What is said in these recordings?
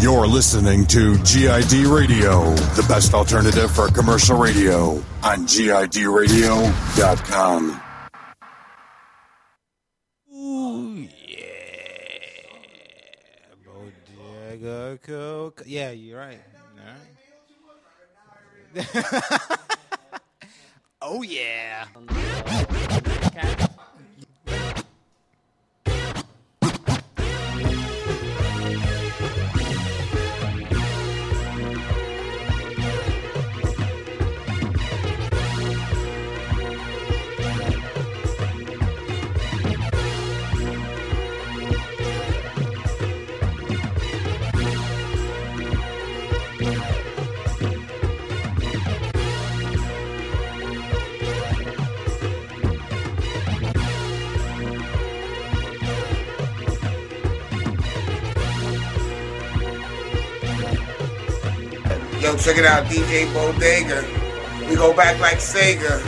You're listening to GID Radio, the best alternative for commercial radio on GIDradio.com. Ooh, yeah. Bodega. Yeah, you're right. All right. oh, yeah. Yo, check it out, DJ Bodega. We go back like Sega.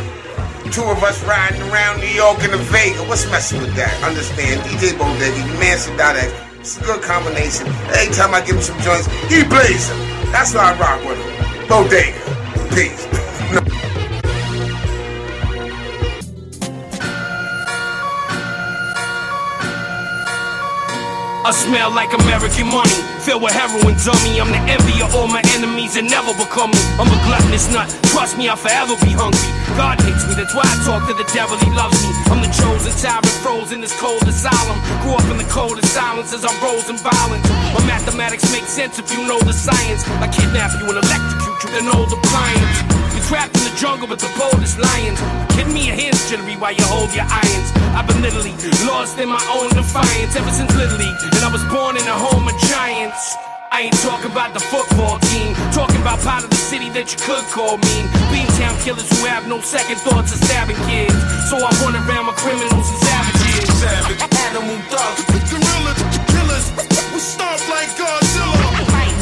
Two of us riding around New York and the Vega. What's messing with that? Understand, DJ Bodega, you man Sadada. It's a good combination. Every time I give him some joints, he plays them. That's why I rock with him. Bodega. Peace. Smell like American money, filled with heroin dummy. I'm the envy of all my enemies and never become me. I'm a gluttonous nut, trust me, I'll forever be hungry. God hates me, that's why I talk to the devil, he loves me. I'm the chosen tyrant, frozen in this cold asylum. Grew up in the cold coldest silences, I rose in violence. My mathematics make sense if you know the science. I kidnap you and electrocute you, an old appliance. You're trapped in the jungle with the boldest lions. Give me your hands jittery while you hold your irons. I've been literally lost in my own defiance ever since Little League, and I was born in a home of giants. I ain't talking about the football team, talking about part of the city that you could call mean. Beantown killers who have no second thoughts of stabbing kids. So I run around with criminals and savages. Savage, animal thugs, Gorillas, killers, we stomp like Godzilla.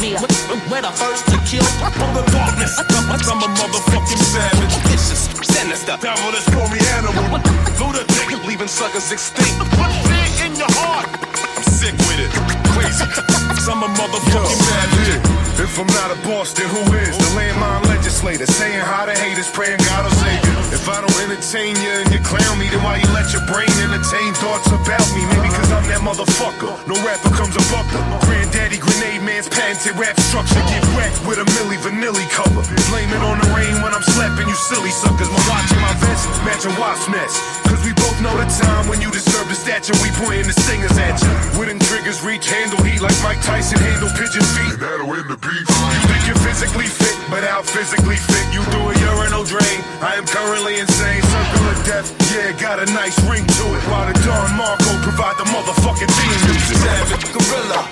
We're the first to kill from the darkness. I'm a motherfucking savage. Vicious, sinister. Devilish, call me animal. Lunatic, leaving suckers extinct. Put fear in your heart. I'm sick with it. Crazy. I'm a motherfucking savage. If I'm not a boss, then who is? The landmine legislator saying how the haters praying God will save you. If I don't entertain you and you clown me, then why you let your brain entertain thoughts about me? Maybe cause I'm that motherfucker. No rapper comes a bucker. Granddaddy grenade man's patented rap structure. Get wrecked with a Milli Vanilli cover. Blame it on the rain when I'm slapping you silly suckers. My watch and my vest matching wasp nest. Cause we both know the time when you deserve the stature. We pointing the stingers at you. Wooden triggers reach handle heat like Mike Tyson handle pigeon feet. And that'll end the beef. You think you're physically fit, but out physically fit. You do a urinal drain. I am currently insane. Circle of death, yeah, got a nice ring to it. While the Don Marco provide the motherfucking theme music. Savage gorilla,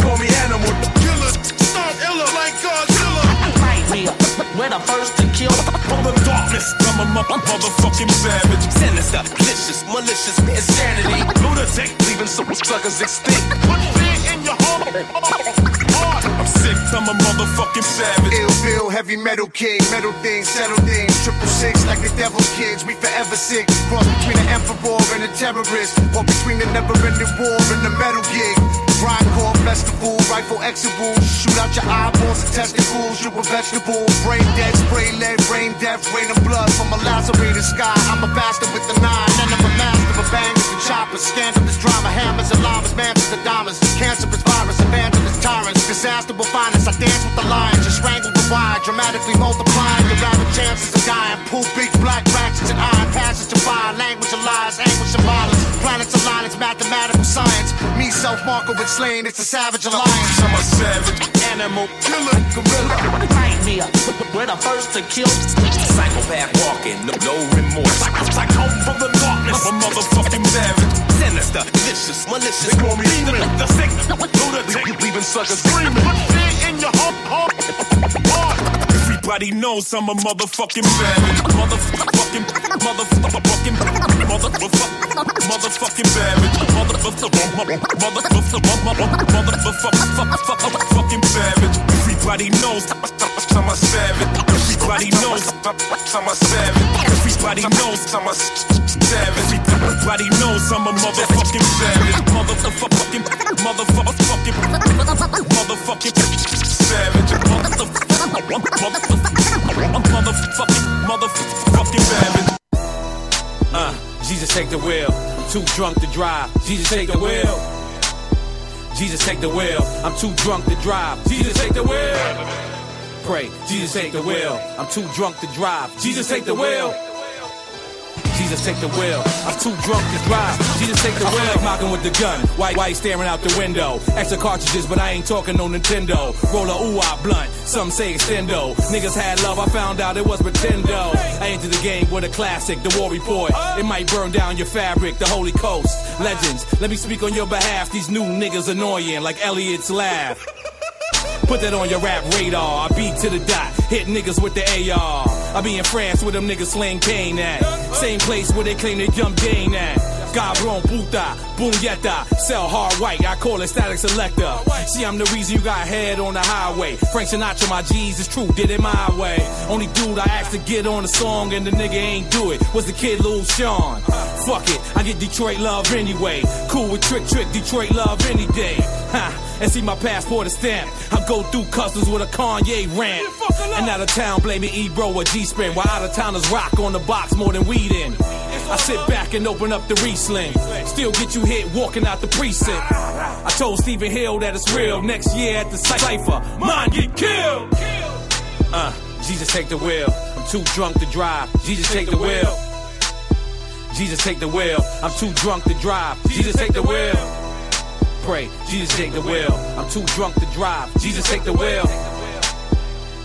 call me animal. Killer, start illa like Godzilla. We're the first to kill from the darkness. I'm a mo- motherfucking savage. Sinister, vicious, malicious, insanity. Lunatic, leaving some suckers extinct. Put fear in your heart. I'm sick, I'm a motherfucking savage. Ill Bill, heavy metal king, metal things, settle things. Triple six, like the devil kids, we forever sick. Cross between the emperor and the terrorist, or between the never-ending war and the metal gig. Grind core festival, rifle exable, shoot out your eyeballs and testicles. You a vegetable, brain dead, spray lead, brain death, rain of blood from a lacerated sky. I'm a bastard with the nine, and I'm a master of bangers and choppers. Scandalous drama, hammers and llamas, mantles and diamonds. Cancerous virus, evangelist tyrants, disaster will find us. I dance with the lions, just strangle the wire, dramatically multiplying your rapid chances of dying. Pull big black ratchets and iron passage to fire, language of lies, anguish and violence. Planets align, it's mathematical science. Me, self Marco, with Slaine, it's a savage alliance. I'm a savage Animal, killer, gorilla. nightmare. We're the first to kill. Psychopath walking, no, no remorse. Psycho from the darkness. I'm a motherfucking savage. Sinister, vicious, malicious. They call me demon. demon. The suckers screaming. Put fear in your heart. Everybody knows I'm a motherfucking savage. Motherfucking, motherfucking, motherfucking, motherfucking savage. Motherfucking, motherfucking savage. Everybody knows I'm a savage. Everybody knows I'm a savage. Everybody knows I'm a savage. Everybody knows I'm a motherfucking savage. Motherfucking, motherfucking, Uh, Jesus take the wheel. I'm too drunk to drive. Jesus take the wheel. Jesus take the wheel. I'm too drunk to drive. Jesus take the wheel. Pray. Jesus take the wheel. I'm too drunk to drive. Jesus take the wheel. Jesus take the wheel. I'm too drunk to drive. Jesus take the wheel. Like mocking with the gun. White white staring out the window. Extra cartridges, but I ain't talking no Nintendo. Roll a ooh ah blunt. Some say extendo. Niggas had love. I found out it was pretendo. I entered the game with a classic, the war report. It might burn down your fabric, the Holy Coast. Legends. Let me speak on your behalf. These new niggas annoying, like Elliot's laugh. Put that on your rap radar. I beat to the dot, hit niggas with the AR. I be in France where them niggas slang cane at. Same place where they claim they jump Dane at. Cabrón, puta, puñeta, sell hard white, I call it static selector. See, I'm the reason you got head on the highway. Frank Sinatra, my G's, is true, did it my way. Only dude I asked to get on the song and the nigga ain't do it was the kid Lil Sean. Fuck it, I get Detroit love anyway. Cool with Trick Trick, Detroit love any day. Ha, and see my passport is stamped. I go through customs with a Kanye rant. And out of town, blaming Ebro or G-Spin. While out of towners rock on the box more than weed in. I sit back and open up the Riesling. Still get you hit walking out the precinct. I told Stephen Hill that it's real. Next year at the cipher, mine get killed. Uh, Jesus take the wheel. I'm too drunk to drive. Jesus take the wheel. Jesus take the wheel. I'm too drunk to drive. Jesus take the wheel. Pray. Jesus take the wheel. I'm too drunk to drive. Jesus take the wheel.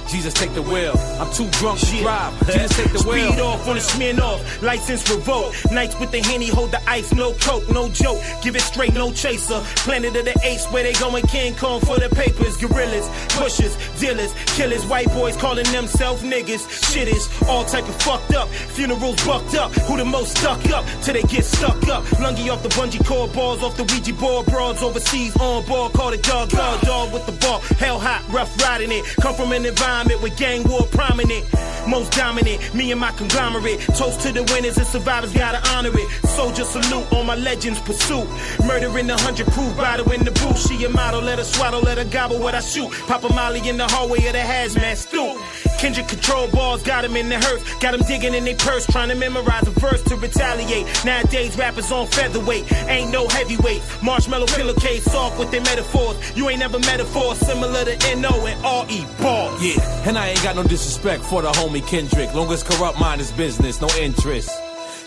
Jesus take the wheel. I'm too drunk to drive. Jesus take the wheel. Speed off on the smear off, license revoked. Nights with the henny, hold the ice, no coke, no joke. Give it straight, no chaser. Planet of the apes, where they going King Kong for the papers. Gorillas, pushers, dealers, killers, white boys calling themselves niggas. Shit is all type of fucked up. Funerals bucked up. Who the most stuck up till they get stuck up? Lungy off the bungee cord, balls off the Ouija board, broads overseas on board. Call it dog, dog, dog with the ball. Hell hot, rough riding it. Come from an environment with gang war prominent. Most dominant, me and my conglomerate. Toast to the winners and survivors, gotta honor it. Soldier salute on my legends pursuit. Murder in the hundred proof bottle in the booth. She a model, let her swaddle, let her gobble what I shoot. Pop a molly in the hallway of the hazmat stoop. Kendrick control balls, got him in the hurts. Got him digging in their purse, trying to memorize a verse to retaliate. Nowadays, rappers on featherweight, ain't no heavyweight. Marshmallow pillowcase, soft with their metaphors. You ain't never metaphor similar to N.O. and R.E. Ball. Yeah, and I ain't got no disrespect for the homie Kendrick. Long as corrupt mind is business, no interest.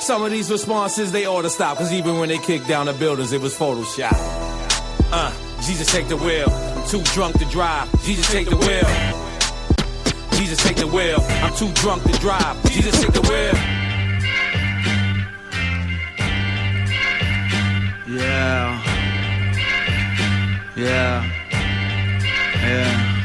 Some of these responses they ought to stop, cause even when they kicked down the buildings, it was Photoshop. Uh, Jesus take the wheel. I'm too drunk to drive. Jesus take the wheel. Jesus take the wheel. I'm too drunk to drive. Jesus take the wheel. Yeah. Yeah. Yeah.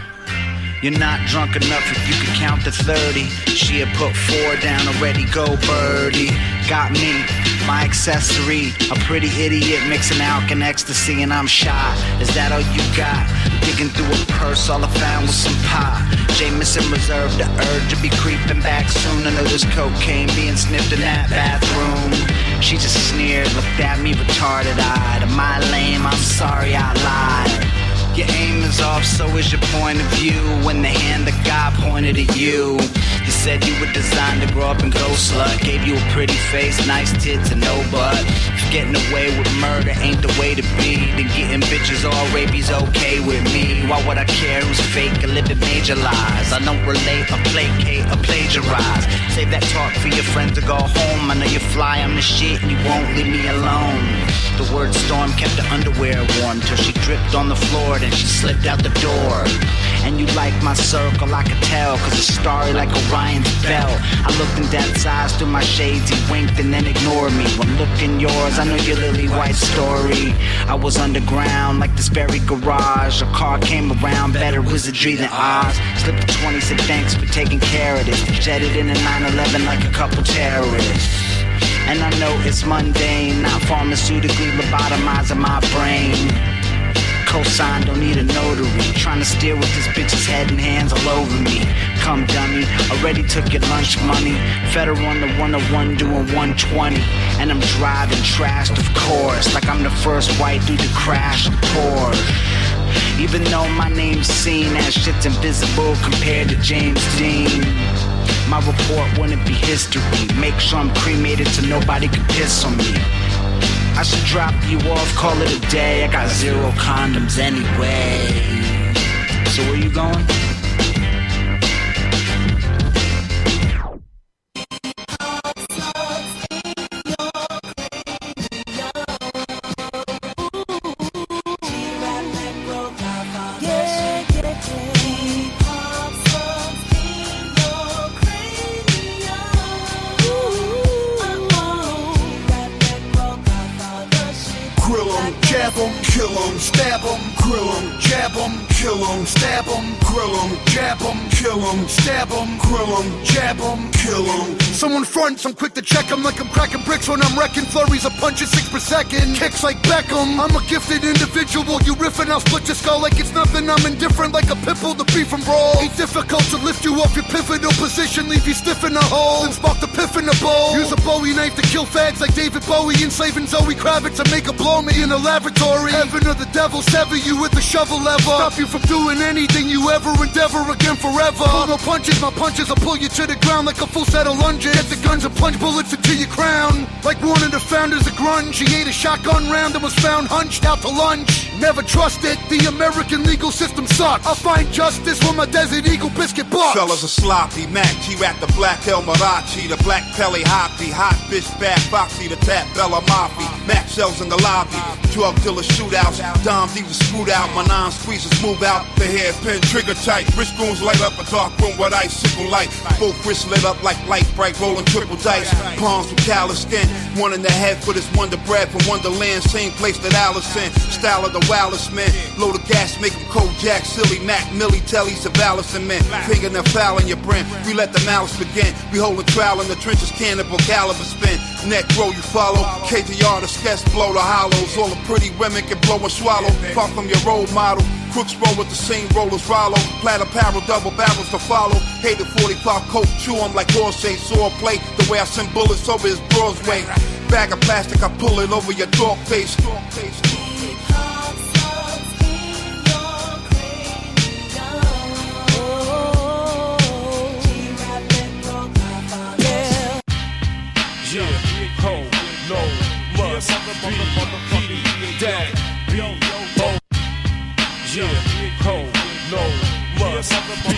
You're not drunk enough if you could count to 30. She had put four down already, go birdie. Got me, my accessory. A pretty idiot mixing alk and ecstasy, and I'm shy. Is that all you got? Digging through a purse, all I found was some pot. Jameson reserved the urge to be creeping back soon. I know there's cocaine being sniffed in that bathroom. She just sneered, looked at me retarded eyed. Am I lame? I'm sorry I lied. Your aim is off, so is your point of view. When the hand that God pointed at you, you said you were designed to grow up and go slut. Gave you a pretty face, nice tits, and no butt. Getting away with murder ain't the way to be, then getting bitches all rapies okay with me. Why would I care who's fake or living major lies? I don't relate, or placate, or plagiarize. Save that talk for your friends to go home. I know you fly, I'm the shit, and you won't leave me alone. The word storm kept her underwear warm till she dripped on the floor, then she slipped out the door. And you like my circle, I could tell, cause it's starry like Orion's bell. I looked in Dad's eyes through my shades, he winked and then ignored me. When looking yours, I know your lily white story. I was underground like this very garage. A car came around, better wizardry than Oz. Slipped a 20, said thanks for taking care of this. Jetted in a 911 like a couple terrorists. And I know it's mundane, not pharmaceutically lobotomizing my brain. Cosign, don't need a notary. Trying to steer with this bitch's head and hands all over me. Come dummy, already took your lunch money. Federal on the 101 doing 120. And I'm driving trashed, of course. Like I'm the first white dude to crash a Porsche. Even though my name's seen as shit's invisible compared to James Dean. My report wouldn't be history. Make sure I'm cremated so nobody can piss on me. I should drop you off, call it a day. I got zero condoms anyway. So where you going? Someone fronts, I'm quick to check 'em. like wrecking flurries of punches six per second. Kicks like Beckham, I'm a gifted individual. You riffing, I'll split your skull like it's nothing. I'm indifferent like a pit bull to be from brawl. Ain't difficult to lift you off your pivotal position, leave you stiff in a hole, and spark the piff in the bowl. Use a Bowie knife to kill fags like David Bowie, enslaving Zoe Kravitz to make a blow me in a laboratory. Heaven or the devil, sever you with a shovel lever. Stop you from doing anything you ever endeavor again forever. Pull no punches, my punches will pull you to the ground like a full set of lunges. Get the guns and plunge bullets into your crown. Like one of the founders of grunge, he ate a shotgun round and was found hunched out to lunch. Never trust it, the American legal system sucks. I'll find justice when my Desert Eagle biscuit bucks. Fellas are sloppy, Mac G rap the black El Marachi, the black Pelly Hoppy, hot bitch bad Foxy, the tap Bella Mafia, Mac shells in the lobby, drug dealer shootouts, Dom D was screwed out, my nine squeezes move out, the hairpin trigger tight, wrist goons light up a dark room with ice icicle light, both wrists lit up like light bright, rolling triple dice, palms with callous skin, one in the head for this wonder bread from Wonderland, same place that Allison, style of the wildest man, load the gas, make him Kojak, silly Mac, Millie, Telly's of Allison men, finger that foul in your brim, we let the malice begin, we hold a trial in the trenches, cannibal caliber spin, neck roll you follow, KTR the sketch blow the hollows, all the pretty women can blow and swallow, far from your role model, crooks roll with the same rollers Rollo, plat apparel, double barrels to follow, Hate hated 45 coat, chew 'em like ain't saw play, the way I send bullets over his Broadway, bag of plastic, I pull it over your dog face, dog face. Must be that. Oh. Yeah, ho, no, must be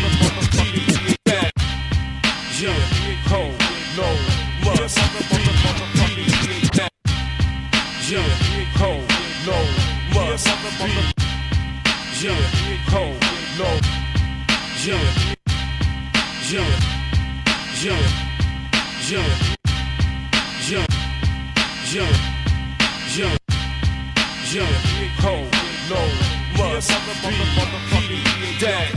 that. Yeah, ho, no, must be. Yeah, ho, no, yeah, yeah, yeah, yeah. Yeah, yeah, yeah, yeah, ho, no, must be that,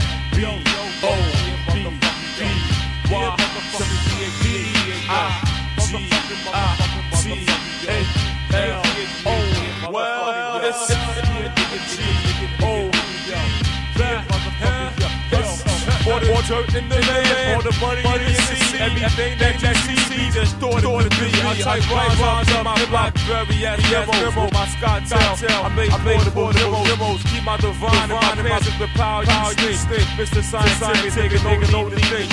Order in the land, all the money, money in the sea, everything that you see, just thought it to be. I type rhymes on my Blackberry as memo, my Scott tell. I make portable demos, keep my divine in my the power you stink. Mr. Science, take a nigga know the thing.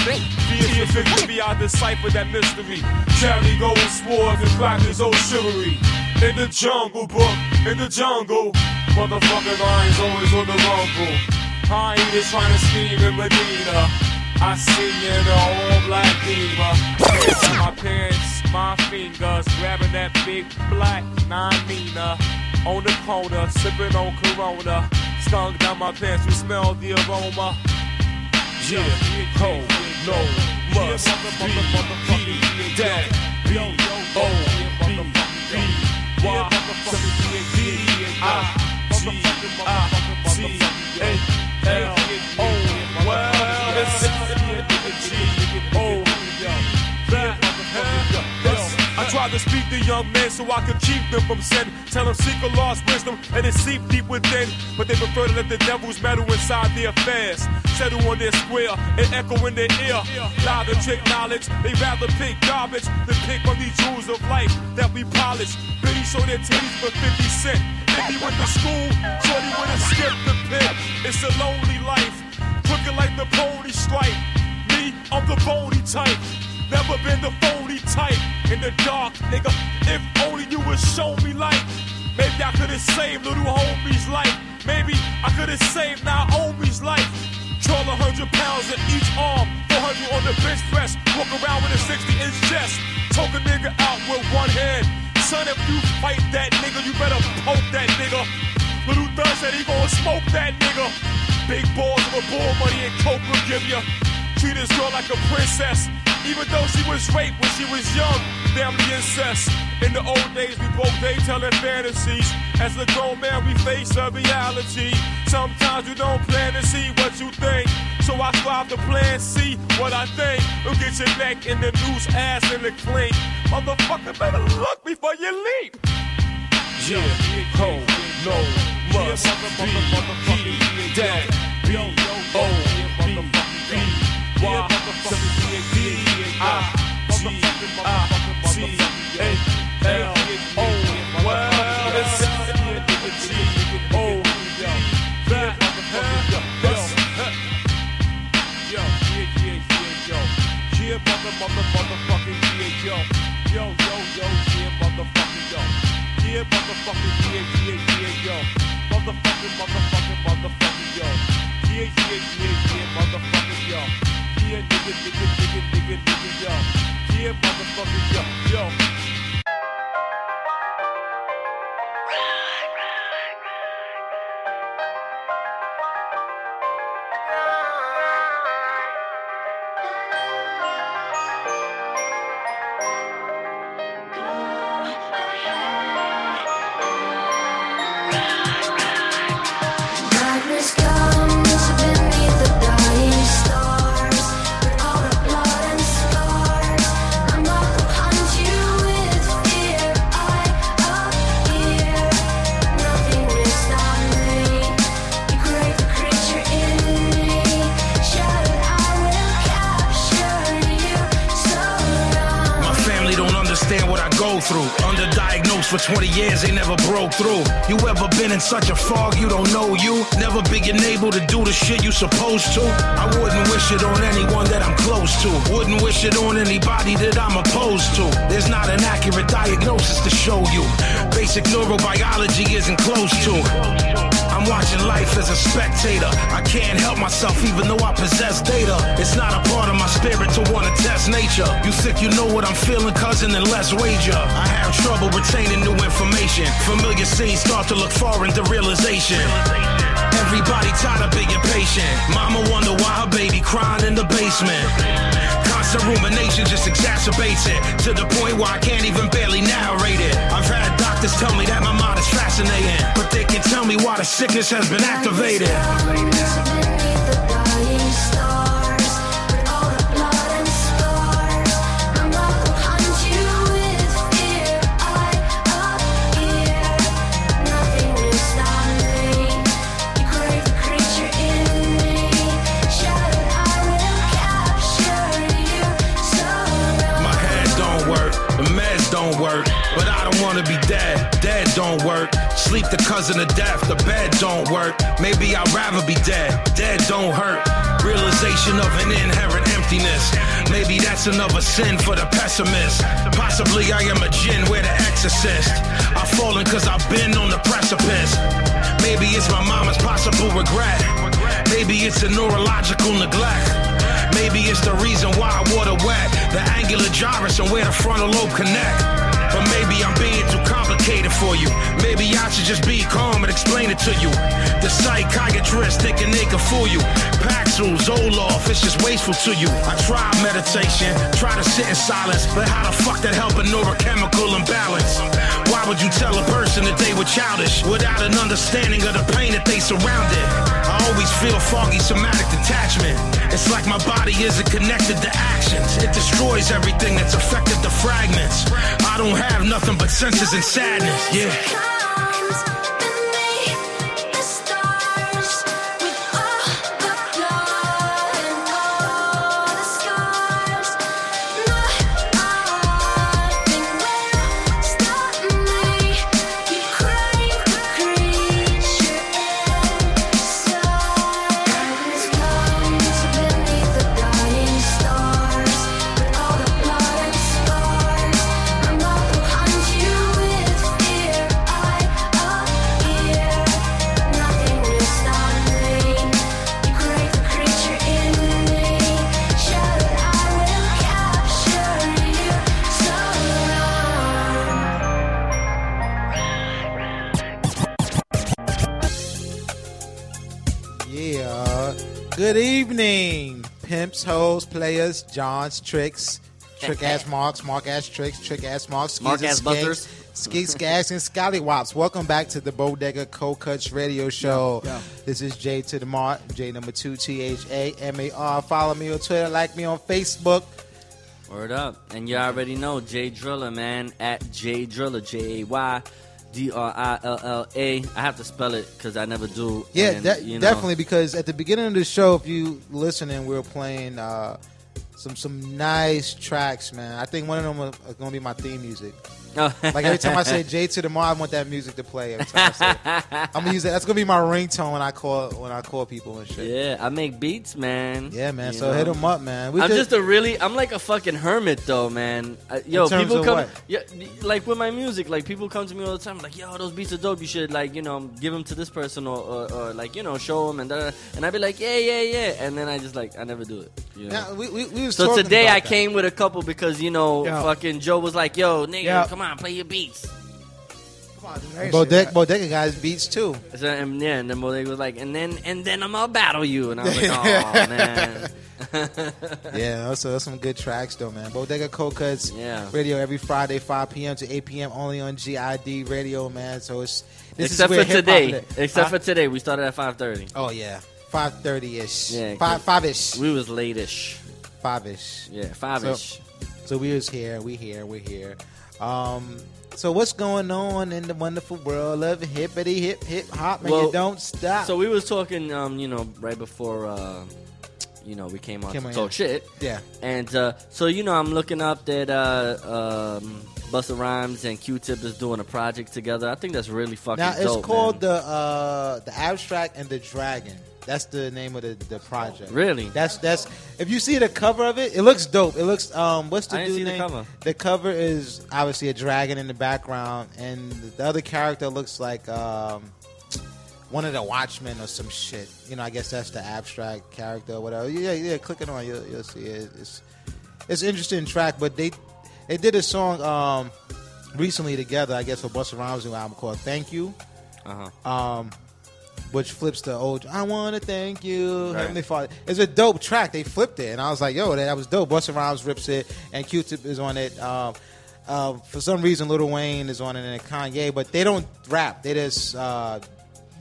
Be a victory, I decipher that mystery. Carry gold swords and crackers, old chivalry. In the jungle book, in the jungle, motherfucking lions always on the rumble. I ain't just trying to scheme in Medina. I see you the all black diva. My pants, my fingers, grabbing that big black nine Nina. On the corner, sipping on Corona. Stung down my pants, we smell the aroma. Yeah, ho, no, must be that. B, O, B, I, G, I, T, A. L O well this is O I tried to speak to young men so I could keep them from sin. Tell them seek a lost wisdom and it's deep deep within. But they prefer to let the devil's meddle inside their affairs. Settle on their square and echo in their ear. Lie to trick knowledge. They rather pick garbage than pick from these jewels of life that we polish. Biddy show their titties for 50 cent. Maybe with the school, Shorty would have skipped the pit. It's a lonely life, looking like the pony stripe. Me, I'm the bony type. Never been the phony type. In the dark, nigga, if only you would show me light. Maybe I could've saved little homie's life. Maybe I could've saved now homie's life. Troll a hundred pounds in each arm, 400 on the bench press. Walk around with a 60 inch chest. Choke a nigga out with one hand. Son, if you fight that nigga, you better poke that nigga. Little Thug said he gon' smoke that nigga. Big balls of a bull money and coke will give ya. Treat this girl like a princess. Even though she was raped when she was young, family incest. In the old days, we both day telling fantasies. As a grown man, we face a reality. Sometimes you don't plan to see what you think. So I strive to plan C what I think. Will get your neck in the noose, ass in the clink. Motherfucker, better look before you leap. Yeah, ho, no, must be that B O B B Y D I G I T A L O. Well, it's mother, mother, motherfucking yeah, yo. Yo, yo, yo, yeah, motherfucking yo. Yeah, motherfucking yeah, yeah, yeah, yo. Motherfucking, motherfucking, motherfucking yo. Yeah, yeah, yeah, yeah, motherfucking yo. Yeah, nigga, nigga, nigga, nigga, nigga, yo. Yeah, motherfucking yo, yo. Through. Underdiagnosed for 20 years, they never broke through. You ever been in such a fog you don't know you? Never been able to do the shit you supposed to? I wouldn't wish it on anyone that I'm close to. Wouldn't wish it on anybody that I'm opposed to. There's not an accurate diagnosis to show you. Basic neurobiology isn't close to. I'm watching life as a spectator. I can't help myself even though I possess data. It's not a part of my spirit to wanna test nature. You sick, you know what I'm feeling, cousin, then let's wager. I have trouble retaining new information. Familiar scenes start to look foreign to realization. Everybody tired of being patient. Mama wonder why her baby crying in the basement. Constant rumination just exacerbates it to the point where I can't even barely narrate it. I've had doctors tell me that my mind is fascinating, but they can tell me why the sickness has been activated. Don't work. Sleep the cousin of death, the bed don't work. Maybe I'd rather be dead. Dead don't hurt. Realization of an inherent emptiness. Maybe that's another sin for the pessimist. Possibly I am a jinn, we're the exorcist. I've fallen cause I've been on the precipice. Maybe it's my mama's possible regret. Maybe it's a neurological neglect. Maybe it's the reason why I water wet. The angular gyrus and where the frontal lobe connect. But maybe I'm being too complicated for you. Maybe I should just be calm and explain it to you. The psychiatrist thinking they can fool you. Paxil, Zoloft, it's just wasteful to you. I try meditation, try to sit in silence, but how the fuck that help a neurochemical imbalance? Why would you tell a person that they were childish without an understanding of the pain that they surrounded? I always feel foggy somatic detachment. It's like my body isn't connected to actions. It destroys everything that's affected the fragments. I don't have nothing but senses and sadness. Yeah. Good evening, pimps, hoes, players, Johns, tricks, trick ass marks, mark ass tricks, trick ass marks, mark ass skanks, Skeet skags and scallywops. Welcome back to the Bodega Cold Kutz Radio Show. Yeah, yeah. This is J to the Mart, J number two T H A M A R. Follow me on Twitter, like me on Facebook. Word up. And you already know Jay Drilla, man, at Jay Drilla, J A Y D R I L L A. I have to spell it because I never do. Yeah, And, de- you know, definitely. Because at the beginning of the show, if you listening, we were playing uh, some some nice tracks, man. I think one of them are going to be my theme music. Oh. like every time I say J to the Mar, I want that music to play. Every time I say, I'm gonna use that. That's gonna be my ringtone when I call when I call people and shit. Yeah, I make beats, man. Yeah, man. You so know? hit them up, man. We I'm just- just a really, I'm like a fucking hermit though, man. I, yo, people come, what? yeah, like with my music, like people come to me all the time, like, yo, those beats are dope. You should like, you know, give them to this person or, or, or like, you know, show them and da, da, and I'd be like, yeah, yeah, yeah, and then I just like, I never do it. You know? Yeah, we, we, we so today I that. came with a couple because you know, Yeah. fucking Joe was like, yo, nigga, Yeah. come on, play your beats. Bodega, Bodega guys beats too. So, and, yeah, and then Bodega was like, and then and then I'm gonna battle you, and I was like, oh man. yeah, so that's some good tracks though, man. Bodega Cold Kutz Yeah. Radio every Friday, 5 p.m. to 8 p.m. only on GID Radio, man. So it's this Except is where for hip-hop today. live. Except Huh? for today, we started at five thirty. Oh yeah, five thirty ish. Yeah, five five ish. We was late-ish. Five ish. Yeah, five-ish. So, so we was here. We here. we're here. Um. So what's going on in the wonderful world of hippity hip hip hop? Man, you don't stop. So we was talking, um, you know, right before, uh, you know, we came on Came to talk shit. Yeah. And uh, so you know, I'm looking up that uh, um, Busta Rhymes and Q-Tip is doing a project together. I think that's really fucking now it's dope. called man. the uh the abstract and the dragon. That's the name of the, the project. Really? That's that's if you see the cover of it, it looks dope. It looks um what's the I dude see the name? cover. The cover is obviously a dragon in the background, and the other character looks like um one of the Watchmen or some shit. You know, I guess that's the abstract character or whatever. Yeah, yeah. Click it on, you'll, you'll see it. It's it's an interesting track, but they they did a song um recently together. I guess for Busta Rhymes' new album called "Thank You." Uh-huh. um, which flips the old "I want to thank you, Right. Heavenly Father." It's a dope track. They flipped it, and I was like, "Yo, that, that was dope." Busta Rhymes rips it, and Q-Tip is on it. Um, uh, for some reason, Lil Wayne is on it, and Kanye, but they don't rap. They just uh,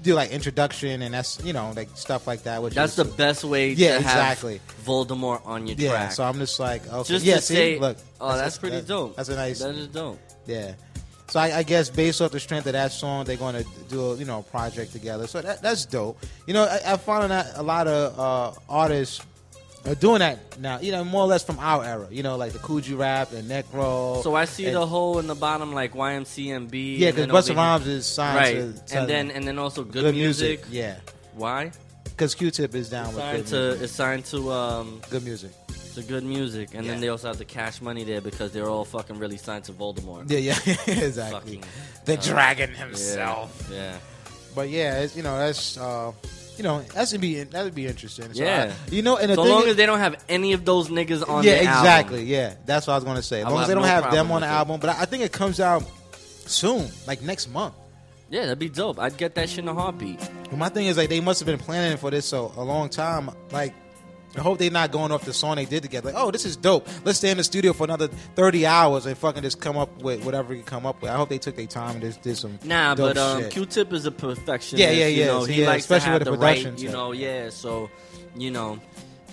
do like introduction, and that's you know like stuff like that. Which That's the best way Yeah, to exactly. have Voldemort on your yeah. track. So I'm just like, okay, Just yeah. to see, say, look, oh, that's, pretty that- dope. That's a nice. That is dope. Yeah. So I, I guess based off the strength of that song, they're going to do a you know a project together. So that, that's dope. You know, I, I found that a lot of uh, artists are doing that now. You know, more or less from our era. You know, like the Kool G Rap and Necro. So I see and- the hole in the bottom, like YMCMB. Yeah, and 'cause then Busta Rhymes is signed right, to- to- and then and then also good, music. Yeah, Why? because Q-Tip is down with Signed good to music. it's signed to um good music. To good music, and Yeah. then they also have the cash money there because they're all fucking really signed to Voldemort. Yeah, yeah, exactly. Fucking, The uh, dragon himself. Yeah. But yeah, it's, you know that's uh, you know that's gonna be that would be interesting. So Yeah. I- you know, and the so long is- as they don't have any of those niggas on yeah, the album. exactly. Yeah, that's what I was going to say. As long as they don't no have them on the it. album, but I I think it comes out soon, like next month. Yeah, that'd be dope. I'd get that shit in a heartbeat. But my thing is like they must have been planning for this so a long time. Like I hope they're not going off the song they did together. Like, oh, this is dope. Let's stay in the studio for another thirty hours and fucking just come up with whatever you come up with. I hope they took their time and just did some Nah, but um. Q-Tip is a perfectionist. Yeah, yeah, You yeah. know, So, he yeah, likes especially to have with the the right. You know, yeah. So, you know,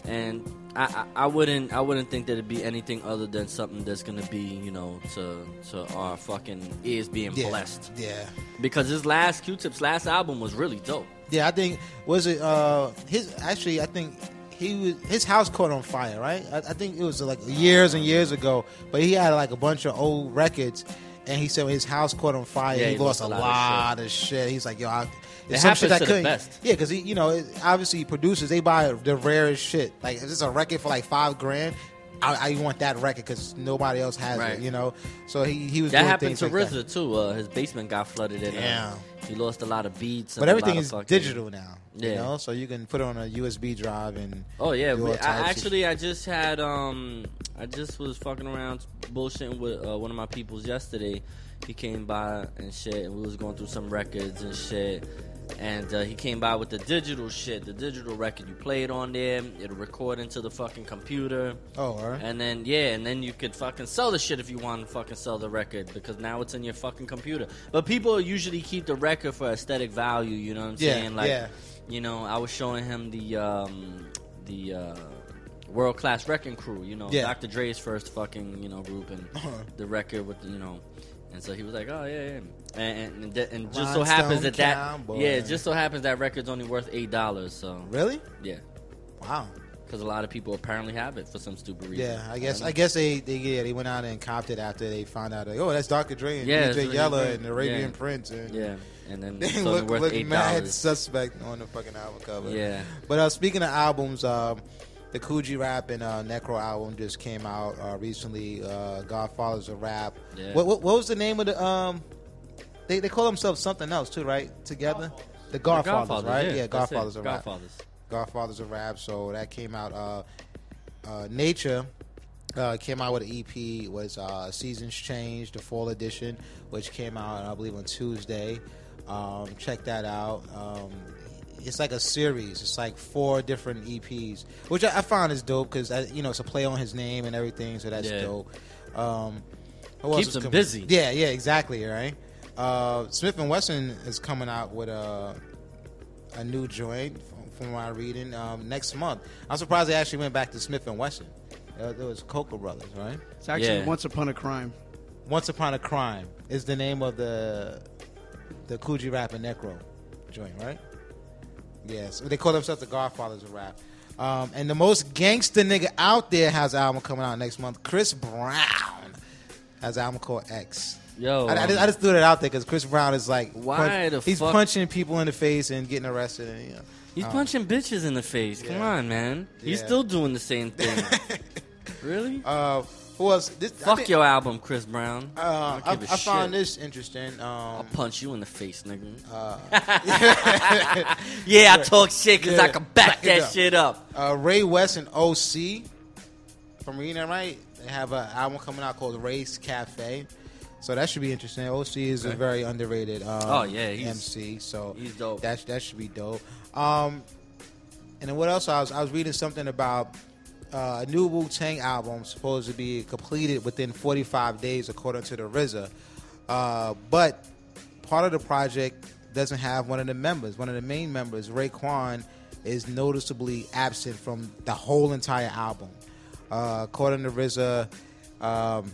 and I, I, I wouldn't, I wouldn't think that it'd be anything other than something that's gonna be, you know, to to our fucking ears being Yeah, blessed. yeah. Because his last Q-Tip's last album was really dope. Yeah, I think was it uh his actually I think he was his house caught on fire, right? I, I think it was like years and years ago, but he had like a bunch of old records, and he said when his house caught on fire, Yeah, he, he lost, a lot, lot of, shit. He's like, yo, I, It it's some shit happens I to couldn't. Yeah, because he, you know, it, obviously producers they buy the rarest shit. Like if it's a record for like five grand. I, I want that record because nobody else has Right. it, you know. So he he was That happened to like. RZA too. Uh, his basement got flooded and uh, he lost a lot of beats. and But everything is fucking- digital now, Yeah. you know. So you can put it on a USB drive and Oh yeah, I, actually I just had um I just was fucking around bullshitting with uh, one of my peoples yesterday. He came by and shit, and we was going through some records and shit. And uh, he came by with the digital shit, the digital record you play it on there, it'll record into the fucking computer. Oh, alright. And then yeah, and then you could fucking sell the shit if you want to fucking sell the record because now it's in your fucking computer. But people usually keep the record for aesthetic value. You know what I'm Yeah, saying? Like, yeah. You know, I was showing him the um, the uh, world class wrecking crew. You know, Yeah. Dr. Dre's first fucking you know group and the record with you know. And so he was like, "Oh yeah, yeah." and and, and, and just so happens that that yeah, it just so happens that record's only worth eight dollars. So Really? yeah, Wow. Because a lot of people apparently have it for some stupid reason. Yeah, I guess don't I, guess they, they yeah they went out and copped it after they found out like oh that's Dr. Dre and Yeah, it's DJ really Yella great. and Arabian Yeah. Prince and Yeah, and then they look worth look eight mad suspect on the fucking album cover. Yeah. But uh, speaking of albums, um, the Kool G Rap and uh, Necro album just came out uh, recently. Uh, Godfathers of Rap. Yeah. What, what what was the name of the um? They they call themselves something else too, right? Together, the Godfathers, Godfathers, right? yeah, Yeah, that's it. Godfathers of Rap. Godfathers. Of Rap. So that came out. Uh, uh, Nature uh, came out with an EP. Was uh, Seasons Change, the fall edition, which came out I believe on Tuesday. Um, check that out. Um, it's like a series. It's like four different EPs, which I, I found is dope because you know it's a play on his name and everything. So that's Yeah. dope. Um, who Keeps him coming? busy. Yeah, yeah, exactly. Right. Uh, Smith and Wesson is coming out with a a new joint from, from my reading um, next month. I'm surprised they actually went back to Smith and Wesson. Uh, there was Cocoa Brovaz, right? It's actually Yeah. Once Upon a Crime. Once Upon a Crime is the name of the the Kool G Rap and Necro joint, right? Yes, they call themselves the Godfathers of Rap. Um, and the most gangster nigga out there has an album coming out next month. Chris Brown has an album called X. Yo, I, I just, I just threw that out there because Chris Brown is like Why the he's fuck- punching people in the face and getting arrested. And, you know, He's um, punching bitches in the face. Come yeah. on, man. He's still doing the same thing. really? Uh, who else? This, Fuck think- your album, Chris Brown. Uh, I I, don't give a I found this interesting. Um, I'll punch you in the face, nigga. uh, yeah, I talk shit because I can back that up. shit up. uh, Ray West and OC. If I'm reading that right, they have an album coming out called Ray's Cafe. So that should be interesting. OC is a very underrated um, Oh, yeah, MC. So he's dope. That that should be dope. Um, and then what else? I was I was reading something about uh, a new Wu Tang album supposed to be completed within 45 days, according to the RZA. Uh, but part of the project doesn't have one of the members. One of the main members, Raekwon, is noticeably absent from the whole entire album. Uh, according to RZA, um,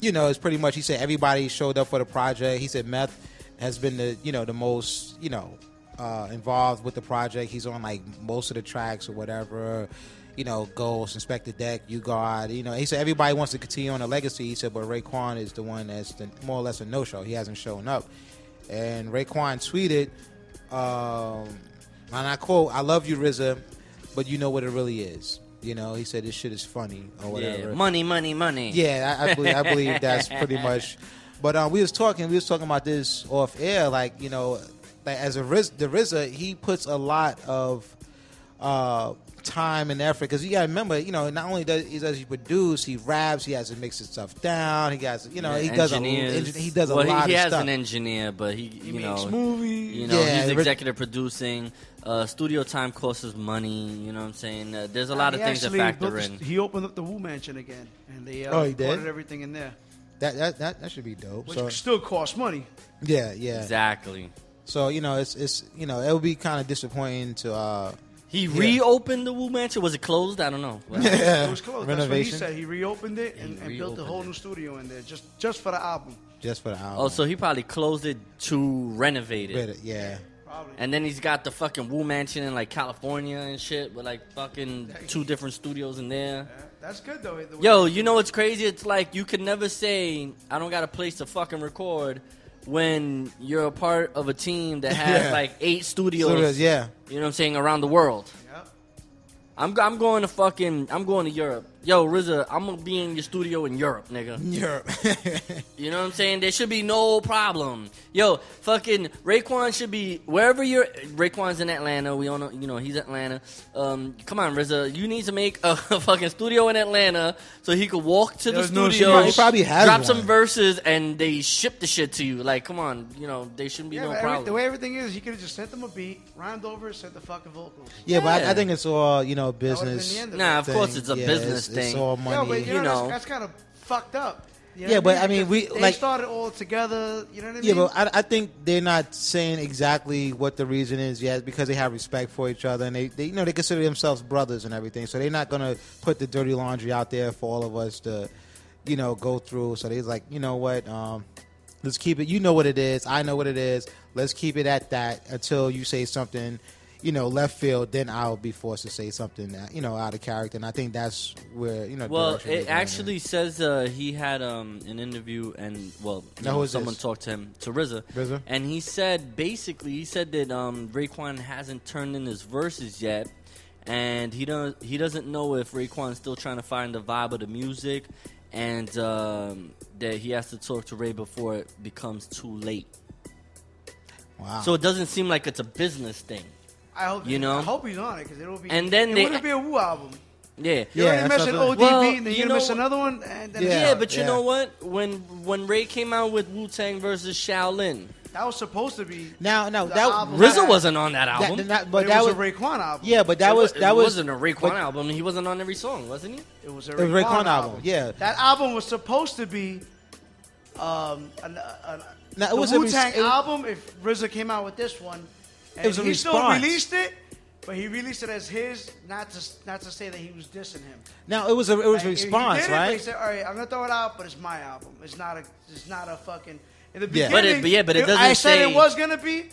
you know, it's pretty much he said everybody showed up for the project. He said Meth has been the you know the most you know uh, involved with the project. He's on like most of the tracks or whatever. You know, Ghost, Inspectah Deck, U-God. You know, he said everybody wants to continue on the legacy. He said, but Raekwon is the one that's the, more or less a no show. He hasn't shown up. And Raekwon tweeted, um, and I quote, "I love you, RZA, but you know what it really is." You know, he said this shit is funny or whatever. Yeah, money, money, money. Yeah, I, I believe I believe that's pretty much. But um, we was talking, we was talking about this off air. Like you know, like as a Riz, the RZA, he puts a lot of uh, time and effort because you got to remember, you know, not only does he does he produce, he raps, he has to mix his stuff down. He has, you know, Yeah, he does a he does a well, lot he, he of has stuff. an engineer, but he, you makes know, movies. You know, Yeah, he's the- executive producing. Uh, studio time costs us money. You know what I'm saying? Uh, there's a lot He of things that factor built in. the- He opened up the Wu Mansion again, and they uh, Oh, he did? everything in there, that, that that that should be dope. which So still costs money. yeah, yeah. Exactly. So you know, it's it's you know, it would be kind of disappointing to. uh He Yeah. reopened the Wu Mansion. Was it closed? I don't know. Yeah. It was closed. That's what he Renovation. said. He reopened it and, He and built a whole it. new studio in there just just for the album. just for the album. Oh, so he probably closed it to renovate it. Better- yeah. Probably. And then he's got the fucking Wu Mansion in like California and shit with like fucking two different studios in there. That's good though. Yo, you know what's crazy? It's like you can never say I don't got a place to fucking record when you're a part of a team that has Yeah. like eight studios. Studios, yeah. You know what I'm saying around the world. Yep. I'm I'm going to fucking I'm going to Europe "Yo, RZA, I'm gonna be in your studio in Europe, nigga." Europe. You know what I'm saying? There should be no problem. Yo, fucking Raekwon should be wherever you're. Raekwon's in Atlanta. We all know, you know, he's Atlanta. Um, come on, RZA, you need to make a, fucking studio in Atlanta so he could walk to There's the no studio, shit. He probably has drop one. some verses, and they ship the shit to you. Like, come on, you know, they shouldn't be Yeah, no but every, problem. the way everything is, he could have just sent them a beat, rhymed over, sent the fucking vocals. Yeah, but I, I think it's all you know would've been business. the end of Nah, of thing. course it's a Yeah, business it's, It's thing. all Yeah, money. but you know, You know. that's, that's kind of fucked up. You know Yeah, what but I mean, Because we- they like- started all together. You know what I mean? Yeah, but I, I think they're not saying exactly what the reason is yet because they have respect for each other and they, they you know they consider themselves brothers and everything. So they're not gonna put the dirty laundry out there for all of us to, you know, go through. So they're like, you know what, um, let's keep it. You know what it is. I know what it is. Let's keep it at that until you say something, you know, left field. Then I'll be forced to say something, uh, you know, out of character. And I think that's where you know. Well, it going in. actually says uh, he had um, an interview, and well, Now, know, someone this? talked to him to RZA, RZA? and he said basically he said that um, Raekwon hasn't turned in his verses yet, and he don't he doesn't know if Raekwon's still trying to find the vibe of the music, and um, that he has to talk to Ray before it becomes too late. Wow. So it doesn't seem like it's a business thing. I hope you know? I hope he's on it because it'll be. And then it they- wouldn't be a Wu album. Yeah, You already mentioned ODB, Well, and then you you're know gonna miss another one. And then Yeah, it's- but you know what? When when Ray came out with Wu Tang versus Shaolin, that was supposed to be. Now, no, that album RZA wasn't on that album. That- that- But, but it that was, was a Raekwon album. Yeah, but that It was wa- that it was wasn't a Raekwon but- album. He wasn't on every song, wasn't he? It was a It was Raekwon, Raekwon album, album. yeah. That album was supposed to be um, an, an, Now, it the was a Wu Tang album. If RZA came out with this one, and It was a he still released it, but he released it as his, not to not to say that he was dissing him. Now it was a it was a Like, he response, did it, but He right? said, "All right, I'm gonna throw it out, but it's my album. It's not a, it's not a fucking." In the Yeah. beginning, But it- but yeah, but it I doesn't said say- it was gonna be.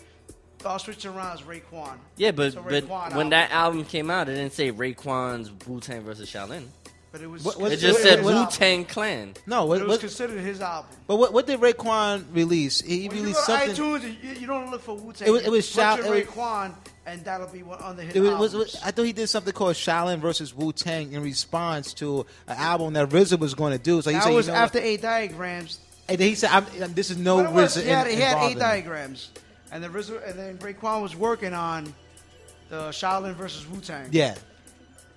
I'll switch it around as Raekwon. Yeah, but It's a but Raekwon when album. that album came out, it didn't say Raekwon's Wu Tang versus Shaolin. But it was. What- what's- It just what- said Wu Tang Clan. No, what, it was what, considered his album. but what, what did Raekwon release? He When you released go to something. iTunes, you, you don't look for Wu Tang. It was- it was Put Shao- your it was- Raekwon, and that'll be one on the hit It was, was, was- I thought he did something called Shaolin versus Wu Tang in response to an album that RZA was going to do. So he that said, was you know after what? eight diagrams. And he said, I'm, I'm- "This is no But was- RZA." he had, in- he had eight in diagrams, and then RZA, and then Raekwon was working on the Shaolin versus Wu Tang. Yeah,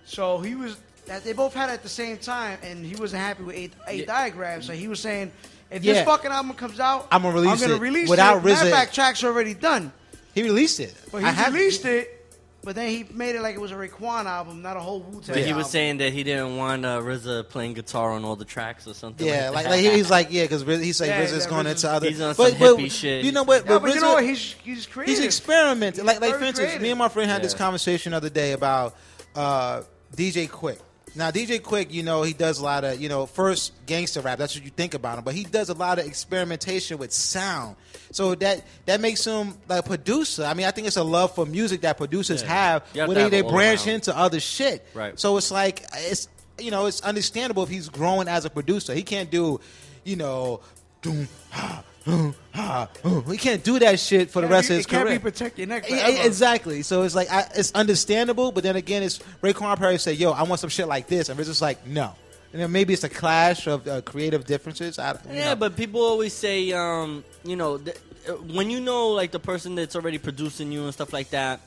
So he was that they both had it at the same time, and he wasn't happy with eight, eight diagrams. So he was saying, if Yeah. this fucking album comes out, I'ma release I'm gonna it release without it. Matter of RZA. fact, tracks are already done. he released it. But I he have- released it, but then he made it like it was a Raekwon album, not a whole Wu Tang. But he was saying that he didn't want uh, RZA playing guitar on all the tracks or something. Yeah, like, like, that. like he's like, yeah, because he's like Yeah, RZA's going RZA's- into other. he's on but, some but hippie shit. You know what? Yeah, but you RZA- know what? He's he's creative. He's experimenting. Like, like for instance, creative. me and my friend had this conversation the other day about uh, DJ Quik. Now, DJ Quik, you know, he does a lot of, you know, first gangster rap. That's what you think about him, but he does a lot of experimentation with sound. So that that makes him like a producer. I mean, I think it's a love for music that producers Yeah. have, have where they, they branch around. into other shit. Right. So it's like it's you know it's understandable if he's growing as a producer. He can't do, you know, doom, ha, boom, ha, boom. he can't do that shit for the rest be- of his it can't career. be protect your neck Yeah, forever. exactly. So it's like I, it's understandable, but then again, it's Raekwon probably say, "Yo, I want some shit like this," and RZA's just like, "No." And then maybe it's a clash of uh, creative differences. I, Yeah, know. but people always say, um, you know, th- uh, when you know like the person that's already producing you and stuff like that,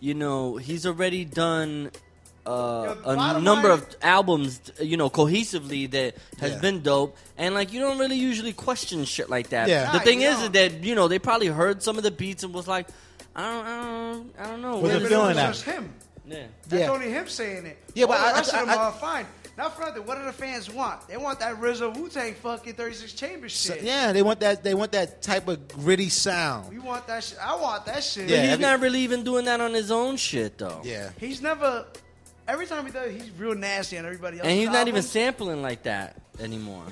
you know, he's already done uh, a number line- of albums, you know, cohesively that has Yeah. been dope, and like you don't really usually question shit like that. Yeah. The Nah, thing you is that you know they probably heard some of the beats and was like, I don't, I don't, I don't know. Was where it feeling that? just him. Yeah. That's Yeah. only him saying it. Yeah, but All I- the rest I- of them I- are fine. Not for nothing. What do the fans want? They want that RZA Wu Tang fucking 36 Chambers So- shit. yeah, they want that. They want that type of gritty sound. We want that shit. I want that shit. Yeah, He's every- not really even doing that on his own shit though. Yeah, He's never. Every time he does, he's real nasty on everybody else. And he's not even sampling like that anymore.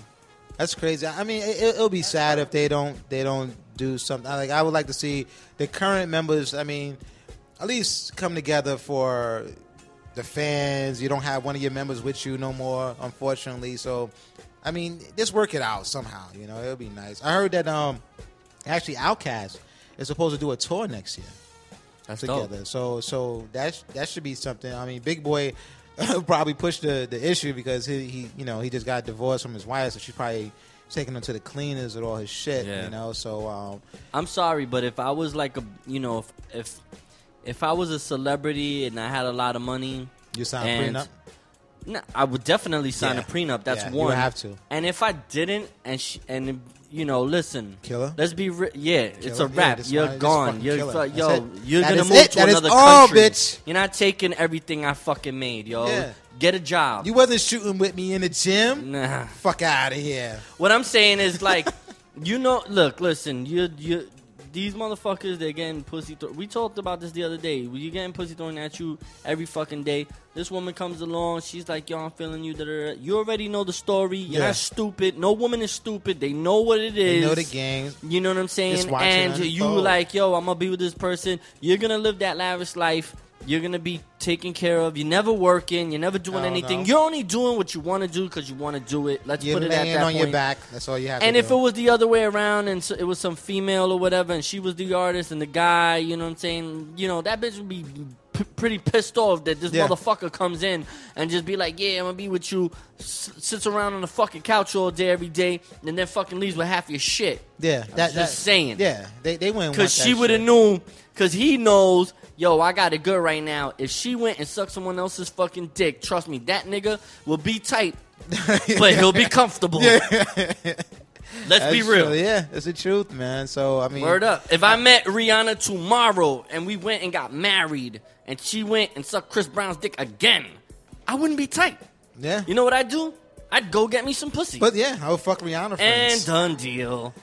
that's crazy. I mean, it, it'll be sad if they don't. They don't do something. Like I would like to see the current members. I mean, at least come together for the fans. You don't have one of your members with you no more, unfortunately. So, I mean, just work it out somehow. You know, it'll be nice. I heard that um, actually, Outkast is supposed to do a tour next year That's together. dope. So, so that that should be something. I mean, Big Boi probably pushed the, the issue because he, he you know he just got divorced from his wife, so she's probably taking him to the cleaners with all his shit. Yeah. You know, so um, I'm sorry, but if I was like a, you know, if if, if I was a celebrity and I had a lot of money, You sign a and- prenup? No, I would definitely sign Yeah. a prenup. That's Yeah, you one. would have to. And if I didn't, and she, and you know, listen, Killer? Let's be, re- yeah, it's a Killer? Yeah, You're one- gone. You're killer. yo, it. you're That gonna move it. to That another all, country. bitch. You're not taking everything I fucking made, yo. Yeah. Get a job. you wasn't shooting with me in the gym. Nah. Fuck out of here. What I'm saying is like, you know, look, listen, you you these motherfuckers they're getting pussy. Th- we talked about this the other day. You getting pussy thrown at you every fucking day. This woman comes along, she's like, "Yo, I'm feeling you." Da-da-da. You already know the story. You're Yeah. not stupid. No woman is stupid. They know what it is. They know the game. You know what I'm saying? Just watch it and you like, yo, I'm gonna be with this person. You're gonna live that lavish life. You're gonna be taken care of. You're never working. You're never doing anything. no. You're only doing what you want to do because you want to do it. Let's You're put it at laying that on point. your back. That's all you have And to if do. it was the other way around, and so it was some female or whatever, and she was the artist and the guy, you know what I'm saying? You know that bitch would be p- pretty pissed off that this Yeah. motherfucker comes in and just be like, "Yeah, I'm gonna be with you," s- sits around on the fucking couch all day every day, and then fucking leaves with half your shit. yeah, I'm that, just that, saying. Yeah, they they wouldn't Because want she would have shit. knew. Because he knows, yo, I got it good right now. If she went and sucked someone else's fucking dick, trust me, that nigga will be tight, but he'll be comfortable. Let's be real. true. Yeah, that's the truth, man. So I mean, Word up. If I met Rihanna tomorrow and we went and got married and she went and sucked Chris Brown's dick again, I wouldn't be tight. Yeah. You know what I'd do? I'd go get me some pussy. But yeah, I would fuck Rihanna and done deal.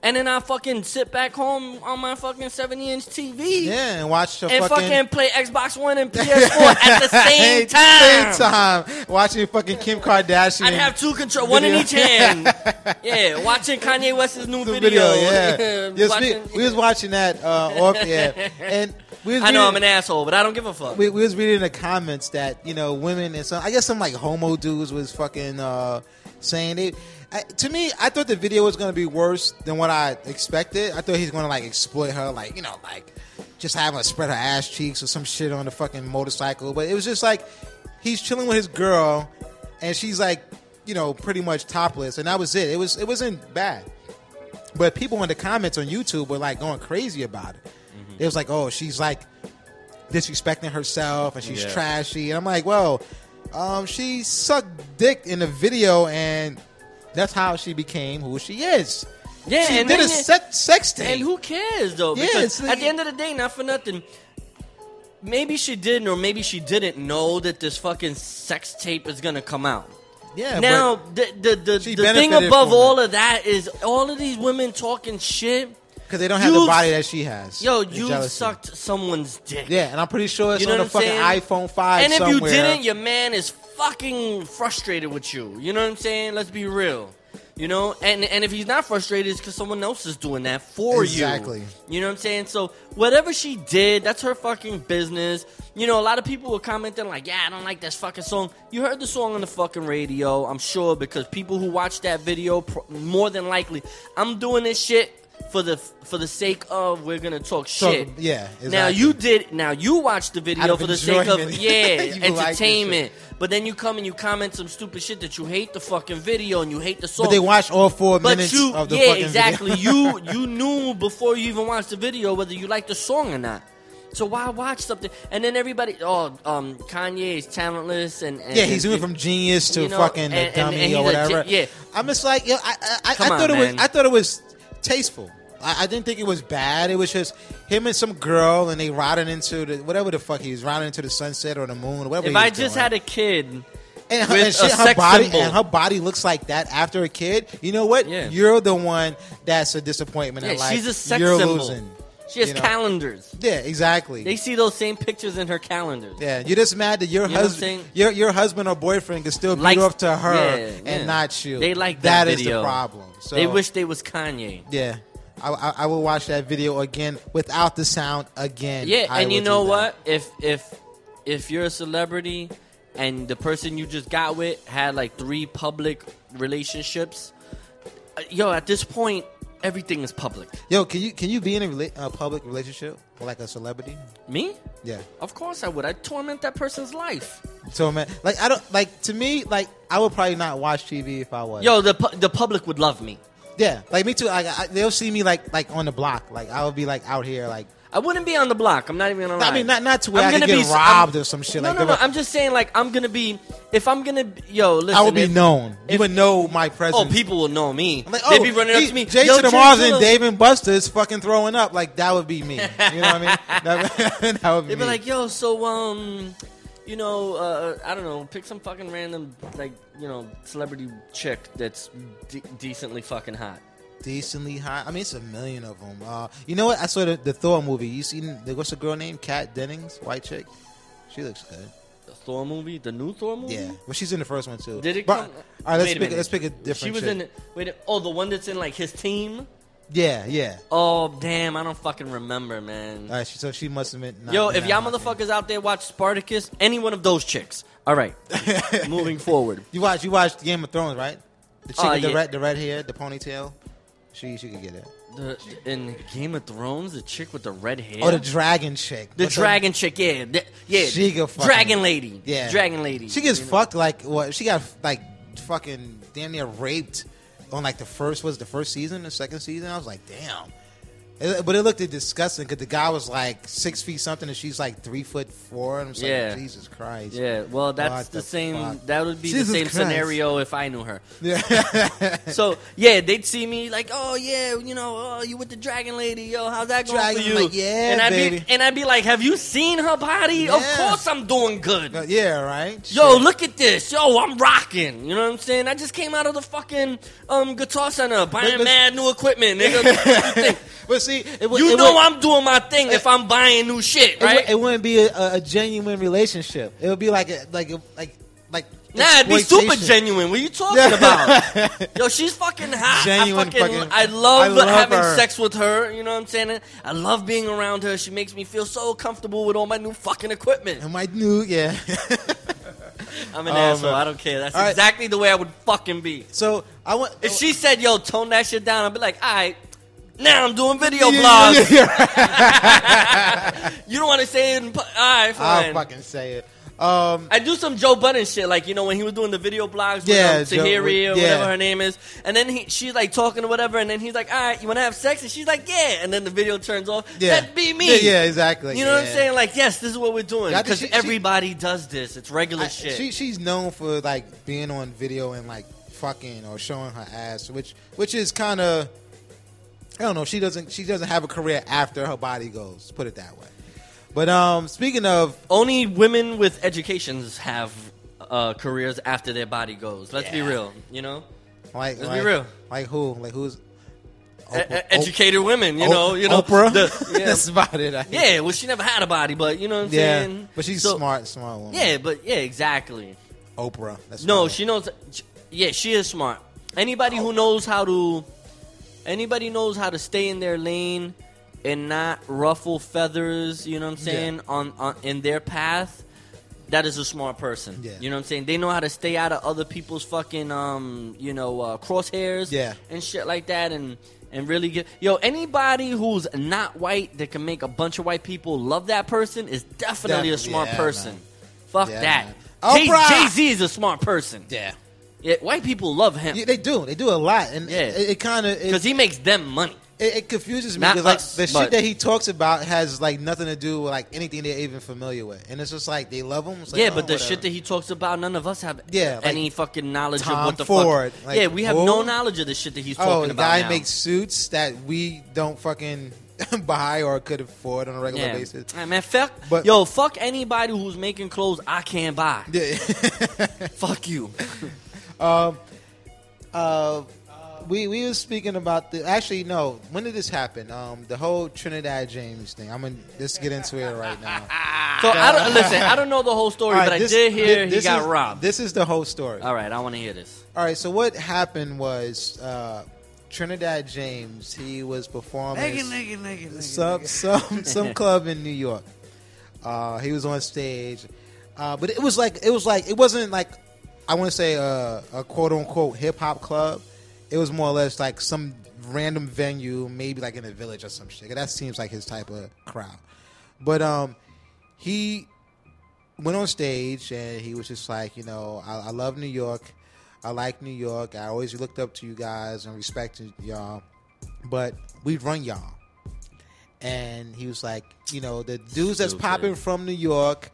And then I fucking sit back home on my fucking 70 inch TV. yeah, and watch the And fucking, fucking play Xbox One and PS4 at the same time. Same time, watching fucking Kim Kardashian. I'd have two control, one in each hand. yeah, watching Kanye West's new The video. yeah. Yes, Watching- we, we was watching that uh, off air, and we I know I'm an asshole, but I don't give a fuck. we, we was reading the comments that you know women and some I guess some like homo dudes was fucking uh, saying they. I, to me, I thought the video was gonna be worse than what I expected. I thought he's gonna like exploit her, like you know, like just have her spread her ass cheeks or some shit on the fucking motorcycle. But it was just like he's chilling with his girl, and she's like, you know, pretty much topless, and that was it. It was it wasn't bad. But people in the comments on YouTube were like going crazy about it. It was like, oh, she's like disrespecting herself and she's Yeah. trashy. And I'm like, well, um, she sucked dick in the video, and that's how she became who she is. Yeah, she did a sex, sex tape. And who cares though? Yeah, Because like- at the end of the day, not for nothing. Maybe she didn't, or maybe she didn't know that this fucking sex tape is gonna come out. Yeah, Now the the the, the thing above all of that is all of these women talking shit. because they don't have the You've- body that she has. Yo, you sucked someone's dick. Yeah, and I'm pretty sure it's You know on the fucking saying? iPhone 5 And if somewhere. you didn't, your man is fucking frustrated with you. You know what I'm saying? Let's be real. You know, and and if he's not frustrated, it's because someone else is doing that for Exactly. you. Exactly. You know what I'm saying? So whatever she did, that's her fucking business. You know, a lot of people were commenting like, "Yeah, I don't like this fucking song." You heard the song on the fucking radio, I'm sure, because people who watched that video, more than likely, I'm doing this shit for the for the sake of we're gonna talk So, shit. yeah, Now you did. Now you watched the video for the sake of yeah You like entertainment. But then you come and you comment some stupid shit that you hate the fucking video and you hate the song. But they watch all four But minutes you, of the yeah, exactly. you you knew before you even watched the video whether you liked the song or not. So why watch something? And then everybody, oh, um, Kanye is talentless and, and Yeah, he's moving from genius to you know, fucking and- and- dummy or whatever. yeah. I'm just like, yo, I, I, I, I thought on, it was. I thought it was tasteful. I, I didn't think it was bad. It was just him and some girl, and they riding into the whatever the fuck he was riding into the sunset or the moon or whatever. If I just doing. had a kid and her, and a her body symbol, and her body looks like that after a kid. You know what? Yeah. You're the one that's a disappointment yeah, in life. she's a sex You're symbol. losing. She has you know? calendars. Yeah, exactly. They see those same pictures in her calendars. Yeah, you're just mad that your You know husband, your your husband or boyfriend can still beat Likes- off to her yeah, and yeah. not you. They like that, That is the problem. So they wish they was Kanye. Yeah, I, I, I will watch that video again without the sound again. Yeah, I and you know what? If if if you're a celebrity and the person you just got with had like three public relationships, uh, yo, at this point, everything is public. Yo, can you can you be in a rela- public relationship with like a celebrity? Me? Yeah. Of course I would. I torment that person's life. Man, like I don't like to me like I would probably not watch TV if I was. Yo, the pu- the public would love me. yeah, like me too. Like I, they'll see me like like on the block. Like I would be like out here like. I wouldn't be on the block. I'm not even gonna lie. I mean, not not to where I'm I gonna get be robbed I'm- or some shit No, like no, that. no. I'm just saying, like, I'm gonna be. If I'm gonna, yo, listen. I would be if- known. You would know my presence. Oh, people will know me. Like, They'd oh, be running up to me. Jason Mars and Dave and Buster's fucking throwing up. Like that would be me. You know what I mean? That, that would be me. They'd be me. like, yo, so um, you know, uh, I don't know, pick some fucking random like you know celebrity chick that's de- decently fucking hot. Decently high. I mean, it's a million of them. Uh, you know what? I saw the, the Thor movie. You seen the, what's the girl name? Kat Dennings, white chick. She looks good. The Thor movie, the new Thor movie. Yeah, well, she's in the first one too. Did it But- come? all right, let's pick. minute. Let's pick a different. She was chick. in. Wait. Oh, the one that's in like his team. Yeah, yeah. Oh damn, I don't fucking remember, man. All right, so she must have been. not- Yo, if y'all motherfuckers out there watch Spartacus, any one of those chicks. All right, moving forward. you watch, you watched Game of Thrones, right? The chick Uh, with the yeah. red, the red hair, the ponytail. She, she could get it. The, in Game of Thrones, the chick with the red hair. Oh, the dragon chick. The What's dragon chick, yeah, the- yeah. She could fucking- dragon lady, Yeah, dragon lady. She gets You know? fucked like what? She got like fucking damn near raped on like the first was the first season, the second season. I was like, damn. It- but it looked disgusting because the guy was like six feet something and she's like three foot four. And I'm like, Jesus Christ. Yeah, well, that's the, the same. fuck? That would be Jesus the same Christ. scenario if I knew her. Yeah. so yeah, they'd see me like, oh yeah, you know, oh you with the dragon lady, yo, how's that going Dragon, for you? like, yeah, and I'd baby. be and I'd be like, have you seen her body? Of course, I'm doing good. Uh, yeah, right. Yo, Shit. look at this. Yo, I'm rocking. You know what I'm saying? I just came out of the fucking um, Guitar Center buying but- mad new equipment, nigga. See, it, You it know I'm doing my thing if I'm buying new shit, it, right? it wouldn't be a, a genuine relationship. It would be like a, like a, like like Nah, it'd be super genuine. What are you talking about? Yo, she's fucking hot. Genuine I fucking, fucking- I love, I love having her. sex with her. You know what I'm saying? I love being around her. She makes me feel so comfortable with all my new fucking equipment. And my new, yeah. I'm an Oh, asshole. man. I don't care. That's All right. exactly the way I would fucking be. So I want. If she said, "Yo, tone that shit down," I'd be like, "All right." Now I'm doing video Yeah, blogs. yeah, you don't want to say it. In, all right, fine. I'll fucking say it. Um, I do some Joe Budden shit, like you know when he was doing the video blogs with Yeah, um, Joe- or yeah. whatever her name is, and then he, she's like talking or whatever, and then he's like, "All right, you want to have sex?" And she's like, "Yeah," and then the video turns off. Yeah. That'd be me. Yeah, yeah, exactly. You know what I'm saying? Like, yes, this is what we're doing Yeah, because she- she- everybody does this. It's regular I- shit. She she's known for like being on video and like fucking or showing her ass, which which is kind of I don't know. She doesn't she doesn't have a career after her body goes. Put it that way. But um, speaking of Only women with educations have uh, careers after their body goes. Let's be real. You know, like Let's like, be real. like who like who's e- educated women. You know, you know, Oprah. the- yeah. That's about it. Yeah, well, she never had a body, but you know what I'm yeah. saying. But she's So- smart, smart woman. Yeah, but yeah, exactly. Oprah. That's No, she knows. Yeah, she is smart. Anybody who knows how to, anybody knows how to stay in their lane and not ruffle feathers. You know what I'm saying on, on in their path. That is a smart person. Yeah. You know what I'm saying? They know how to stay out of other people's fucking um, you know, uh, crosshairs. Yeah. And shit like that and and really get yo, anybody who's not white that can make a bunch of white people love that person is definitely a smart yeah, person. man. Fuck Yeah, that. Jay Z is a smart person. Yeah. Yeah, white people love him Yeah, they do. They do a lot, and Yeah. it, it kind of because he makes them money. it, it confuses me because like the shit that he talks about has like nothing to do with like anything they're even familiar with, and it's just like they love him. Like, yeah, oh, but the whatever. shit that he talks about, none of us have Yeah, like any fucking knowledge Tom of what the Ford, fuck. like, yeah, we have no knowledge of the shit that he's oh, talking the about. guy now. makes suits that we don't fucking buy or could afford on a regular yeah. basis. Hey, man, fuck, But- yo, fuck anybody who's making clothes I can't buy. Yeah. fuck you. Um, uh, we we were speaking about the actually no. When did this happen? Um, the whole Trinidad James thing. I'm gonna just get into it right now. So I don't listen. I don't know the whole story, All right, but this- I did hear thi- he this got is- robbed. This is the whole story. All right, I want to hear this. All right. So what happened was uh, Trinidad James. He was performing Naked, naked, naked, naked. some some some club in New York. Uh, he was on stage, uh, but it was like it was like it wasn't like I want to say a, a quote unquote hip hop club. It was more or less like some random venue, maybe like in a village or some shit. That seems like his type of crowd. But um, he went on stage and he was just like, you know, I, I love New York. I like New York. I always looked up to you guys and respected y'all, but we run y'all. And he was like, you know, the dudes that's popping from New York,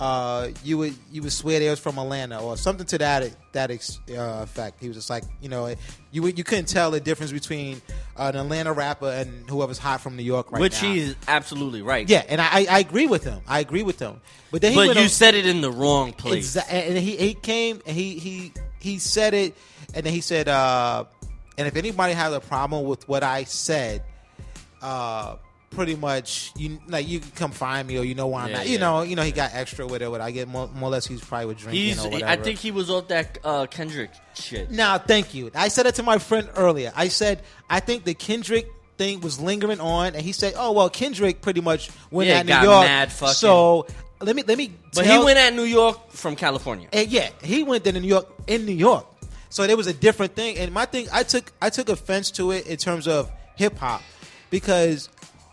uh, you would you would swear they was from Atlanta or something to that that ex, uh, effect. He was just like, you know, you you couldn't tell the difference between uh, an Atlanta rapper and whoever's hot from New York right Which now. he's absolutely right. Yeah, and I, I agree with him. I agree with him. But then he but you on- said it in the wrong place. Exa- and he he came and he he he said it, and then he said, uh, and if anybody has a problem with what I said, uh, pretty much you like you can come find me or you know why I'm Yeah, at. You yeah. know, you know he got extra with it. What I get more, more or less he's probably with drinking He's. or whatever. I think he was off that uh, Kendrick shit. Now, thank you. I said it to my friend earlier. I said I think the Kendrick thing was lingering on, and he said, "Oh well, Kendrick pretty much went Yeah, at New York." mad fucking- so let me let me. But he went at New York from California. and yeah, he went to New York in New York. So there was a different thing. And my thing, I took I took offense to it in terms of hip hop because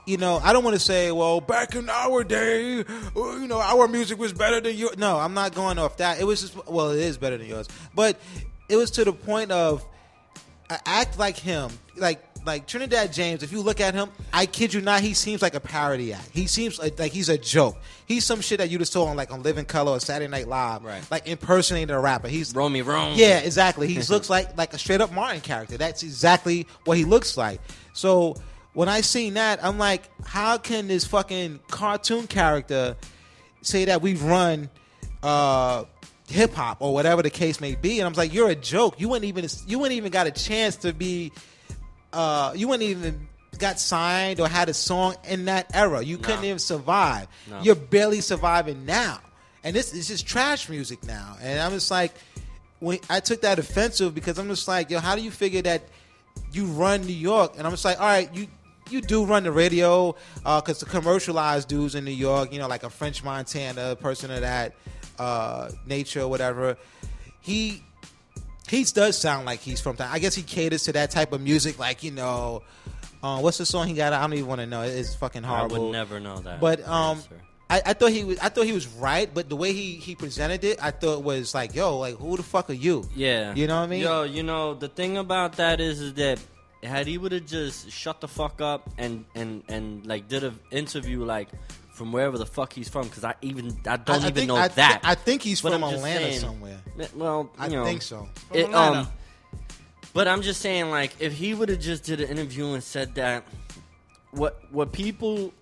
you know I don't want to say, well, back in our day, uh, you know, our music was better than yours. No, I'm not going off that. It was just well, it is better than yours, but it was to the point of act like him, like like Trinidad James. If you look at him, I kid you not, he seems like a parody act. He seems like, like he's a joke. He's some shit that you just saw on like on Living Color or Saturday Night Live, Right. like impersonating a rapper. He's Romy Rome. yeah, exactly. He looks like like a straight up Martin character. That's exactly what he looks like. So when I seen that, I'm like, how can this fucking cartoon character say that we've run uh, hip hop or whatever the case may be? And I'm like, you're a joke. You wouldn't even you wouldn't even got a chance to be. Uh, you wouldn't even got signed or had a song in that era. You couldn't even survive. You're barely surviving now, and this is just trash music now. And I'm just like, when I took that offensive because I'm just like, yo, how do you figure that you run New York? And I'm just like, all right, you you do run the radio because the commercialized dudes in New York, you know, like a French Montana, person of that uh, nature or whatever. He he does sound like he's from. I guess he caters to that type of music, like you know. Uh, what's the song he got? I don't even want to know. It's fucking horrible. I would never know that. But um. I, I thought he was. I thought he was right, but the way he he presented it, I thought was like, yo, like who the fuck are you? Yeah. You know what I mean? Yo, you know, the thing about that is, is that had he would have just shut the fuck up and, and, and like did an interview like from wherever the fuck he's from, because I even I don't I even think- know I thi- that. I think he's But from I'm Atlanta saying- somewhere. Well, I know, think so. It, um, but I'm just saying, like, if he would have just did an interview and said that, what what people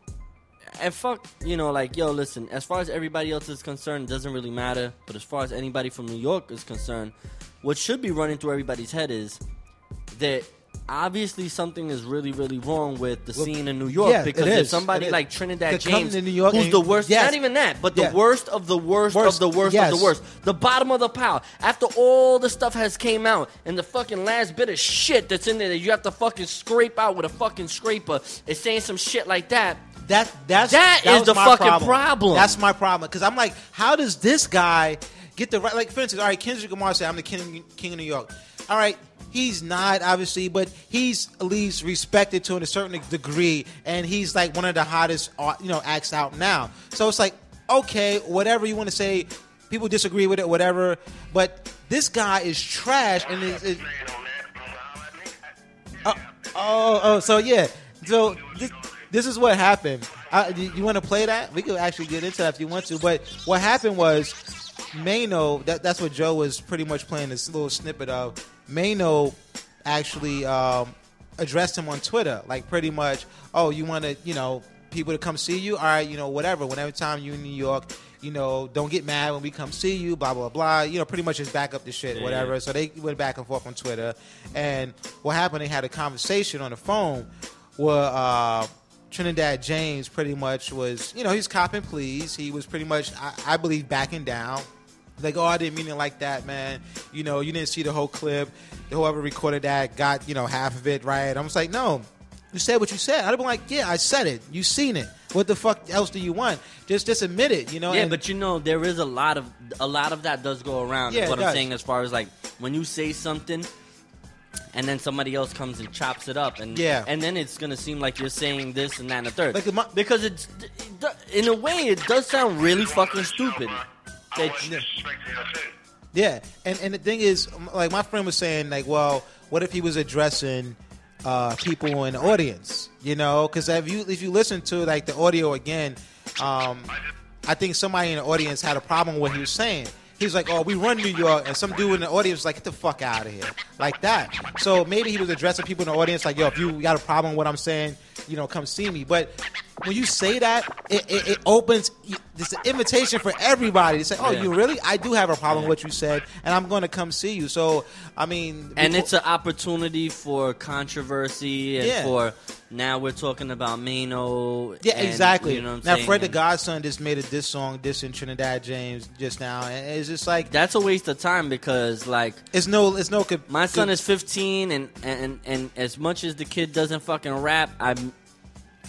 and fuck, you know, like, yo, listen, as far as everybody else is concerned, it doesn't really matter. But as far as anybody from New York is concerned, what should be running through everybody's head is that obviously something is really, really wrong with the scene in New York. yeah, because if is. somebody like Trinidad To James, to New York who's the worst, yes. not even that, but Yeah. the worst of the worst, Worst, of the worst yes. of the worst, the bottom of the pile. After all the stuff has came out, and the fucking last bit of shit that's in there that you have to fucking scrape out with a fucking scraper is saying some shit like that. That that's That that is the fucking problem. That's my problem because I'm like, how does this guy get the right? Like for instance, all right, Kendrick Lamar said, "I'm the king, king of New York." All right, he's not obviously, but he's at least respected to a certain degree, and he's like one of the hottest, uh, you know, acts out now. So it's like, okay, whatever you want to say, people disagree with it, whatever. But this guy is trash, and is. is Oh, oh, oh, so yeah. So this, this is what happened. I, you you want to play that? We could actually get into that if you want to. But what happened was Maino. That, that's what Joe was pretty much playing this little snippet of. Maino actually um, addressed him on Twitter, like pretty much, oh, you want to, you know, people to come see you? All right, you know, whatever. Whenever time you in New York, you know, don't get mad when we come see you. Blah blah blah. You know, pretty much just back up the shit, Yeah. whatever. So they went back and forth on Twitter, and what happened? They had a conversation on the phone where uh, Trinidad James pretty much was, you know, he's copping pleas. He was pretty much, I, I believe, backing down. Like, oh, I didn't mean it like that, man. You know, you didn't see the whole clip. Whoever recorded that got, you know, half of it right. I'm just like, no, you said what you said. I'd have been like, yeah, I said it. You seen it. What the fuck else do you want? Just, just admit it. You know. Yeah, and- but you know there is a lot of a lot of that does go around. Yeah, what I'm does. saying as far as like when you say something and then somebody else comes and chops it up and Yeah. and then it's gonna seem like you're saying this and that and the third. Like mo- because it's in a way, it does sound really fucking stupid. Yeah, and and the thing is, like my friend was saying, like, well, what if he was addressing uh, people in the audience? You know, because if you if you listen to like the audio again, um, I think somebody in the audience had a problem with what he was saying. He's like, "Oh, we run New York," and some dude in the audience was like, "Get the fuck out of here," like that. So maybe he was addressing people in the audience, like, "Yo, if you got a problem with what I'm saying, you know, come see me." But when you say that, it, it, it opens this invitation for everybody to say, "Oh, Yeah. you really? I do have a problem with what you said, and I'm going to come see you." So, I mean, and it's an opportunity for controversy and Yeah. for now we're talking about Maino. Yeah, and, exactly. You know what I'm now, saying? Fred the Godson just made a diss song dissing Trinidad James just now, and it's just like that's a waste of time because like it's no, it's no. my son is 15, and and and as much as the kid doesn't fucking rap, I'm.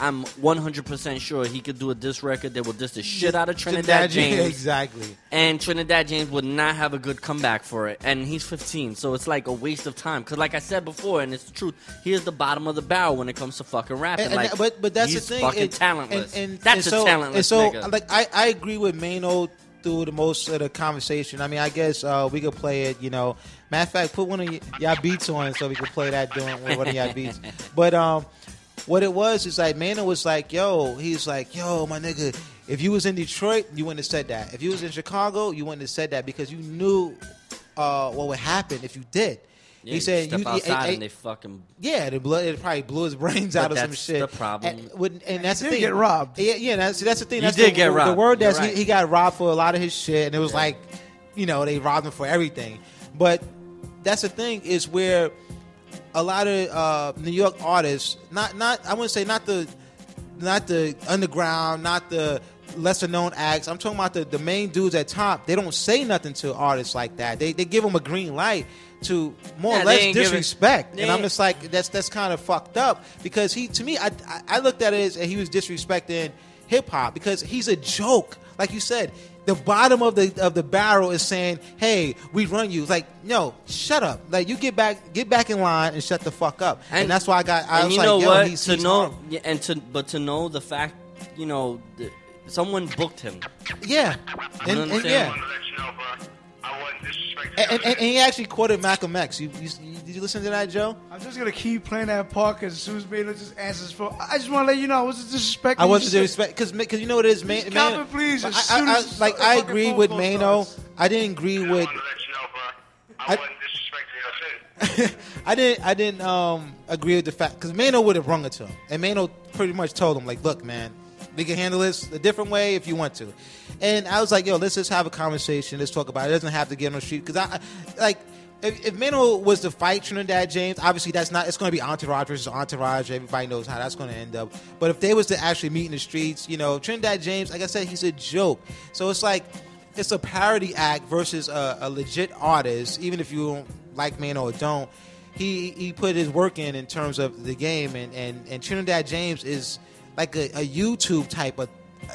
I'm 100% sure he could do a diss record that will diss the shit out of Trinidad James. exactly. And Trinidad James would not have a good comeback for it. And he's 15, so it's like a waste of time. Because, like I said before, and it's the truth, he is the bottom of the barrel when it comes to fucking rapping. And- and like, but but that's the thing. fucking it- talentless. And, and, that's and a so, talentless and so, nigga. like I, I agree with Maino through the most of the conversation. I mean, I guess uh, we could play it. You know, matter of fact, put one of y- y'all beats on so we could play that doing one of y'all beats. But um, what it was is like Maino was like, "Yo," he's like, "Yo, my nigga." If you was in Detroit, you wouldn't have said that. If you was in Chicago, you wouldn't have said that because you knew uh, what would happen if you did. Yeah, he you said, step you, outside and they fucking. yeah, the blood it probably blew his brains But out of some shit. the problem. And, would- and that's He the did thing. get robbed. Yeah, yeah. That's, that's the thing. He That's did the, get the, robbed. The word You're that's right. he, he got robbed for a lot of his shit, and it was like, you know, they robbed him for everything. But that's the thing is where a lot of uh, New York artists, not not I wouldn't say not the not the underground, not the lesser known acts. I'm talking about the, the main dudes at top. They don't say nothing to artists like that. They they give them a green light to more Yeah, or less disrespect. and I'm just like that's that's kind of fucked up because he to me I I, I looked at it as he was disrespecting hip hop because he's a joke. Like you said, the bottom of the of the barrel is saying, "Hey, we run you." It's like, no, shut up. Like you get back get back in line and shut the fuck up. And, that's why I got. I and was you like, know yo, what? he's, to he's know, horrible. yeah, and to but to know the fact, you know, th- someone booked him. Yeah, You and, know and what I'm yeah. saying? And, and, and he actually quoted Malcolm X. You, you, you- did you listen to that, Joe? I'm just gonna keep playing that part because as soon as Maino just answers for, I just want to let you know I wasn't disrespecting. I wasn't you. disrespect because because you know what it is, man. Just man please, as I, soon I- as I- like the I fucking agree with call Maino. starts. I didn't agree with. I, I didn't. I didn't um, agree with the fact because Maino would have rung it to him, and Maino pretty much told him like, "Look, man, we can handle this a different way if you want to." And I was like, "Yo, let's just have a conversation. Let's talk about it. It doesn't have to get on the street because I, I like." If, if Maino was to fight Trinidad James, obviously that's not. It's going to be Entourage versus Entourage. Everybody knows how that's going to end up. But if they was to actually meet in the streets, you know, Trinidad James, like I said, he's a joke. So it's like it's a parody act versus a, a legit artist. Even if you don't like Maino or don't, he he put his work in in terms of the game, and and, and Trinidad James is like a, a YouTube type of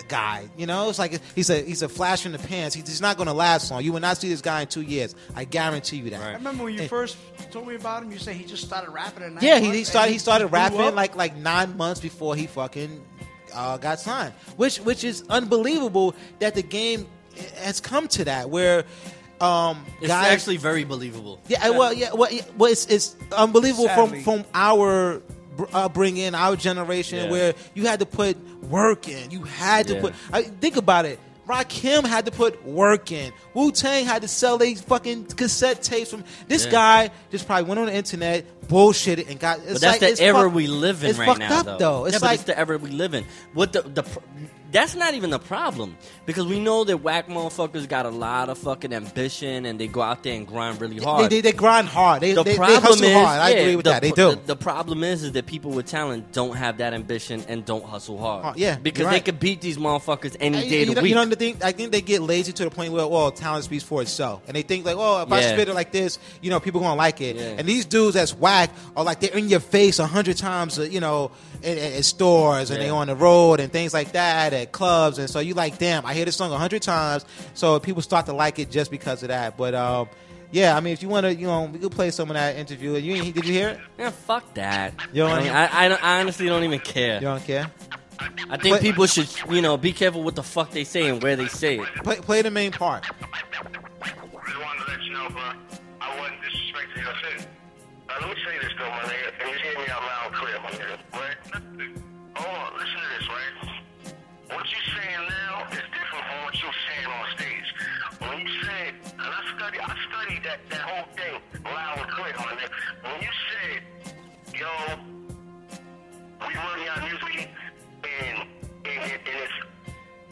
guy. You know, it's like he's a he's a flash in the pants. He's he's not going to last long. You will not see this guy in two years. I guarantee you that. I remember when you And- first told me about him. You said he just started rapping at nine yeah, he, months he and started he started rapping up. like like nine months before he fucking uh, got signed, which which is unbelievable that the game has come to that where um, It's guys actually very believable. yeah, I- well, yeah, well, yeah, well it's, it's unbelievable Sadly. from from our br- upbringing, uh, our generation, Yeah. where you had to put work in. You had to Yeah. put. I, think about it. Rakim had to put work in. Wu Tang had to sell these fucking cassette tapes from. This Yeah. guy just probably went on the internet, bullshitted, and got. It's But that's like, the era fuck- we live in right now, up, though. though. It's yeah, like it's the era we live in. What the the that's not even the problem because we know that whack motherfuckers got a lot of fucking ambition and they go out there and grind really hard. they, they grind hard. They, the they, they problem hustle is, hard. I yeah, agree with the, that. They do. The, the problem is, is that people with talent don't have that ambition and don't hustle hard. Uh, yeah, because you're they could beat these motherfuckers any And day you, of the week. you know the thing? I think they get lazy to the point where, well, talent speaks for itself, and they think like, oh, if I spit it like this, you know, people gonna like it. Yeah. And these dudes that's whack are like they're in your face a hundred times, uh, you know, in, in, in stores and they Yeah. on the road and things like that at clubs, and so you like, damn, I hear this song a hundred times, so people start to like it just because of that. But um, yeah, I mean, if you want to, you know, we could play some of that interview. You did you hear it? Yeah, fuck that. You don't I, mean, hear- I, I, I honestly don't even care. You don't care? I think But- people should, you know, be careful what the fuck they say and where they say it. Play, play the main part. just wanted to let you know, bro, I wasn't disrespecting your city. Let me say this, though, my nigga, and just hear me out loud clear, my nigga, right? Hold on, listen to this, right? What you saying now is different from what you were saying on stage. When you said, and I studied, I studied that, that whole thing loud and clear, my nigga. When you said, yo, we run your music and, and, and it's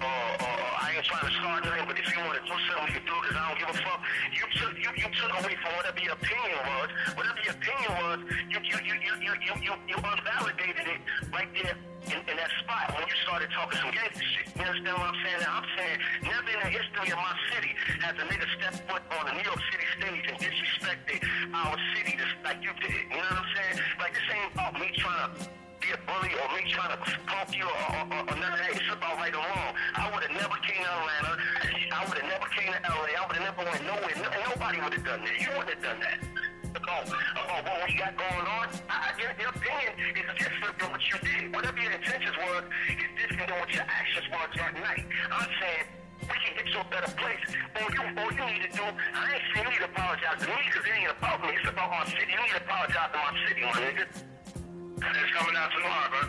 uh, uh, I ain't trying to start nothing, but if you want to do something, you can do it because I don't give a fuck. You took you, you took away from whatever your opinion was. Whatever your opinion was, you you you you you you you, you unvalidated it right there in, in that spot when you started talking some gangster shit. You understand what I'm saying? I'm saying never in the history of my city has a nigga stepped foot on a New York City stage and disrespected our city just like you did. You know what I'm saying? Like this ain't about me trying to be a bully or me trying to punk you or, or, or, or none of that. It's about right or wrong. I would have never came to Atlanta. I would have never came to LA. I would have never went nowhere. No, nobody would have done that. You wouldn't have done that. About, about what we got going on, I, your, your opinion is different than what you did. Whatever your intentions were is different than what your actions were that night. I'm saying we can get to a better place. All you, all you need to do, I ain't saying you need to apologize to me because it ain't about me. It's about our city. You need to apologize to my city, my nigga. It's coming out tomorrow, bro.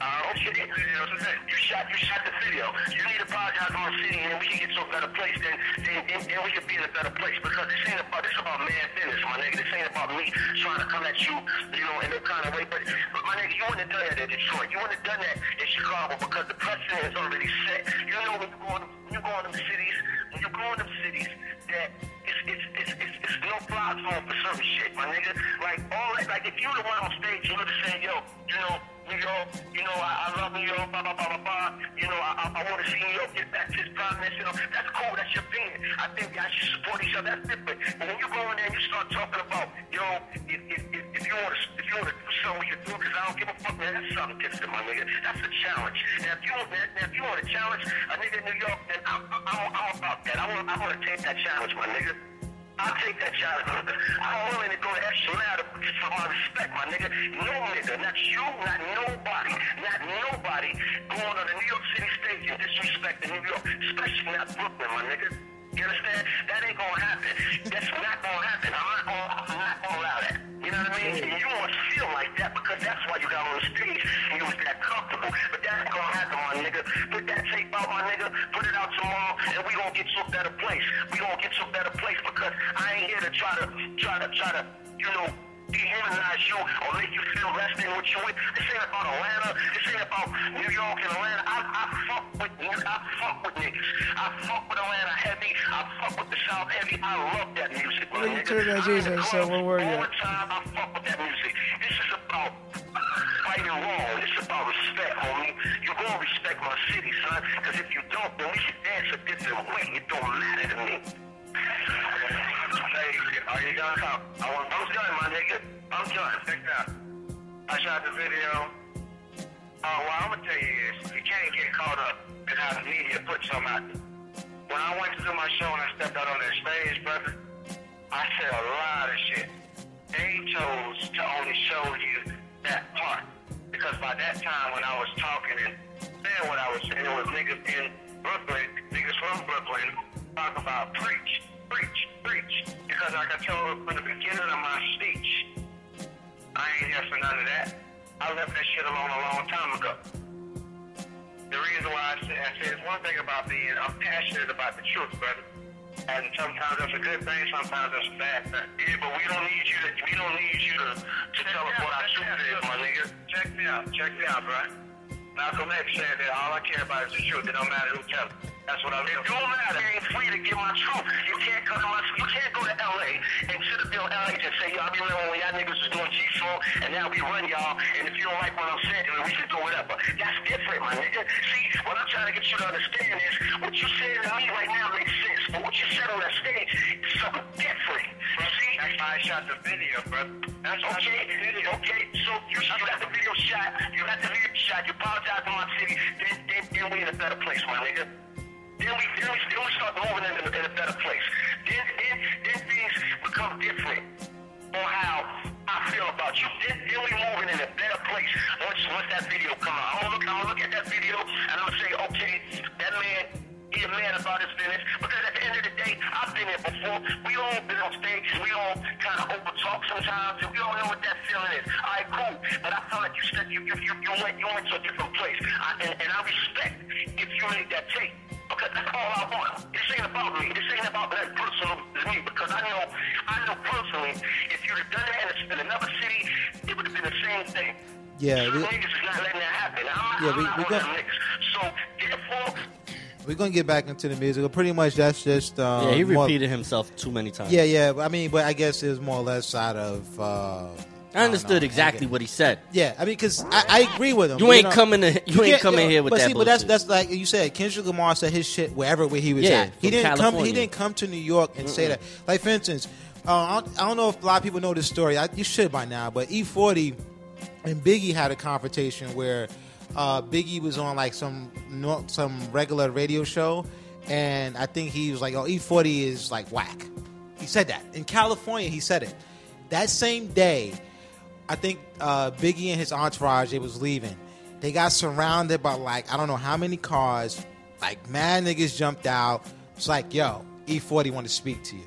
Uh, okay, you shot, you shot the video. You need to apologize to my city, and we can get to a better place. Then, then, then, then we can be in a better place because this ain't about this about man business, my nigga. This ain't about me trying to come at you, you know, in that kind of way. But, but my nigga, you wouldn't have done that in Detroit. You wouldn't have done that in Chicago because the precedent is already set. You know when you go in, you go in them cities, when you go in them cities, that it's it's it's it's, it's no zone for certain shit, my nigga. Like all that, like if you the one on stage, you would have said, yo, you know. New York, you know, I, I love New York, blah, blah, blah, blah, blah. You know, I, I, want to see New York get back to its prominence, you know. That's cool, that's your opinion. I think y'all should support each other, that's different. But when you go in there and you start talking about, yo, if, if, if, if you want to if you want to do something, you do because I don't give a fuck, man, that's something different, my nigga. That's a challenge. Now, if you, man, now, if you want to challenge a nigga in New York, then I'm, I'm, I'm about that. I want, I want to take that challenge, my nigga. I'll take that challenge. I'm willing to go the extra mile for my respect, my nigga. No nigga, not you, not nobody, not nobody going on the New York City stage and disrespecting New York, especially not Brooklyn, my nigga. You understand? That ain't gonna happen. That's not gonna happen. I'm not gonna, I'm not gonna allow that. You know what I mean? And you must feel like that because that's why you got on the stage and you was that comfortable. But that's gonna happen, my nigga. I ain't here to try to, try to, try to, you know, dehumanize you or make you feel less than what you with. This ain't about Atlanta. This ain't about New York and Atlanta. I, I fuck with I fuck with niggas. I fuck with Atlanta heavy. I fuck with the South heavy. I love that music, my Look at nigga. you, man, Jesus. So where were you? All the time, I fuck with that music. This is about right and wrong. Is about respect, homie. You gonna respect my city, son. Because if you don't, then we should dance a different way. It don't matter to me. Are you done? I want, I'm done, my nigga. I'm done. Check it out. I shot the video. Uh, what I'm gonna tell you is, you can't get caught up how the media puts something out there. When I went to do my show and I stepped out on that stage, brother, I said a lot of shit. They chose to only show you that part. Because by that time when I was talking and saying what I was saying, it was niggas in Brooklyn, niggas from Brooklyn, talk about preach, preach, preach. Because like I told from the beginning of my speech, I ain't here for none of that. I left that shit alone a long time ago. The reason why I say, I say it's one thing about being, I'm passionate about the truth, brother. And sometimes that's a good thing, sometimes that's a bad thing. Yeah, but we don't need you to, we don't need you to, to tell us what our truth is, my nigga. Check me out, check me out, bro. Malcolm X said that all I care about is the truth. It don't matter who tells it. That's what I mean. It don't matter. I ain't free to give my truth. You can't come to my, you can't go to LA and sit up on LA and say, yo, I remember when y'all niggas was doing G-Funk and now we run y'all and if you don't like what I'm saying, then we should do whatever. That's different, my nigga. See, what I'm trying to get you to understand is what you saying to me right now makes sense, but what you said on that stage is something different. You see? That's why I shot the video, brother. That's okay. Video. Okay, so you, you got the video shot, you got the video shot, you apologize to my city, then, then, then we in a better place, my nigga. Then we, then we, then we start moving in a, in a better place. Then, then, then things become different on how I feel about you. Then, then we moving in a better place once, once that video come out. I'm gonna look, I'm gonna look at that video and I'm gonna say, okay, that man finished because at the end of the day, I've been here before. We all been on stages. We all kind of over talk sometimes, and we all know what that feeling is. All right, cool. But I felt like you said you you you, you went you went to a different place, I, and, and I respect if you made that take. Because that's all I want. This ain't about me. This ain't about that personal to me. Because I know, I know personally, if you'd have done that in, in another city, it would have been the same thing. Yeah, we- niggas is not letting that happen. I'm Yeah, I'm we- not we one gon- of them niggas. So therefore, We're gonna get back into the music. but Pretty much, that's just. Um, yeah, he more- repeated himself too many times. Yeah, yeah. I mean, but I guess it was more or less out of. Uh, I understood exactly what he said. Yeah, I mean, because I, I agree with him. You ain't know? coming to- you ain't coming here with but that see, but that's that's like you said. Kendrick Lamar said his shit wherever where he was Yeah, at. He didn't come. He didn't come to New York and say that. Like for instance, uh, I, don't, I don't know if a lot of people know this story. I, you should by now. But E40 and Biggie had a confrontation where uh, Biggie was on like some some regular radio show, and I think he was like, "Oh, E40 is like whack." He said that in California. He said it that same day. I think uh, Biggie and his entourage they was leaving. They got surrounded by like I don't know how many cars. Like mad niggas jumped out. It's like yo, E40 want to speak to you,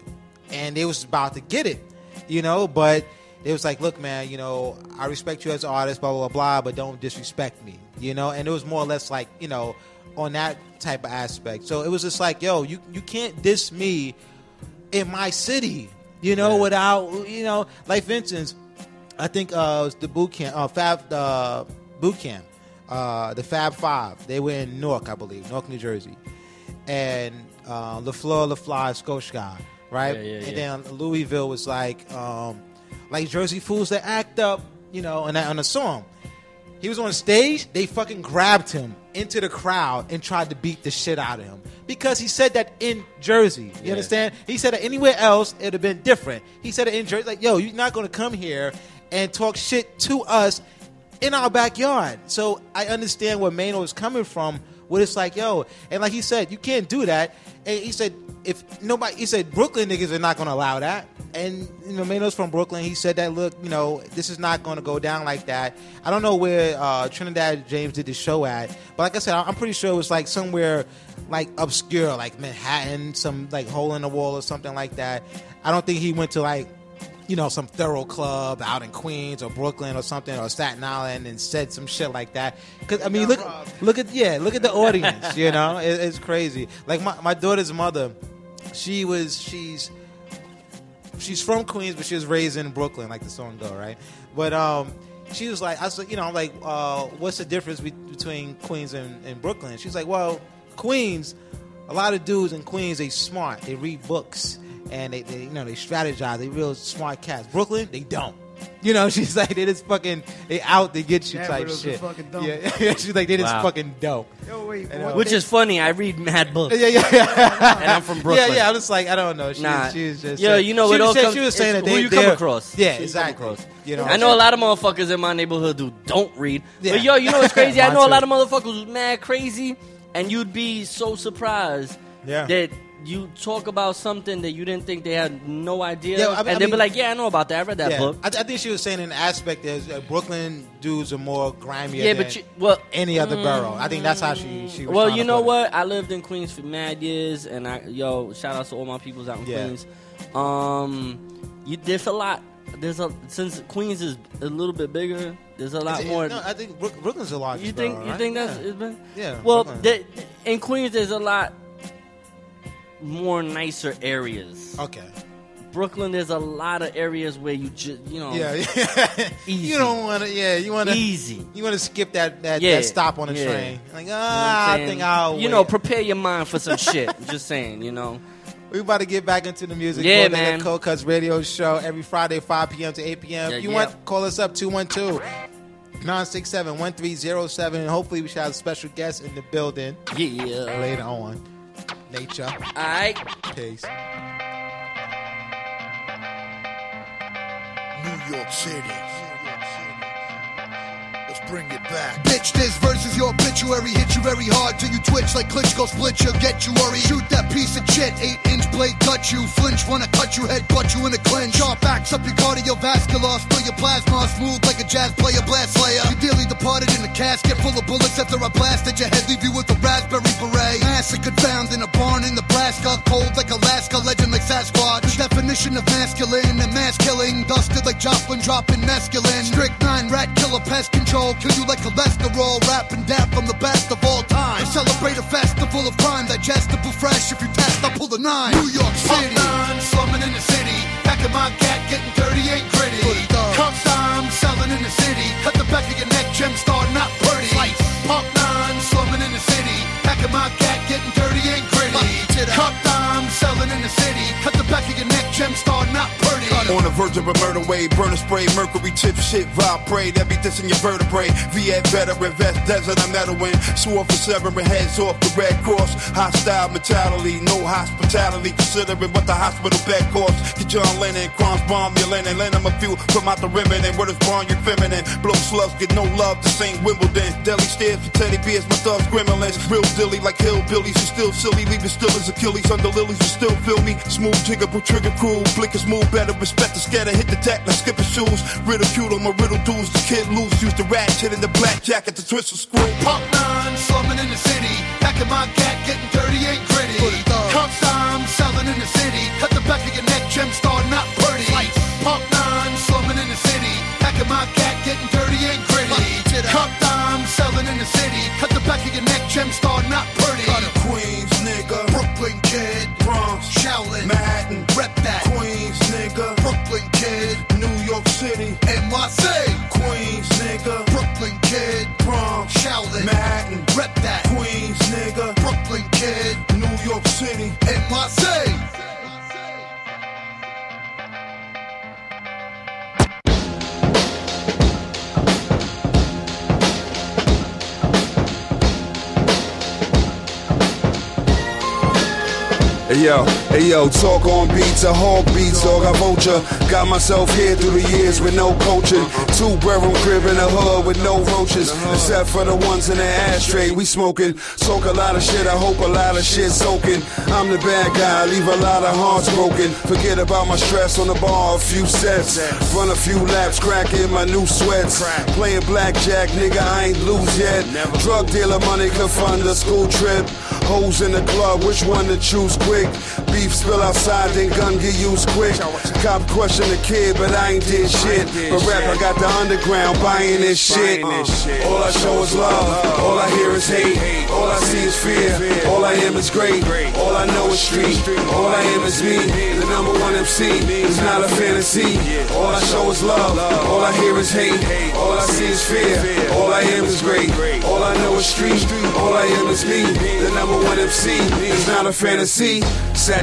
and they was about to get it, you know. But it was like, look, man, you know, I respect you as an artist, blah blah blah, blah but don't disrespect me, you know. And it was more or less like you know on that type of aspect. So it was just like, yo, you you can't diss me in my city, you know, without you know, like for instance, I think uh, it was the boot camp, uh, Fab uh, boot camp, uh, the Fab Five. They were in Newark, I believe, Newark, New Jersey, and uh, LaFleur, LaFly, Scotia, right? Yeah, yeah, and yeah. then Louisville was like, um, like Jersey fools that act up, you know, and that on the song. He was on stage. They fucking grabbed him into the crowd and tried to beat the shit out of him because he said that in Jersey. You Yeah. understand? He said that anywhere else it'd have been different. He said it in Jersey. Like, yo, you're not going to come here and talk shit to us in our backyard. So I understand where Maino is coming from. Where it's like, yo, and like he said, you can't do that. And he said, if nobody, he said Brooklyn niggas are not going to allow that. And you know, Maino's from Brooklyn. He said that, look, you know, this is not going to go down like that. I don't know where uh, Trinidad James did the show at, but like I said, I'm pretty sure it was like somewhere like obscure, like Manhattan, some like hole in the wall or something like that. I don't think he went to like you know, some thorough club out in Queens or Brooklyn or something or Staten Island and said some shit like that. Cause I mean, look, look at yeah, look at the audience. You know, it, it's crazy. Like my, my daughter's mother, she was she's she's from Queens, but she was raised in Brooklyn, like the song go right. But um, she was like, I was you know, I'm like, uh, what's the difference be- between Queens and, and Brooklyn? She's like, well, Queens, a lot of dudes in Queens, they smart, they read books, and they, they you know, they strategize, they real smart cats. Brooklyn, they don't. You know, she's like they just fucking they out to get you Yeah, type but those are shit. fucking dumb. Yeah, she's like they just Wow. fucking dope. Yo, wait, what uh, Which is funny. I read mad books. yeah, yeah, yeah. and I'm from Brooklyn. Yeah, yeah. I'm just like I don't know. She, Nah. she was just Yo, you know, she it was all saying- comes- she was saying it's that who they you come they're- across. Yeah, Who you exactly. across. You know, I know a lot of motherfuckers in my neighborhood who don't read. Yeah. But yo, you know what's crazy? I Mine know a lot of motherfuckers who's mad crazy, and you'd be so surprised Yeah. that you talk about something that you didn't think they had no idea, Yeah, I mean- and I they'd mean- be like, "Yeah, I know about that. I read that yeah. book." I, I think she was saying an aspect is uh, Brooklyn dudes are more grimier Yeah, than but you, well, any other borough. I think that's how she she was. well, you know put it. what? I lived in Queens for mad years, and I yo shout out to all my peoples out in Yeah. Queens. Um, you, there's a lot. There's a since Queens is a little bit bigger. There's a lot it- more. No, I think Brooklyn's a lot. you think borough, you right? think that's yeah. it's been? Yeah, Well, there- in Queens, there's a lot more nicer areas. okay. Brooklyn, there's a lot of areas where you just you know Yeah, yeah. easy. you don't want to. Yeah, you want to easy. You want to skip that that, Yeah, that stop on the yeah. train. Like You know ah, I think I'll. you know wait. prepare your mind for some shit. Just saying, you know. We about to get back into the music. Yeah, Golden man. Cold Kutz Radio Show every Friday, 5 p.m. to 8 p.m. If you want, call us up 212 967 1307. Hopefully, we should have a special guest in the building Yeah. later on. Nature. All right. Peace. New York City. Bring it back. Bitch, this verse is your obituary. Hit you very hard till you twitch like Klitschko split you. Get you worried. Shoot that piece of shit. Eight inch blade cut you. Flinch, wanna cut you. Head butt you in a clinch. Sharp axe up your cardiovascular. Spill your plasma. Smooth like a jazz player. Blast slayer. You dearly departed in a casket full of bullets after I blasted your head. Leave you with a raspberry beret. Massacred found in a barn in Nebraska. Cold like Alaska. Legend like Sasquatch. The definition of masculine and mass killing. Dusted like Joplin. Dropping masculine. Strict nine rat killer pest control. Kill you like cholesterol. Rapping dap from the best of all time. I celebrate a festival of crime. Digestible fresh. If you test, I'll pull the nine. New York City. nine, slumming in the city. Packing my cat, getting dirty, ain't gritty. Cup time, selling in the city. Cut the back of your neck, gem star, not pretty. Pump nine, slumming in the city. Packing my cat, getting dirty, ain't gritty. Cup time, selling in the city. Cut the back of your neck, gem star, not pretty. On the verge of a murder wave, burner spray, mercury tip shit, vibrate, every this in your vertebrae. Viet veteran, vest, desert, I'm meddling. Swore for severing heads off the Red Cross. Hostile mentality, no hospitality, considering what the hospital bed costs. Get John Lennon, crimes bomb your linen, lend him a few from out the ribbon, and word is born, you're feminine. Blow slugs, get no love, this ain't Wimbledon. Deli stairs for teddy bears, my thugs, gremlins. Real dilly like hillbillies, you still silly, leaving still as Achilles under lilies, you still feel me. Smooth, jiggable, trigger cool, blinkers move better, respect the scatter, hit the skipper shoes. Ridicule on my riddle dudes, the kid loose, use the ratchet in the black jacket to twist screw. Pump nine, slumming in the city. Packing my cat, getting dirty, ain't gritty. Cup time, selling in the city. Cut the back of your neck, gem star, not pretty. Pump nine, slumming in the city. Packing my cat, getting dirty, ain't gritty. Cup time, selling in the city. Cut the back of your neck, gem star, not pretty. That. Queens, nigga. Brooklyn kid. New York City. NYC. Hey yo, hey yo, talk on beats, a hog beats, dog, I vulture. Got myself here through the years with no coaching. Two bedroom crib in the hood with no roaches. Except for the ones in the ashtray, we smoking. Soak a lot of shit, I hope a lot of shit soaking. I'm the bad guy, leave a lot of hearts broken. Forget about my stress on the bar, a few sets. Run a few laps, crack in my new sweats. Playing blackjack, nigga, I ain't lose yet. Drug dealer money could fund a school trip. Hoes in the club, which one to choose quick? Beef spill outside, then gun get used quick. Cop question the kid, but I ain't did shit. But rap, I got the underground buying this shit. All I show is love, all I hear is hate. All I see is fear, all I am is great. All I know is street, all I am is me. The number one MC is not a fantasy. All I show is love, all I hear is hate. All I see is fear, all I am is great. All I know is street, all I am is me. The number one MC is not a fantasy.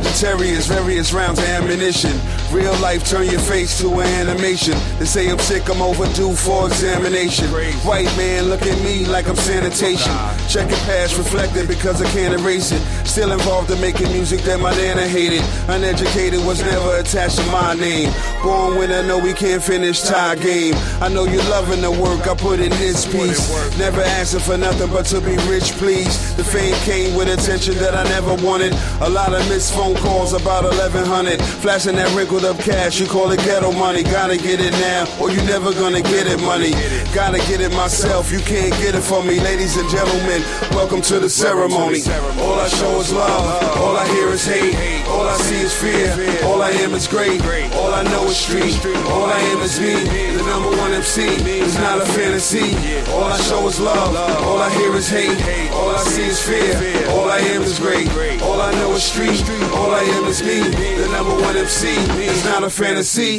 Sagittarius, various rounds of ammunition. Real life turn your face to an animation. They say I'm sick, I'm overdue for examination. White man look at me like I'm sanitation. Checking past reflected because I can't erase it. Still involved in making music that my nana hated. Uneducated was never attached to my name. Born when I know we can't finish tie game. I know you're loving the work I put in this piece. Never asking for nothing but to be rich, please. The fame came with attention that I never wanted. A lot of missed phone calls about 1100. Flashing that wrinkled up cash, you call it ghetto money. Gotta get it now, or you never gonna get it money. Gotta get it myself, you can't get it from me. Ladies and gentlemen, welcome to the ceremony. All I show is love, all I hear is hate. All I see is fear, all I am is great. All I know is street, all I am is me. The number one MC is not a fantasy. All I show is love, all I hear is hate. All I see is fear, all I am is great. All I know is street, all I am is me. The number one MC is not a fantasy.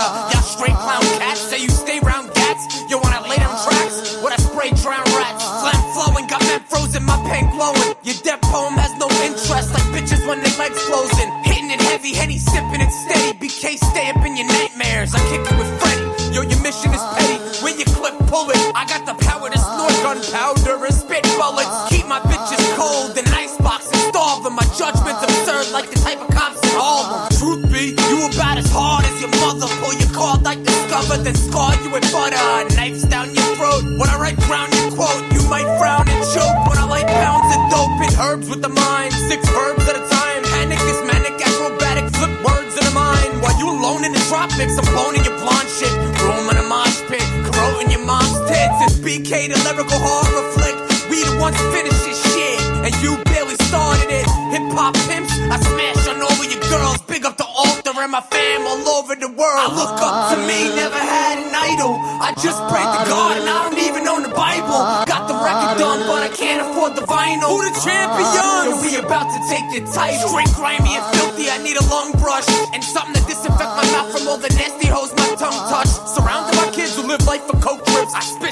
Gutter. Y'all straight clown cats say you stay round gats. You wanna lay down tracks? What I spray drown rats. Phlegm flowing, got men frozen, my pen glowing. Your dead poem has no interest, like bitches when their legs closing. Hitting it heavy, henny sipping it steady. BK stay up in your nightmares. World. I look up to me, never had an idol. I just prayed to God and I don't even own the Bible. Got the record done, but I can't afford the vinyl. Who the champion? We about to take the title. Straight grimy and filthy, I need a long brush and something to disinfect my mouth from all the nasty hoes my tongue touch. Surrounded by kids who live life for coke trips. I spit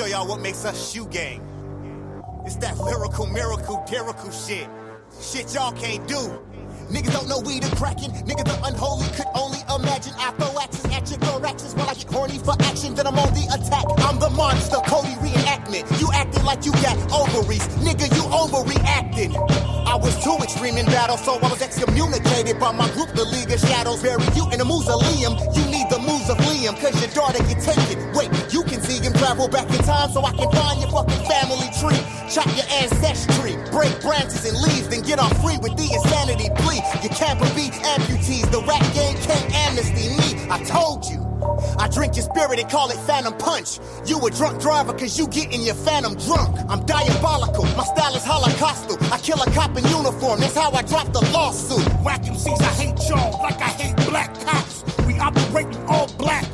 show y'all what makes us shoe gang. It's that lyrical, miracle, miracle shit. Shit y'all can't do. Niggas don't know we the cracking. Niggas the unholy could only imagine. I throw axes at your thoraxes while I get horny for action. Then I'm on the attack. I'm the monster, Cody reenactment. You acting like you got ovaries. Nigga, you overreacting. I was too extreme in battle, so I was excommunicated by my group, the League of Shadows. Bury you in a mausoleum. You need the moves of Liam, cause your daughter get taken. Wait, you can see him travel back in time so I can find your fucking family tree. Chop your ancestry, break branches and leaves, then get off free with the insanity plea. You can't be amputees, the rap game can't amnesty me. I told you. I drink your spirit and call it phantom punch. You a drunk driver cause you getting your phantom drunk. I'm diabolical, my style is holocaustal. I kill a cop in uniform, that's how I drop the lawsuit. Whack MCs, I hate y'all like I hate black cops. We operate all black,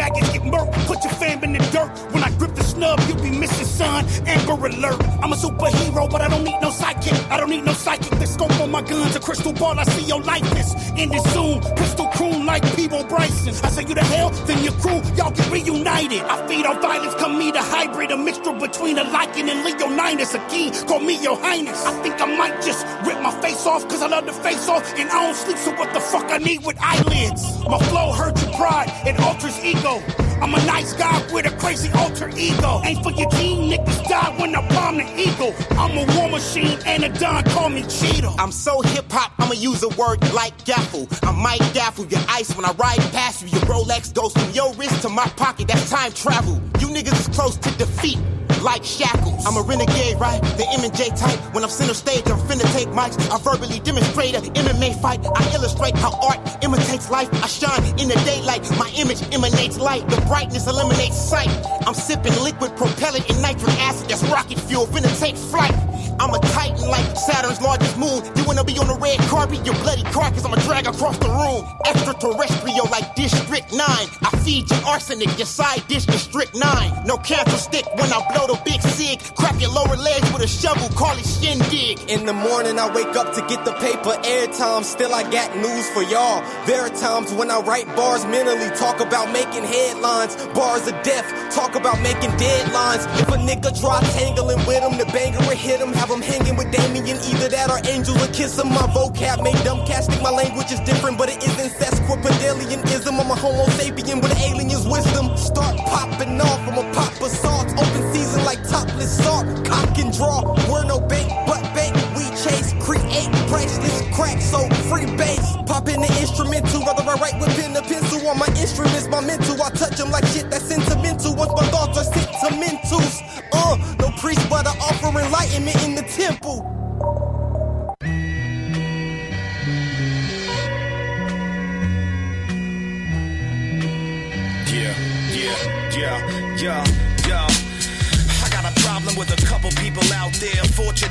faggots get murked, put your fam in the dirt. When I grip the snub, you'll be missing, son. Amber alert. I'm a superhero, but I don't need no psychic. I don't need no psychic. The scope on my guns, a crystal ball. I see your likeness. This zoom, pistol croon like Peabo Bryson. I say you to hell, then your crew, y'all get reunited. I feed on violence, come meet a hybrid, a mixture between a lichen and Leonidas. A king, call me your highness. I think I might just rip my face off, cause I love to face off, and I don't sleep, so what the fuck I need with eyelids? My flow hurts your pride, it alters ego. I'm a nice guy with a crazy alter ego. Ain't for your king, niggas die when I palm the eagle. I'm a war machine and a don call me Cheeto. I'm so hip hop, I'ma use a word like gaffle. I might gaffle your ice when I ride past you. Your Rolex goes from your wrist to my pocket, that's time travel. You niggas is close to defeat. Like shackles. I'm a renegade, right? The M&J type. When I'm center stage, I'm finna take mics. I verbally demonstrate a MMA fight. I illustrate how art imitates life. I shine in the daylight. My image emanates light. The brightness eliminates sight. I'm sipping liquid propellant and nitric acid. That's rocket fuel. Finna take flight. I'm a titan like Saturn's largest moon. You wanna be on the red carpet? Your bloody carcass, I'ma drag across the room. Extraterrestrial like District 9. I feed your arsenic, your side dish is strict 9. No cancer stick when I blow big sig. Crack your lower legs with a shovel, call it shindig. In the morning, I wake up to get the paper airtime. Still, I got news for y'all. There are times when I write bars mentally, talk about making headlines. Bars of death, talk about making deadlines. If a nigga try tangling with him, the banger will hit him. Have him hanging with Damien, either that or Angel will kiss him. My vocab make dumb casting. My language is different, but it isn't sesquipedalianism. I'm a homo sapien with an alien's wisdom. Start popping off, I'm a pop assault. Open season like topless salt. Cock and draw, we're no bait, but bait. We chase, create, priceless crack, so free base. Pop in the instrumental, whether I write with pen or pencil on my instruments, my mental. I touch them like shit that's sentimental. Once my thoughts are sentimentals. Uh, no priest, but I offer enlightenment in the temple.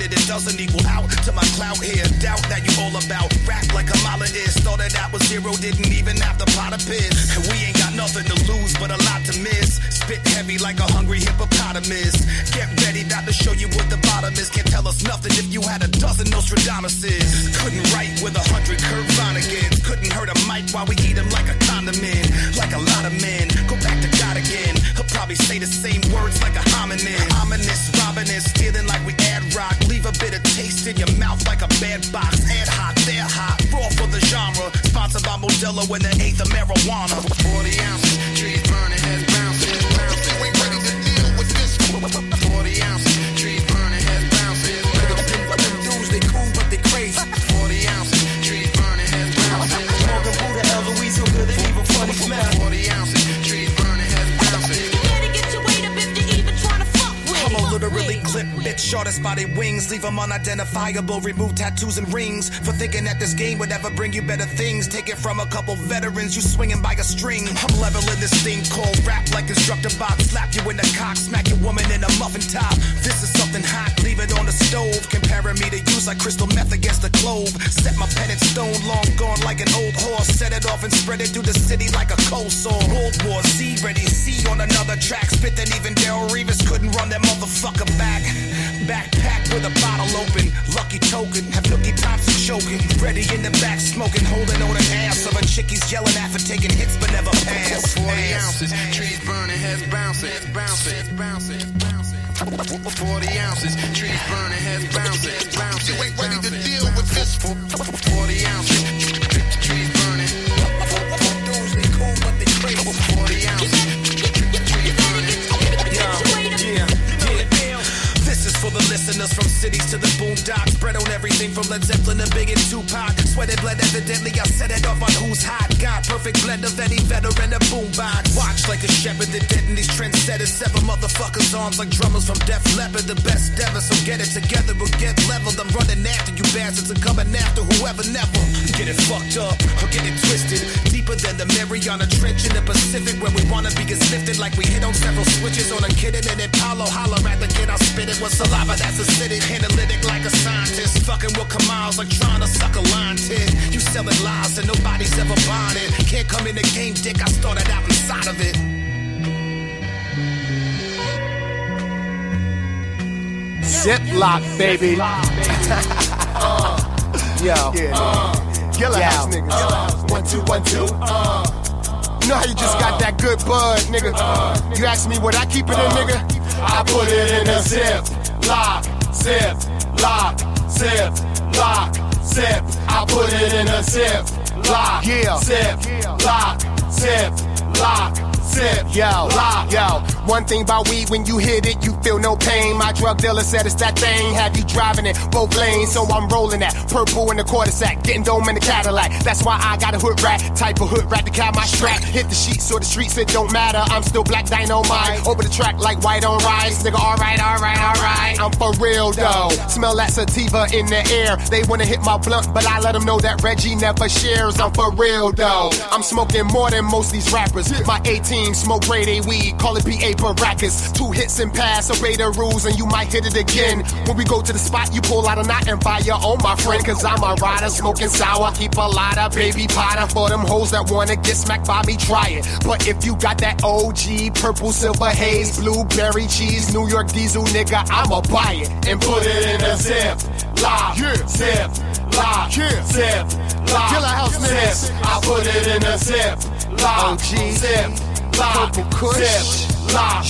It doesn't equal out to my clout here. Doubt that you all about rap like a mala is. Started out with zero, didn't even have the pot of piss. And we ain't got nothing to lose, but a lot to miss. Spit heavy like a hungry hippopotamus. Get ready not to show you what the bottom is. Can't tell us nothing if you had a dozen Nostradamuses. Couldn't write with a hundred Kurt Vonnegut's. Couldn't hurt a mic while we eat him like a condiment. Like a lot of men. Go back to God again. Probably say the same words like a hominin. Ominous, robbing and stealing like we add rock. Leave a bit of taste in your mouth like a bad box. Ad hot, they're hot. Raw for the genre. Sponsored by Modelo and the eighth of marijuana. 40 ounces, trees burning, heads bouncing, bouncing. We ready to deal with this. 40 ounces, literally clip bitch, shortest body wings, leave them unidentifiable, remove tattoos and rings. For thinking that this game would ever bring you better things. Take it from a couple veterans, you swinging by a string. I'm leveling this thing called rap like instructor box. Slap you in the cock, smack your woman in a muffin top. This is something hot, leave it on the stove. Comparing me to use like crystal meth against the clove. Set my pen in stone, long gone like an old horse. Set it off and spread it through the city like a cold sore. World War Z, ready See on another track. Spit that even Daryl Reeves couldn't run that motherfucker back. Backpack with a bottle open. Lucky token, have Nookie Thompson choking. Ready in the back, smoking, holding on an ass of a chick he's yelling at for taking hits but never pass. 40 ounces, trees burning, heads bouncing, heads bouncing, heads bouncing, heads bouncing. 40 ounces, trees burning, heads bouncing, heads bouncing. You ain't ready to deal with this. 40 ounces, for the listeners from cities to the boondocks. Spread on everything from Led Zeppelin to Big and Tupac. Sweated blood evidently, I set it off on who's hot. God, perfect blend of any veteran and boombox. Watch like a shepherd, the dead in these trendsetters. Seven motherfuckers' arms like drummers from Def Leppard. The best ever, so get it together, we'll get leveled. I'm running after you bastards and coming after whoever never. Get it fucked up or get it twisted. Deeper than the Mariana Trench in the Pacific, where we wanna be gets lifted like we hit on several switches on a kid and then Apollo. Holler at the kid, I spit it with saliva that's acidic. Analytic like a scientist. Fucking with Kamals like trying to suck a line tin. You selling lies and nobody's ever buying it. Can't come in the game, dick. I started out inside of it. Ziploc, baby. Yo. Yeah, Killer house niggas. One, two, one, two. You know how you just got that good bud, nigga? You ask me what I keep it in, nigga? I put it in a zip, lock, zip, lock, zip, lock, zip. I put it in a zip, lock, Yeah. zip, lock, zip, lock, zip, yo, lock, yo. One thing about weed, when you hit it, you feel no pain. My drug dealer said it's that thing, have you driving it both lanes, so I'm rolling that purple in the quarter sack, getting dome in the Cadillac. That's why I got a hood rat, type of hood rat to cap my strap. Hit the sheets or the streets, it don't matter. I'm still black dynamite, over the track like white on rice, nigga. All right, all right, all right. I'm for real though. Smell that sativa in the air. They wanna hit my blunt, but I let them know that Reggie never shares. I'm for real though. I'm smoking more than most these rappers. My 18 smoke grade A weed, call it BA Baracus. Two hits and pass, obey the rules, and you might hit it again. When we go to the spot, you pull out a knot and buy your own, my friend. Cause I'm a rider, smoking sour. Keep a lot of baby powder for them hoes that wanna get smacked by me, try it. But if you got that OG, purple, silver haze, blueberry cheese, New York diesel, nigga, I'ma buy it and put it in a zip. Lock, zip, lock, zip, lock, Killer House zip. I put it in a zip, lock, zip, lock, zip,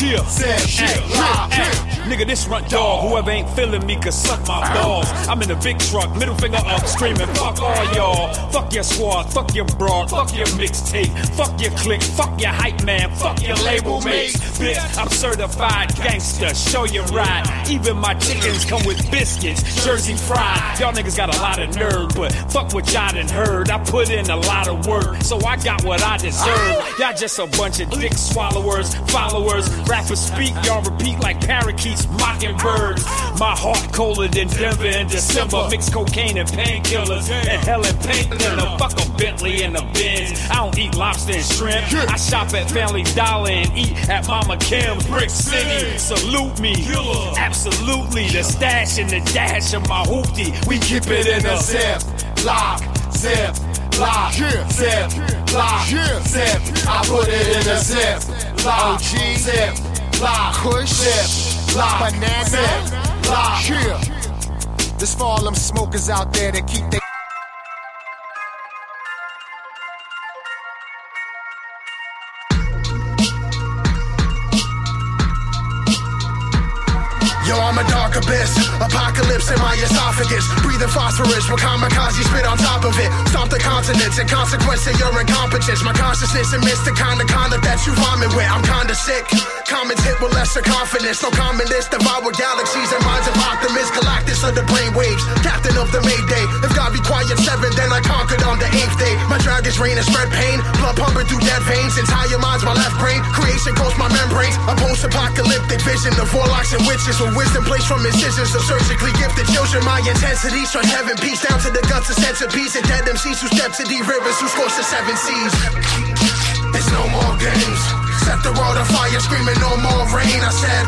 Yeah. zip, Yeah. Yeah. Nigga, this runt dog. Whoever ain't feeling me can suck my balls. I'm in a big truck, middle finger up, screaming, fuck all y'all. Fuck your squad, fuck your broad, fuck your mixtape, fuck your clique, fuck your hype man, fuck your label mates. Bitch, I'm certified gangster, show you right. Even my chickens come with biscuits, Jersey fried. Y'all niggas got a lot of nerve, but fuck what y'all done heard. I put in a lot of work, so I got what I deserve. Y'all just a bunch of dick swallowers, followers. Rappers speak, y'all repeat like parakeets, mockingbirds. My heart colder than Denver in December. Mix cocaine and painkillers, and hell and painkiller. Fuck a Bentley and a Benz. I don't eat lobster and shrimp. I shop at Family Dollar and eat at Mama Kim's Brick City. Salute me, absolutely. The stash and the dash of my hoopty. We keep it in a zip, lock, zip, lock, zip, lock, zip. I put it in a zip, lock, zip, lock, zip, lock, banana, zip, lock. Yeah. This for all them smokers out there that keep their Yo, a dark abyss, apocalypse in my esophagus. Breathing phosphorus with kamikaze spit on top of it. Stomp the continents, in consequence of your incompetence. My consciousness emits the kind of conduct that you vomit with. I'm kinda sick. Comments hit with lesser confidence. No common list, devour galaxies and minds of optimists. Galactus of the brainwaves, captain of the Mayday. If God be quiet seven, then I conquered on the eighth day. My dragon's reign and spread pain, blood pumping through dead veins. Entire minds, my left brain. Creation coats my membranes. A post-apocalyptic vision of warlocks and witches with wisdom placed from incisions of surgically gifted children. My intensity stretch heaven peace down to the guts of centipedes and dead MCs who step to the rivers who scorch the seven seas. It's no more games. Set the world on fire, screaming no more rain. I said.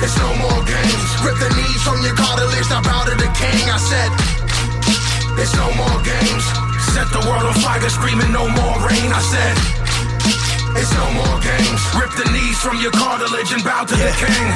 It's no more games. Rip the knees from your cartilage, now bow to the king. I said. It's no more games. Set the world on fire, screaming no more rain. I said. It's no more games. Rip the knees from your cartilage and bow to the king.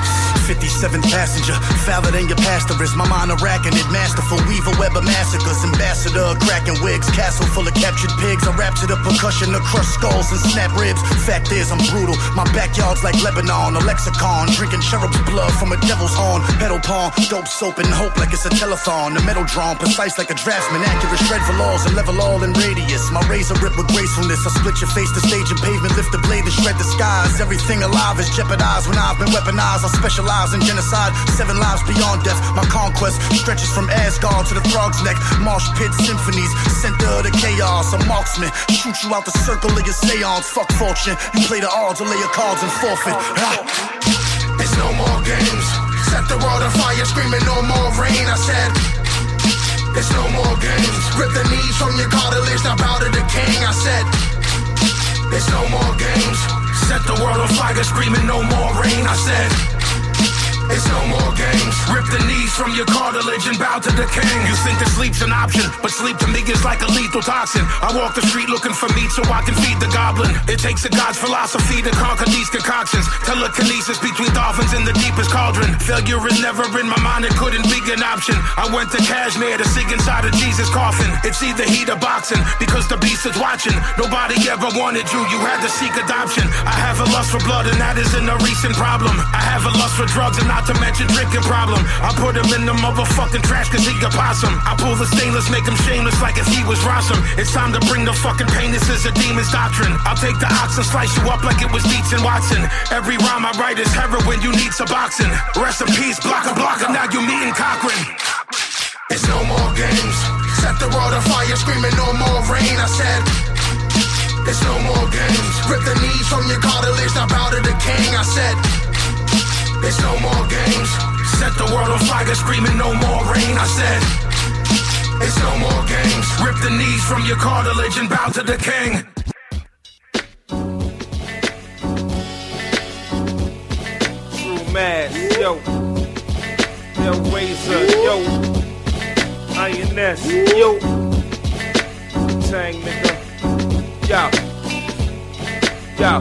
57 passenger, fouler than your pastor is. My mind a racking it, masterful weaver, web of massacres, ambassador cracking wigs, castle full of captured pigs. I rap to the percussion to crush skulls and snap ribs. Fact is, I'm brutal. My backyard's like Lebanon, a lexicon, drinking cherub's blood from a devil's horn. Pedal pawn, dope soap and hope like it's a telethon. The metal drawn, precise like a draftsman, accurate shred for laws and level all in radius. My razor rip with gracefulness. I split your face, the stage and pavement, lift the blade to shred the skies. Everything alive is jeopardized when I've been weaponized. I specialize in genocide, seven lives beyond death. My conquest stretches from Asgard to the frog's neck. Marsh pit symphonies, center of the chaos. A marksman, shoot you out the circle of your seance. Fuck fortune, you play the odds or lay your cards and forfeit. It's no more games. Set the world on fire, screaming no more rain. I said. It's no more games. Rip the knees from your cartilage, now bow to the king. I said. It's no more games. Set the world on fire, screaming no more rain. I said. It's no more games. Rip the knees from your cartilage and bow to the king. You think that sleep's an option, but sleep to me is like a lethal toxin. I walk the street looking for meat so I can feed the goblin. It takes a god's philosophy to conquer these concoctions. Telekinesis between dolphins in the deepest cauldron. Failure is never in my mind, it couldn't be an option. I went to Kashmir to see inside of Jesus' coffin. It's either heat or boxing, because the beast is watching. Nobody ever wanted you, you had to seek adoption. I have a lust for blood, and that isn't a recent problem. I have a lust for drugs, and not to mention drinking problem. I put him in the motherfucking trash cause he a possum. I pull the stainless, make him shameless like if he was Rossum. It's time to bring the fucking pain, this is a demon's doctrine. I'll take the ox and slice you up like it was Dietz and Watson. Every rhyme I write is heroin, you need Suboxone. Rest in peace, blocker, blocker, now you meeting Cochran. It's no more games. Set the world fire, screaming no more rain. I said. It's no more games. Rip the knees from your cartilage, now bow to the king. I said. It's no more games. Set the world on fire, screaming no more rain. I said, it's no more games. Rip the knees from your cartilage and bow to the king. True Mass, yo. Yo, Razor, yo. INS, yo. Tang, nigga. Yo. Yo.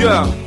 Yo.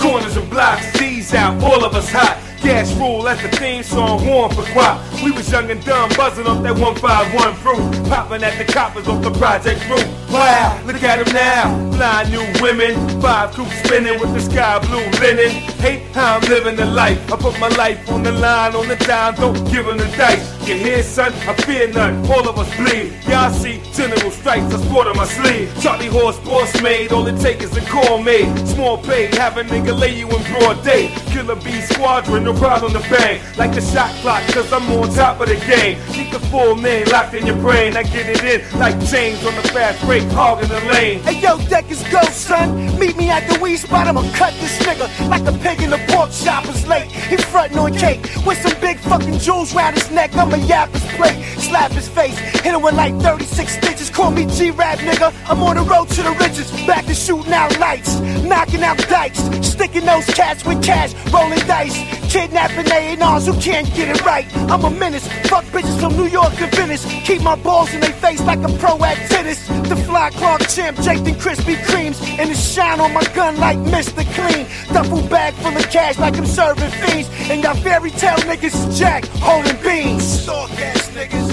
Corners and blocks, D's out, all of us hot. Gas rule, that's the theme song, warm for guap. We was young and dumb, buzzing off that 151 proof. Popping at the coppers off the project roof. Wow, look at them now. Blind new women, five coops spinning with the sky blue linen. Hate how I'm living the life. I put my life on the line, on the dime, don't give them the dice. You hear, son? I fear none, all of us bleed. Y'all see general stripes, I sport on my sleeve. Charlie Horse, boss made, all it take is a call made. Small pay, have a nigga lay you in broad day. Killer B squadron, no problem to bang. Like the shot clock, cause I'm on top of the game. Keep the full name locked in your brain. I get it in like James on the fast break, hogging the lane. Hey yo, deck is go, son. Meet me at the weed spot. I'ma cut this nigga like a pig in the pork shop. chopper's late. He frontin' on cake with some big fucking jewels round his neck. I'ma yap his plate, slap his face, hit him with like 36 stitches. Call me G-Rap, nigga. I'm on the road to the riches, back to shooting out lights, knocking out dikes, sticking those cats with cash, rolling dice, kidnapping A&Rs who can't get it right. I'm a menace, fuck bitches from New York to Venice. Keep my balls in their face like a pro at tennis. The fly Clark champ, Jake and Krispy Kremes, and the shine on my gun like Mr. Clean. Duffel bag full of cash like I'm serving fiends, and y'all fairy tale niggas is Jack holding beans. Stalk ass niggas.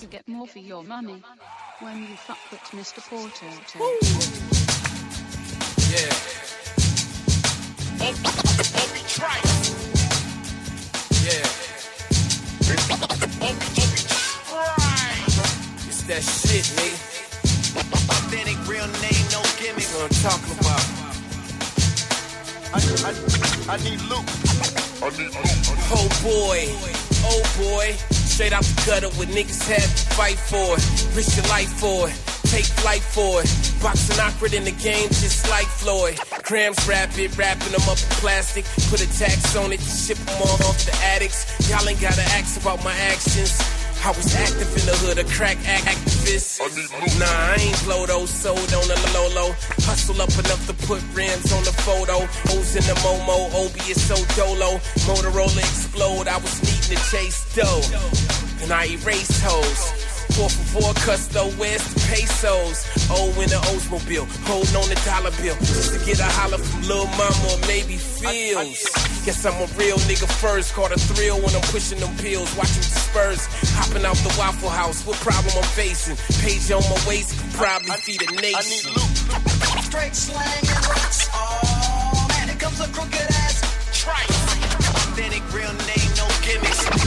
You get more for your money when you fuck with Mr. Porter. It's that shit, nigga. Authentic, real name, no gimmicks. What I'm talking about. I, I, I need loot. I need loot. Oh boy, oh boy. Straight out the gutter with niggas had to fight for it. Risk your life for it. Take flight for it. Boxing awkward in the game, just like Floyd. Grams rapid, wrapping them up in plastic. Put a tax on it ship them all off the addicts. Y'all ain't gotta ask about my actions. I was active in the hood, a crack act- activist. Nah, I ain't blow those oh, sold on the low low. Hustle up enough to put rims on the photo. O's in the Momo, Obie is so dolo. Motorola explode, I was needing to chase dough. And I erased hoes. Four for four custo, where's the pesos? Oh, in the Oldsmobile, holding on the dollar bill. Just to get a holler from Lil Mama or maybe feels. Guess I'm a real nigga first. Caught a thrill when I'm pushing them pills, watching the Spurs. Hopping out the Waffle House, what problem I'm facing? Page on my waist, probably feed a nation. I need loot. Straight slang and rocks. Oh, man, it comes a crooked ass trice. Authentic, real name, no gimmicks.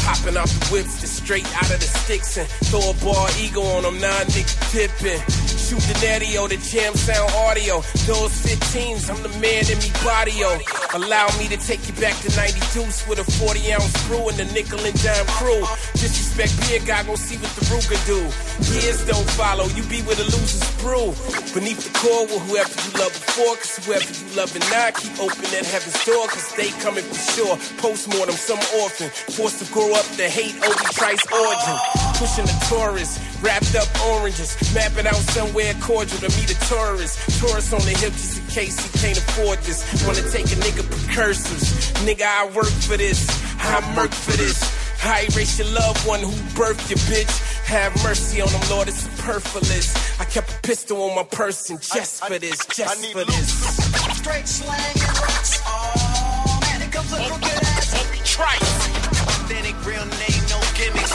Hopping out the whips, just straight out of the sticks and throw a ball ego on them, nine niggas tipping. Shoot the natty the jam sound audio. Those 15s, I'm the man in me bodio. Allow me to take you back to 90 deuce with a 40 ounce brew and the nickel and dime crew. Disrespect beer guy, gon' see what the Ruger do. Years don't follow, you be with a loser's brew. Beneath the core with whoever you love before, cause whoever you loving now, keep open that heaven's door, cause they coming for sure. Postmortem, some orphan, forced to grow up to hate Obie Trice origin. Pushing the tourists, wrapped up oranges, mapping out somewhere cordial to meet a tourist. Tourists on the hip just in case he can't afford this. Wanna take a nigga precursors. Nigga, I work for this, I murk for this. I erase your loved one who birthed your bitch. Have mercy on them, Lord, it's superfluous. I kept a pistol on my person just for this, just for this. Straight slang and rocks. Oh, man, it comes a crooked ass trice. Authentic, real name, no gimmicks.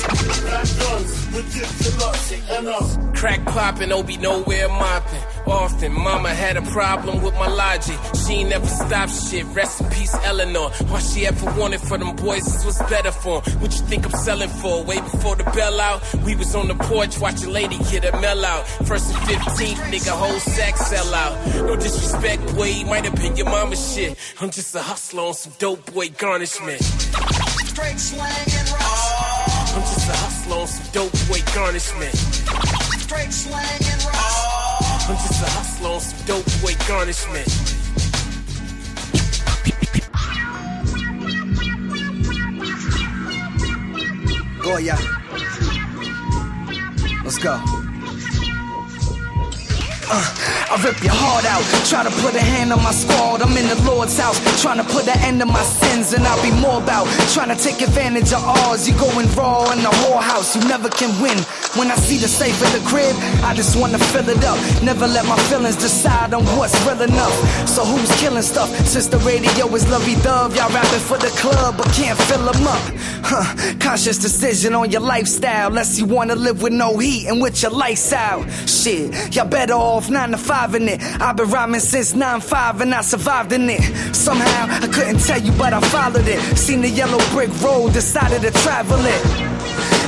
Crack popping, Obie nowhere mopping. Often, mama had a problem with my logic. She ain't never stopped shit. Rest in peace, Eleanor. All she ever wanted for them boys is what's better for 'em. What you think I'm selling for? Way before the bell out, we was on the porch watching lady get a mail out. First and 15th, nigga, whole sack sell out. No disrespect, boy, might have been your mama's shit. I'm just a hustler on some dope boy garnishment. Straight slang and rocks. I'm just a hustler on some dope boy garnishment. Straight slang and rocks. I'm just a hustler on some dope boy garnishment. Goya. Let's go. Uh, I rip your heart out, try to put a hand on my squad. I'm in the Lord's house, trying to put an end to my sins, and I'll be more about trying to take advantage of ours. You going raw in the whorehouse, you never can win. When I see the safe in the crib, I just wanna fill it up. Never let my feelings decide on what's real enough. So who's killing stuff? Since the radio is lovey dove, y'all rapping for the club, but can't fill them up. Huh. Conscious decision on your lifestyle, unless you wanna live with no heat and with your lights out. Shit, y'all better off nine to five in it. I've been rhyming since nine five and I survived in it. Somehow I couldn't tell you, but I followed it. Seen the yellow brick road, decided to travel it.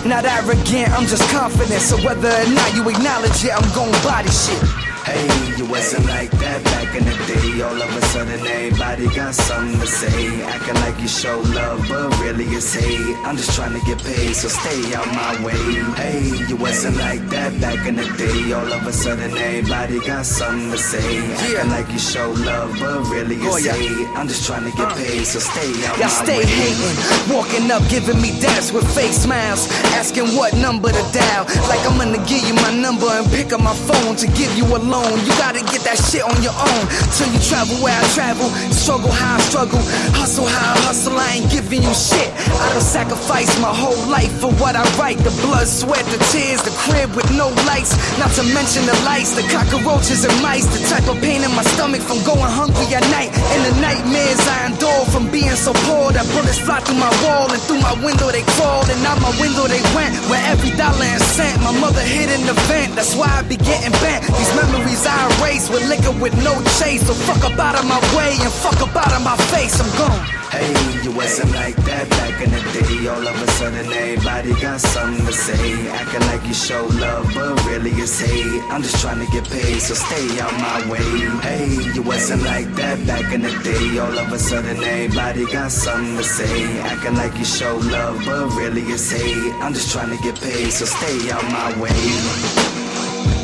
Not arrogant, I'm just confident. So whether or not you acknowledge it, I'm gon' body shit. Hey, you wasn't like that back in the day. All of a sudden, everybody got something to say. Acting like you show love, but really it's hate. I'm just trying to get paid, so stay out my way. Hey, you wasn't like that back in the day. All of a sudden, everybody got something to say. Acting like you show love, but really Oh, it's yeah. hate. I'm just trying to get uh. paid, so stay out Y'all my stay way. hating, walking up, giving me daps with fake smiles, asking what number to dial. Like I'm gonna give you my number and pick up my phone to give you a loan. You gotta get that shit on your own. Till you travel where I travel, struggle how I struggle, hustle how I hustle. I ain't giving you shit. I done sacrificed my whole life for what I write. The blood, sweat, the tears, the crib with no lights. Not to mention the lights, the cockroaches and mice. The type of pain in my stomach from going hungry at night. And the nightmares I endure from being so poor that bullets fly through my wall and through my window they crawled and out my window they went. Where every dollar and cent, my mother hid in the vent. That's why I be getting bent. These memories I erase with liquor with no chase. So fuck up out of my way and fuck up out of my face. I'm gone. Hey, you wasn't like that back in the day. All of a sudden, everybody got something to say. Acting like you show love, but really it's hate. I'm just trying to get paid, so stay out my way. Hey, you wasn't like that back in the day. All of a sudden, everybody got something to say. Acting like you show love, but really it's hate. I'm just trying to get paid, so stay out my way.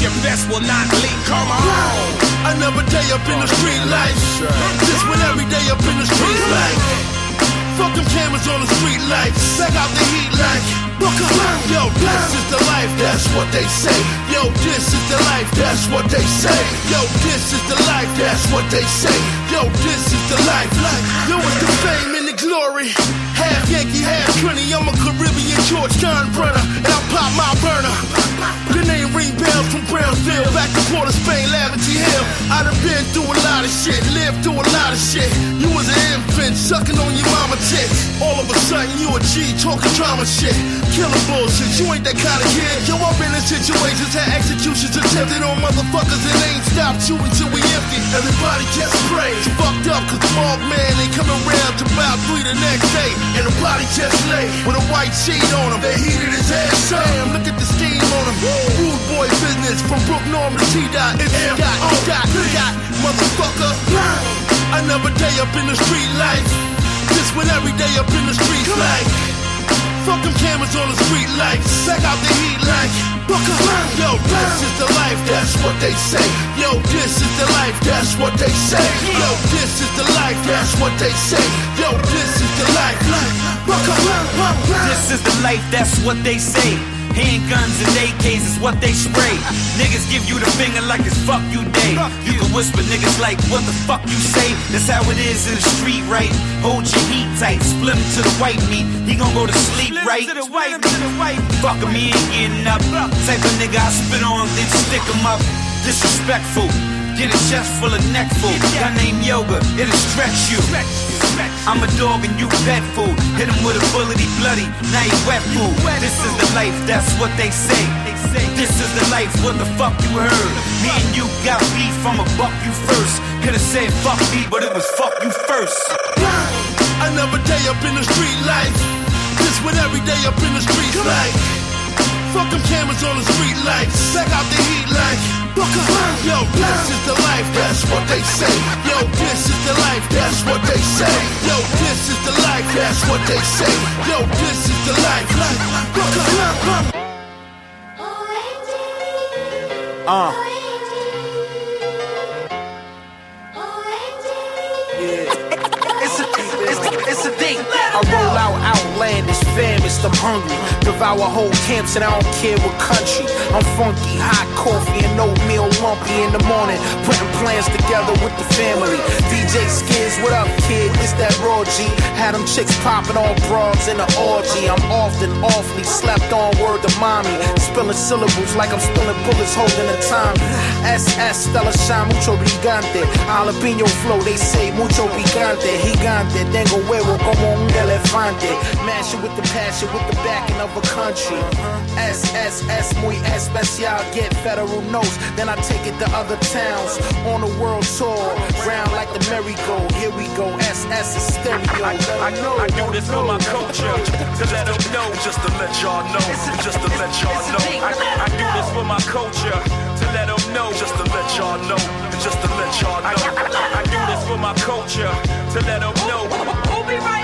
Your vest will not leak. Come on. Another day up in the street life. This one every day up in the street life. Fuck them cameras on the street lights. Back out the heat like. Yo, this is the life, that's what they say. Yo, this is the life, that's what they say. Yo, this is the life, that's what they say. Yo, this is the life. Yo, it's the fame and the glory. Half Yankee, half Trinity. I'm a Caribbean Georgetown brother, and I pop my burner. Your name ring bells from Brownsville, back to Port of Spain, Lavity Hill. I done been through a lot of shit, lived through a lot of shit. You was an infant, sucking on your mama tits. All of a sudden, you a G, talking drama shit. Killing bullshit, you ain't that kind of kid. Yo, I've been in situations, had executions attempted on motherfuckers, and ain't stopped shooting till we empty. Everybody just pray. Fucked up, cause the mob man ain't coming around till about three the next day. And the body just lay with a white sheet on him. They heated his ass up. Damn, look at the steam on him. Rude boy business from Brook Norm to T Dot. It's M Dot, O Dot, P motherfucker. Another day up in the street life. This one every day up in the street life. Fuck them cameras on the street. Check out the heat like. Yo, this is the life, that's what they say. Yo, this is the life, that's what they say. Yo, this is the life, that's what they say. Yo, this is the life. This is the life, that's what they say. Handguns and AKs is what they spray. Niggas give you the finger like it's fuck you day. You can whisper niggas like what the fuck you say. That's how it is in the street, right? Hold your heat tight, split him to the white meat. He gon' go to sleep, right? Fuck him, he ain't getting up. Type of nigga I spit on, then stick him up. Disrespectful. Get a chest full of neck food. Got name yoga, it'll stretch you. I'm a dog and you pet food. Hit him with a bullet, he bloody. Now he wet food. This is the life, that's what they say. This is the life, what the fuck you heard? Me and you got beef, I'ma buck you first. Could've said fuck me, but it was fuck you first. Another day up in the street life. This what every day up in the streets like. Fuck them cameras on the street lights. Check out the heat like. Yo, this is the life, that's what they say. Yo, this is the life, that's what they say. Yo, this is the life, that's what they say. Yo, this is the life. Uh. It's a, I roll out outlandish, famished, I'm hungry. Devour whole camps and I don't care what country. I'm funky, hot coffee and oatmeal lumpy in the morning. Putting plans together with the family. DJ Skids, what up, kid? It's that raw G. Had them chicks popping on broads in the orgy. I'm often awfully slept on word to mommy. Spilling syllables like I'm spilling bullets holding the time. SS, Stella Shine, mucho brigante. Jalapeno flow, they say mucho picante. Gigante, tengo huevo como un elefante. Mash it with the passion, with the backing of a country. SSS, muy especial, get federal notes. Then I take it to other towns on a world tour. Round like the merry-go. Here we go, SS is stereo. I, I, I do this for my culture, to let them know, just to let y'all know, just to let y'all know. I, I do this for my culture, to let them know, just to let y'all know, just to let y'all know. I, I do this for my culture, to let them know. Who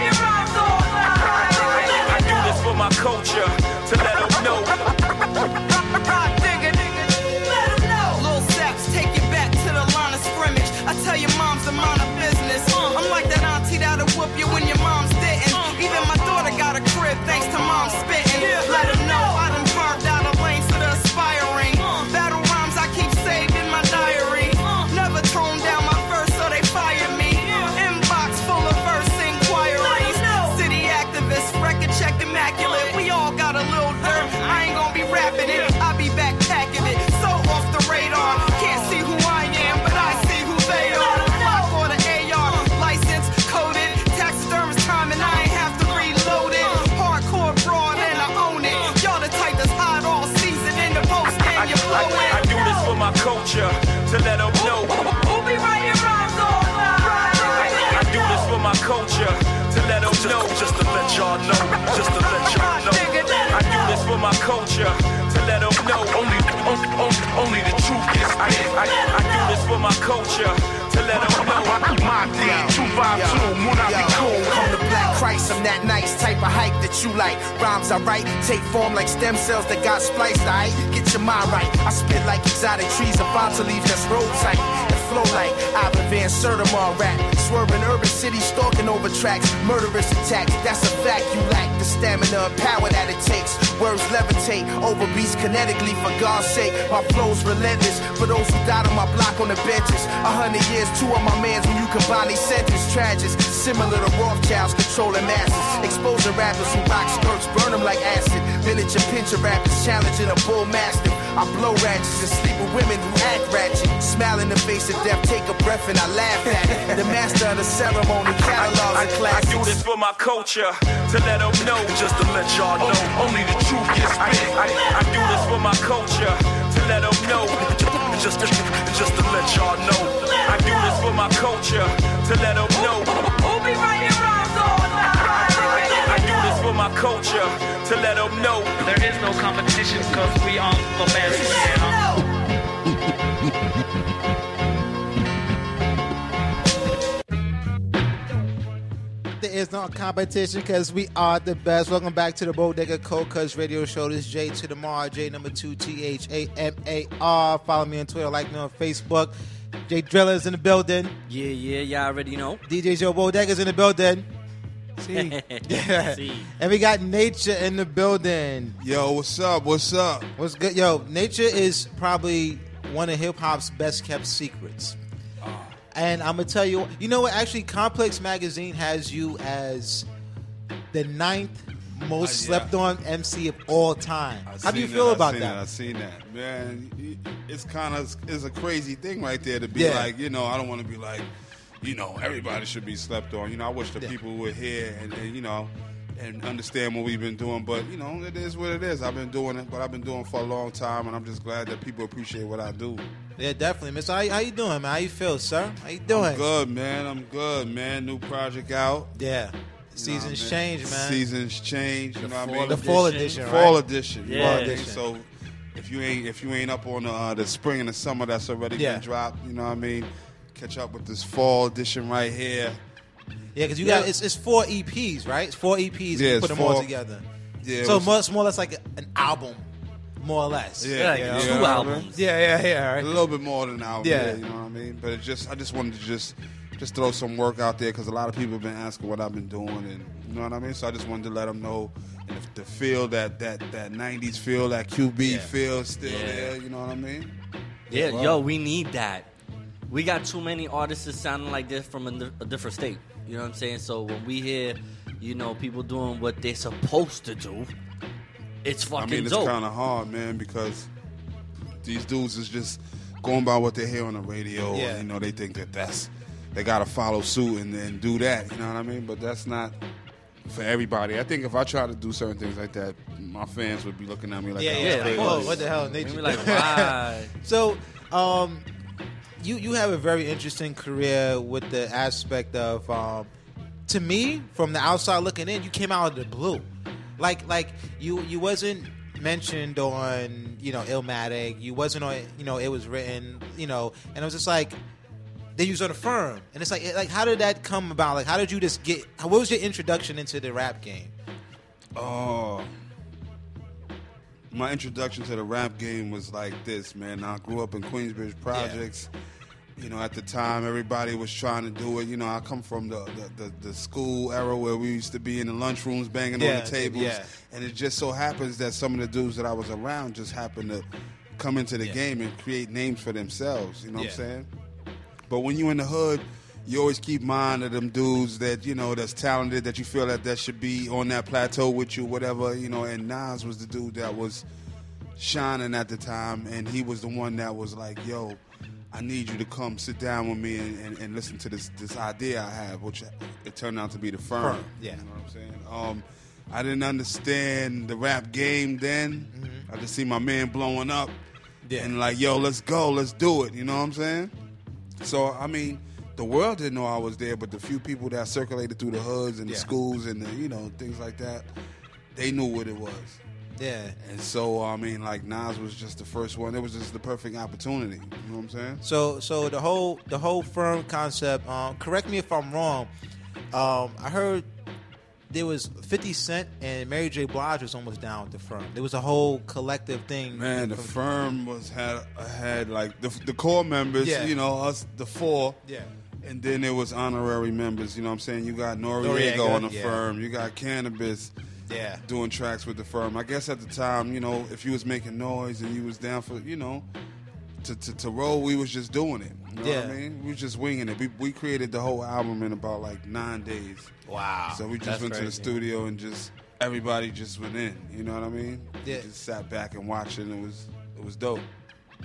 for my culture, to let them know. Who be writing rhymes all night. I do this for my culture, to let them know, just to let y'all know, just to let y'all know. I do this for my culture, to let them know. Only, only, only, only the truth is I, I, I do this for my culture, to let them know. My D, 252, Munabi cool. I'm the black Christ, I'm that nice type of hype that you like. Rhymes I write take form like stem cells that got spliced. I get your mind right. I spit like exotic trees about to leave that's road tight. And flow like Ivan Van Sertima rap. Swerving urban city, stalking over tracks. Murderous attacks, that's a fact you lack. The stamina and power that it takes. Words levitate over beats kinetically for God's sake. My flow's relentless for those who died on my block on the benches. A hundred years, two of my mans when you combine these sentences. Tragic, similar to Rothschilds controlling masses. Exposing rappers who rock skirts, burn them like acid. Village and pincher rappers challenging a bull mastiff. I blow ratchets and sleep with women who act ratchet. Smile in the face of death, take a breath and I laugh at it. The master of the ceremony catalogs and I classics. do this for my culture, to let them know, just to let y'all know. Only the truth gets I, I, I do this for my culture, to let them know, just to, just to let y'all know. I do this for my culture, to let them know. Who be writing rhymes culture, to let them know. There is no competition because we on the best man. The is no competition because we are the best. Welcome back to the Bodega Cold Kutz Radio Show. This is J to the Mar, J number two, T H A M A R. Follow me on Twitter, like me on Facebook. Jay Drilla's in the building. Yeah, yeah, y'all already know. DJ Joe Bodega's in the building. See. Yeah. See. And we got Nature in the building. Yo, what's up? What's up? What's good? Yo, Nature is probably one of hip hop's best kept secrets. Ah. And I'm gonna tell you, you know what? Actually, Complex Magazine has you as the ninth most Uh, yeah. slept on MC of all time. I How do you feel that, I about seen that? I've seen that, man. It's kind of it's a crazy thing right there to be Yeah. like, you know, I don't want to be like, you know, everybody should be slept on. You know, I wish the people were here and, and you know. And understand what we've been doing, but you know it is what it is. I've been doing it, but I've been doing it for a long time, and I'm just glad that people appreciate what I do. Yeah, definitely, Mister. How, how you doing, man? How you feel, sir? How you doing? I'm good, man. I'm good, man. New project out. Yeah. You Seasons what I change, man. Seasons change. You The know what I mean? The fall edition, right? Fall edition. Yeah. Fall edition. So if you ain't if you ain't up on the, uh, the spring and the summer that's already Yeah. been dropped, you know what I mean? Catch up with this fall edition right here. Yeah, because you Yeah. got it's, it's four EPs, right? It's four EPs. Yeah, you it's put them all four- together. Yeah, it so was- more, it's more or less like an album, more or less. Yeah, you know? you know what I mean? Yeah, yeah, yeah. Right. A little bit more than an album. Yeah. Yeah. you know what I mean. But it just I just wanted to just just throw some work out there because a lot of people have been asking what I've been doing and you know what I mean. So I just wanted to let them know and if the feel that that that '90s feel, that QB feel, still Yeah. there. You know what I mean? Yeah, Well, yo, we need that. We got too many artists sounding like this from a, a different state. You know what I'm saying? So when we hear, you know, people doing what they're supposed to do, it's fucking. I mean, it's kind of hard, man, because these dudes is just going by what they hear on the radio. Yeah. And, you know, they think that that's they got to follow suit and, and do that. You know what I mean? But that's not for everybody. I think if I try to do certain things like that, my fans would be looking at me like, yeah, yeah. crazy. Whoa, what the hell? Nature? Maybe like, why? so, um, you you have a very interesting career with the aspect of, um, to me, from the outside looking in, you came out of the blue, like like you you wasn't mentioned on you know Illmatic, you wasn't on you know it was written you know, and it was just like. Then you was on a firm, and it's like, like, how did that come about? Like, how did you just get? What was your introduction into the rap game? Oh. My introduction to the rap game was like this, man. I grew up in Queensbridge Projects. You know, at the time, everybody was trying to do it. You know, I come from the the, the, the school era where we used to be in the lunchrooms banging Yeah, on the tables. yeah. And it just so happens that some of the dudes that I was around just happened to come into the game and create names for themselves. You know what I'm saying? But when you in the hood, you always keep mind of them dudes that you know that's talented that you feel that that should be on that plateau with you, whatever you know. And Nas was the dude that was shining at the time, and he was the one that was like, "Yo, I need you to come sit down with me and, and, and listen to this this idea I have," which it turned out to be the firm. Firm, yeah. you know what I'm saying. Um, I didn't understand the rap game then. I just see my man blowing up, and like, "Yo, let's go, let's do it." You know what I'm saying? So I mean, the world didn't know I was there, but the few people that circulated through the hoods and the Yeah. schools and the, you know things like that, they knew what it was. Yeah. And so I mean, like Nas was just the first one. It was just the perfect opportunity. You know what I'm saying? So so the whole the whole firm concept. Um, correct me if I'm wrong. Um, I heard there was 50 Cent and Mary J. Blige was almost down with the firm. There was a whole collective thing. Man, the firm was had had like the, the core members. Yeah. You know, us the four. Yeah. And then there was honorary members. You know what I'm saying? You got Noriega, Noriega, on the yeah. firm. You got Canibus. Yeah. Doing tracks with the firm. I guess at the time, you know, if you was making noise and you was down for, you know, to, to, to roll, we was just doing it. You know what Yeah. I mean? We was just winging it. We, we created the whole album in about like nine days. Wow. So we just That's went to the studio and just everybody just went in. You know what I mean? Yeah. We just sat back and watched it. And it was it was dope.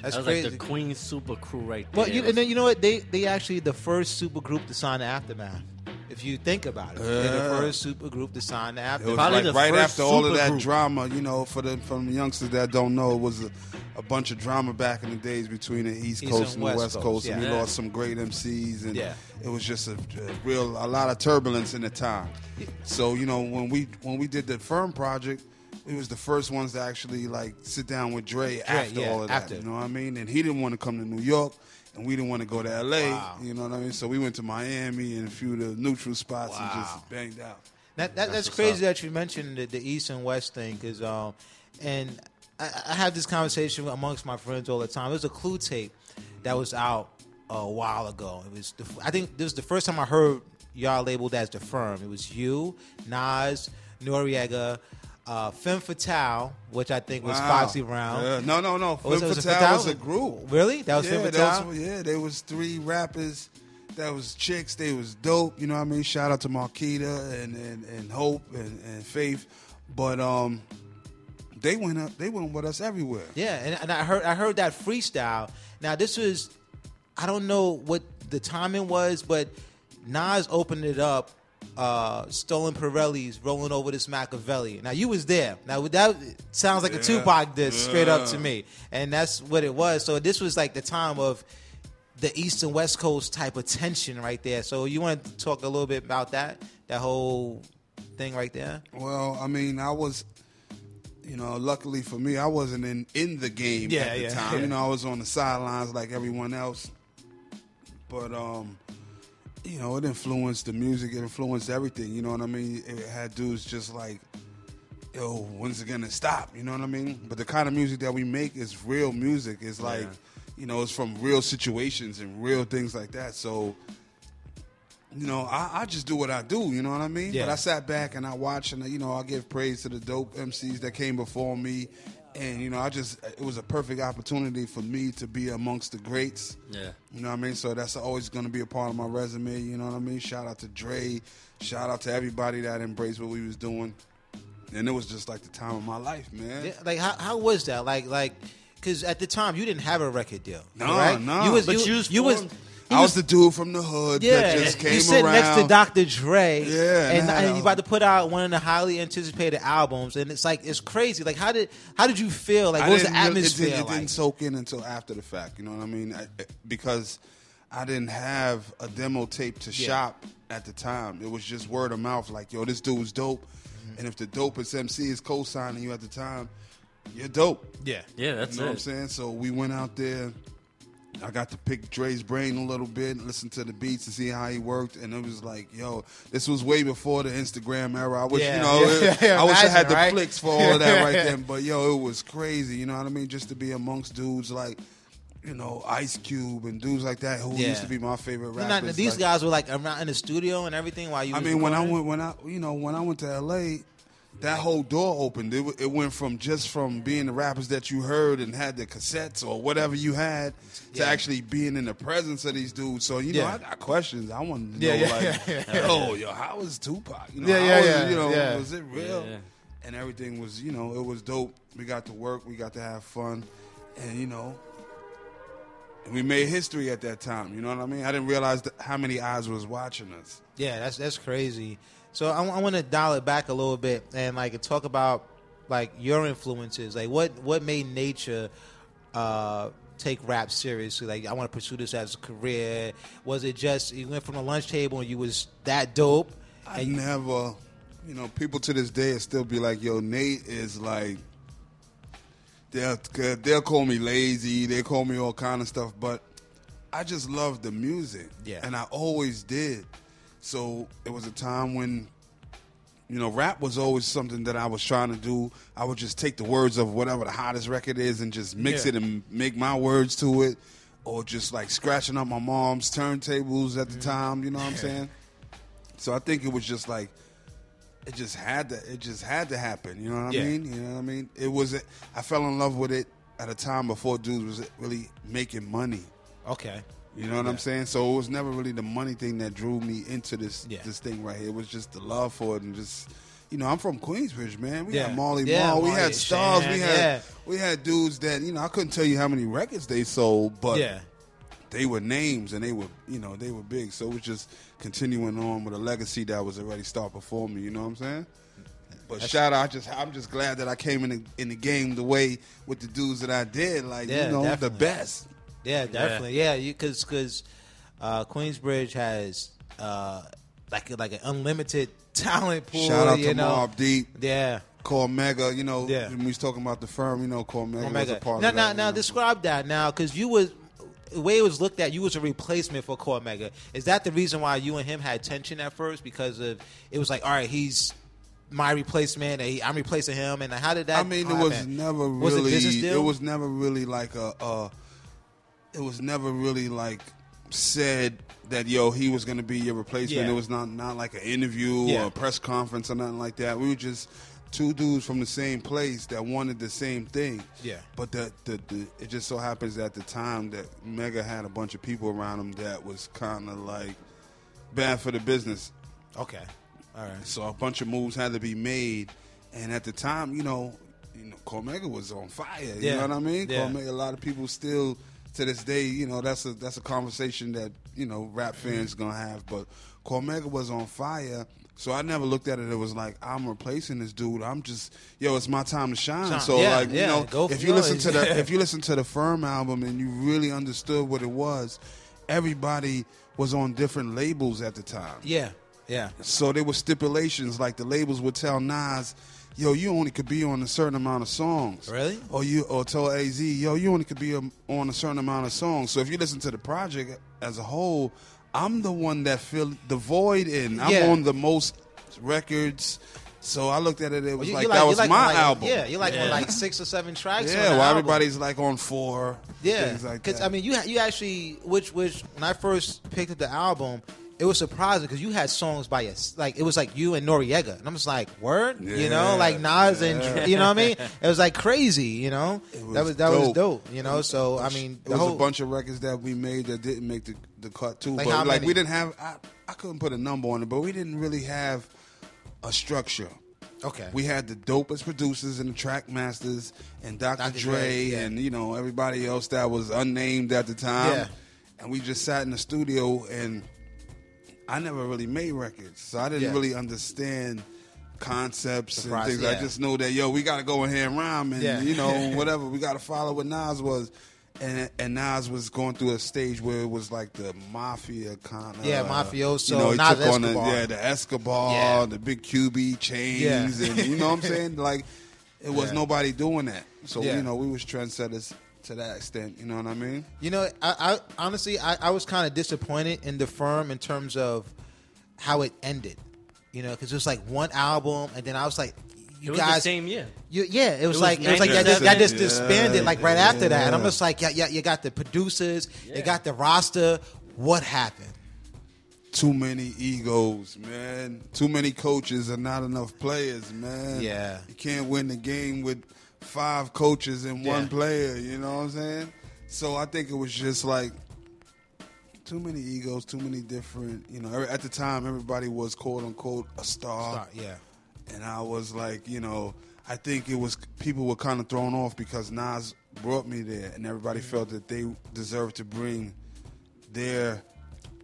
That's that was crazy. like the Queen Super Crew right there. Well, you, and then you know what? They they actually the first super group to sign the aftermath. If you think about it, they're the first super group to sign the It aftermath. was like right after all of that drama, you know, for the from the youngsters that don't know, it was a, a bunch of drama back in the days between the East East Coast and and, the West West Coast, Coast, and we Yeah. lost some great MCs, and Yeah. it was just a, a real a lot of turbulence in the time. So you know, when we when we did the Firm project, it was the first ones to actually like sit down with Dre, after yeah, all of that. after. You know what I mean? And he didn't want to come to New York. And we didn't want to go to L.A. You know what I mean? So we went to Miami and a few of the neutral spots and just banged out. That, that, that's, what's crazy up. that you mentioned the, the East and West thing, because um, and I, I have this conversation amongst my friends all the time. There's a Clue tape that was out a while ago. It was the, I think this was the first time I heard y'all labeled as the firm. It was you, Nas, Noriega, uh, Femme Fatale, which I think was Wow. Foxy Brown. No, no, no. Oh, was it- Femme was Fatale was a group. Really? That was yeah, Femme Fatale. was- yeah, there was three rappers. That was chicks. They was dope. You know what I mean? Shout out to Marquita and, and, and Hope and, and Faith. But um, they went up. They went with us everywhere. Yeah, and, and I heard I heard that freestyle. Now this was I don't know what the timing was, but Nas opened it up. Uh, Stolen Pirelli's rolling over this Machiavelli. Now you was there. Now that sounds like a Yeah, Tupac diss straight up to me, and that's what it was. So this was like the time of the East and West Coast type of tension right there. So you want to talk a little bit about that, that whole thing right there? Well, I mean, I was, you know, luckily for me, I wasn't in in the game Yeah, at the yeah, time. yeah. You know, I was on the sidelines like everyone else. But um, you know, it influenced the music. It influenced everything. You know what I mean? It had dudes just like, yo, when's it gonna stop? You know what I mean? But the kind of music that we make is real music. It's like, Yeah. you know, it's from real situations and real things like that. So. You know, I, I just do what I do. You know what I mean? Yeah. But I sat back and I watched, and you know, I give praise to the dope MCs that came before me, and you know, I just it was a perfect opportunity for me to be amongst the greats. Yeah. You know what I mean? So that's always going to be a part of my resume. You know what I mean? Shout out to Dre. Shout out to everybody that embraced what we was doing. And it was just like the time of my life, man. Yeah, like how, how was that? Like like because at the time you didn't have a record deal. No, correct? no. You was But you, you you, was was. formed- he I was the dude from the hood yeah, that just came you sit around. next to Dr. Dre, Yeah, and, and and you a- about to put out one of the highly anticipated albums, and it's like it's crazy. Like how did how did you feel? Like I what was the atmosphere It, did, it like? didn't soak in until after the fact. You know what I mean? I, because I didn't have a demo tape to Yeah. shop at the time. It was just word of mouth. Like, yo, this dude was dope. Mm-hmm. And if the dopest MC is co-signing you at the time, you're dope. Yeah. Yeah, that's you know what I'm saying? So we went out there. I got to pick Dre's brain a little bit, listen to the beats and see how he worked, and it was like, yo, this was way before the Instagram era. I wish, Yeah, you know, yeah, yeah, I wish I had the right? flicks for all of that right then. But yo, it was crazy. You know what I mean? Just to be amongst dudes like, you know, Ice Cube and dudes like that who used to be my favorite rappers. not- these like- guys were like around in the studio and everything while you. I mean, when I went, when I, you know, when I went to L.A., that whole door opened. It, it went from just from being the rappers that you heard and had the cassettes or whatever you had to Yeah. actually being in the presence of these dudes. So you know, Yeah. I got questions. I wanted to Yeah, know, yeah, like, yeah, yeah. yo, yo, how was Tupac? You know, Yeah, yeah, was it, yeah, you know, yeah. was it real? Yeah. And everything was, you know, it was dope. We got to work. We got to have fun, and you know. We made history at that time. You know what I mean? I didn't realize that how many eyes was watching us. Yeah, that's that's crazy. So I, want to dial it back a little bit and like talk about like your influences. Like what what made nature uh, take rap seriously? Like I want to pursue this as a career. Was it just you went from the lunch table and you was that dope? I never, you know, people to this day still be like, "Yo, Nate is like." They'll they'll call me lazy. They call me all kind of stuff, but I just love the music, Yeah. and I always did. So it was a time when, you know, rap was always something that I was trying to do. I would just take the words of whatever the hottest record is and just mix Yeah. it and make my words to it, or just like scratching up my mom's turntables at the Mm-hmm. time. You know what I'm saying? So I think it was just like it just had to it just had to happen. You know what I mean? You know what I mean? It was I fell in love with it at a time before dudes was really making money. Okay. You know what I'm saying? So it was never really the money thing that drew me into this Yeah. this thing right here. It was just the love for it and just you know, I'm from Queensbridge, man. We Yeah. had Marley Yeah, Marl, we had stars, Shan, we had yeah. we had dudes that, you know, I couldn't tell you how many records they sold, but Yeah. they were names and they were you know, they were big. So it was just continuing on with a legacy that was already start before me, you know what I'm saying? But That's- shout out, I just I'm just glad that I came in the, in the game the way with the dudes that I did, like Yeah, you know, the best. Yeah, definitely. Yeah, because because uh, Queensbridge has uh, like like an unlimited talent pool. Shout out you to know? Mobb Deep. Yeah. Cormega, you know, Yeah. when we was talking about the firm, you know, Cormega was a part Now, of now, that. now, you know. describe that now, because you was the way it was looked at, you was a replacement for Cormega. Is that the reason why you and him had tension at first? Because of it was like, all right, he's my replacement, and he, I'm replacing him, and how did that? I mean, it was never Was it really. business it, deal? was never really like a. Uh, it was never really like said that yo he was going to be your replacement. Yeah. It was not not like an interview Yeah. or a press conference or nothing like that. We were just two dudes from the same place that wanted the same thing. Yeah. But the, the, the it just so happens at the time that Mega had a bunch of people around him that was kind of like bad for the business. Okay. All right. So a bunch of moves had to be made, and at the time, you know, you know, Cormega was on fire. You Yeah. know what I mean? Yeah. Cormega, a lot of people still to this day, you know, that's a that's a conversation that you know rap fans gonna have. But Cormega was on fire. So I never looked at it. It was like I'm replacing this dude. I'm just yo. It's my time to shine. So Yeah, like yeah, you know, if you listen to the if you listen to the Firm album and you really understood what it was, everybody was on different labels at the time. Yeah. Yeah. So there were stipulations like the labels would tell Nas, "Yo, you only could be on a certain amount of songs." Really? Or you or tell Az, "Yo, you only could be um, on a certain amount of songs." So if you listen to the project as a whole, I'm the one that filled the void in. I'm Yeah. on the most records. So I looked at it. It was You- like you that was like my like, album. Yeah, you're like on like six or seven tracks. Yeah, well, album. everybody's like on four. Yeah, things like because that. I mean, you you actually which which when I first picked up the album, it was surprising because you had songs by your like it was like you and Noriega, and I'm just like word, you know, like Nas yeah. and you know what I mean. It was like crazy, you know. that was that was dope. dope, you know. So I mean, it was whole a bunch of records that we made that didn't make the, the cut too. Like but like we didn't have, I, I couldn't put a number on it, but we didn't really have a structure. Okay. We had the dopest producers and the track masters and Dr. Dr. Dre, Dre, yeah. and you know everybody else that was unnamed at the time. Yeah. And we just sat in the studio and I never really made records, so I didn't Yeah. really understand concepts and things. I just know that yo, we got to go in here and rhyme, and Yeah. you know whatever we got to follow what Nas was. And, and Nas was going through a stage where it was like the mafia kind of Yeah, mafioso, You know, he Nas took on the yeah the Escobar, Yeah. the big QB chains, Yeah. and you know what I'm saying. Like it was Yeah. nobody doing that. So Yeah. you know we was trendsetters to that extent. You know what I mean? You know, I, I honestly, I, I was kind of disappointed in the firm in terms of how it ended. You know, because it was like one album, and then I was like, "You It was the guys, same year. You, yeah, it was, It was like it was like y'all just, y'all just 97. disbanded like right Yeah, after that, and I'm just like, yeah, yeah, you got the producers, Yeah. you got the roster. What happened? Too many egos, man. Too many coaches and not enough players, man. Yeah. you can't win the game with five coaches and one player. You know what I'm saying? So I think it was just like too many egos, too many different. You know, at the time, everybody was quote unquote a star. Start, yeah, and I was like, you know, I think it was people were kind of thrown off because Nas brought me there, and everybody mm-hmm. felt that they deserved to bring their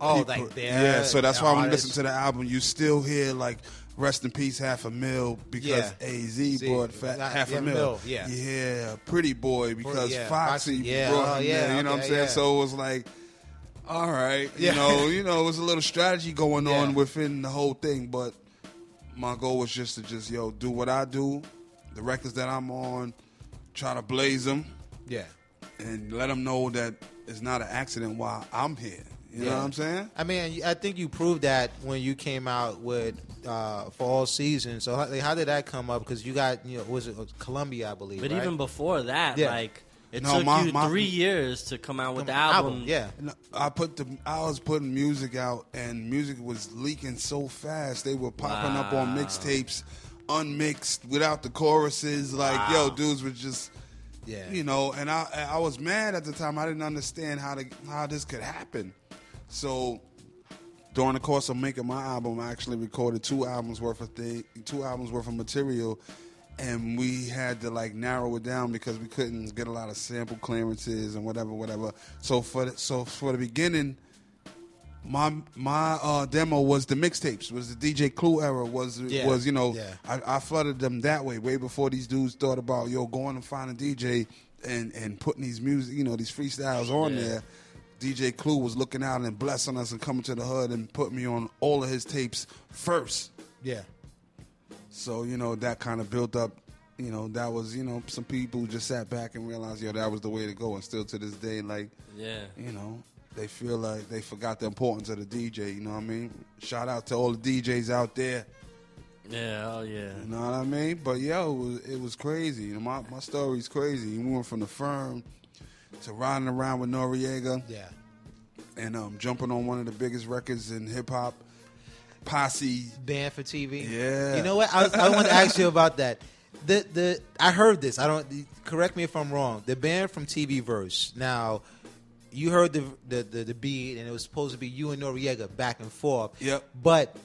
Oh, people- like their- yeah. So that's why when you artists. listen to the album, you still hear like "Rest in Peace" half a mil because Yeah. Az Z, brought fat, half yeah, a mil. mil, yeah. yeah, Pretty Boy because yeah, Foxy yeah, brought oh, him yeah, there. You know what I'm saying? So it was like. All right, you know, you know, it was a little strategy going on within the whole thing, but my goal was just to just yo do what I do, the records that I'm on, try to blaze them, yeah. and let them know that it's not an accident why I'm here. You know what I'm saying? I mean, I think you proved that when you came out with uh, for all seasons. So how, how did that come up? Because you got you know was it Columbia, I believe. But right? even before that, Yeah. like it No, took my- you my- three years to come out with the Come- album. album, yeah. No, I put the I was putting music out, and music was leaking so fast. They were popping up on mixtapes, unmixed, without the choruses. Like yo, dudes were just. Yeah. you know, and I I was mad at the time. I didn't understand how to how this could happen. So during the course of making my album, I actually recorded two albums worth of thing, two albums worth of material, and we had to like narrow it down because we couldn't get a lot of sample clearances and whatever, whatever. So for the, so for the beginning, my my uh, demo was the mixtapes, was the DJ Clue era, was Yeah. was you know Yeah. I, I flooded them that way way before these dudes thought about yo going and finding DJ and and putting these music you know these freestyles on Yeah. there. DJ Clue was looking out and blessing us and coming to the hood and put me on all of his tapes first. yeah. So you know that kind of built up you know, that was you know some people just sat back and realized, yo, that was the way to go, and still to this day, like, Yeah. you know, they feel like they forgot the importance of the DJ. You know what I mean? Shout out to all the DJs out there. Yeah, oh yeah. You know what I mean? But yo, it was, it was crazy. You know, my my story's crazy. We went from the firm to riding around with Noriega. Yeah. And um, jumping on one of the biggest records in hip hop, Posse. Banned for TV. Yeah. You know what? I, I want to ask you about that. The the I heard this. I don't correct me if I'm wrong. The Banned from TV verse. Now, you heard the the, the the beat, and it was supposed to be you and Noriega back and forth. Yep. But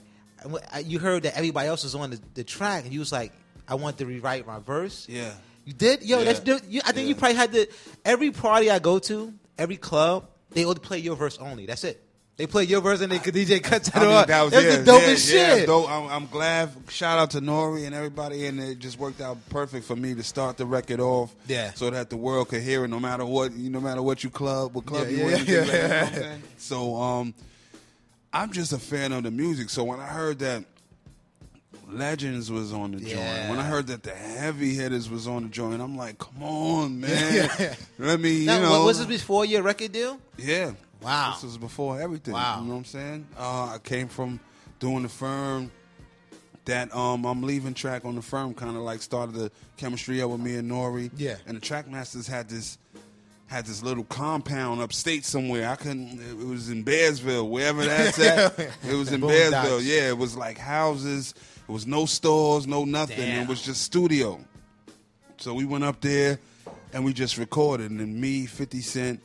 you heard that everybody else was on the, the track, and you was like, "I want to rewrite my verse." Yeah. You did, yo. Yeah. That's you, I think you probably had to. Every party I go to, every club, they only play your verse only. That's it. They play your verse and they DJ cuts it off. that was, That's yeah, the dopest yeah, yeah, shit. dope. I'm, I'm glad. Shout out to Nori and everybody, and it just worked out perfect for me to start the record off. Yeah. So that the world could hear it, no matter what, no matter what you club, what club Yeah, you yeah, in. yeah, you know what I'm yeah. saying? So um, I'm just a fan of the music. So when I heard that Legends was on the joint, when I heard that the Heavy Hitters was on the joint, I'm like, come on, man. Let me, you Now, know. what, was this before your record deal? Yeah. Wow. This was before everything. Wow. You know what I'm saying? Uh, I came from doing the firm. That um, I'm leaving track on the firm kind of like started the chemistry up with me and Nori. Yeah. And the track masters had this had this little compound upstate somewhere. I couldn't. It was in Bearsville, wherever that's at. it was in Boondocks. Bearsville. Yeah. It was like houses. It was no stores, no nothing. Damn. It was just studio. So we went up there and we just recorded. And then me, 50 Cent,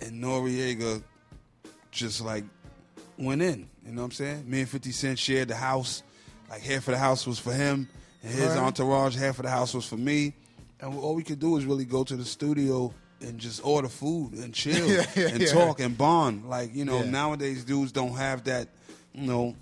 and Noriega just like went in. You know what I'm saying? Me and 50 Cent shared the house. Like half of the house was for him, and his Right. entourage, half of the house was for me. And all we could do was really go to the studio and just order food and chill Yeah, yeah, and yeah. talk and bond. Like, you know, nowadays dudes don't have that, you know,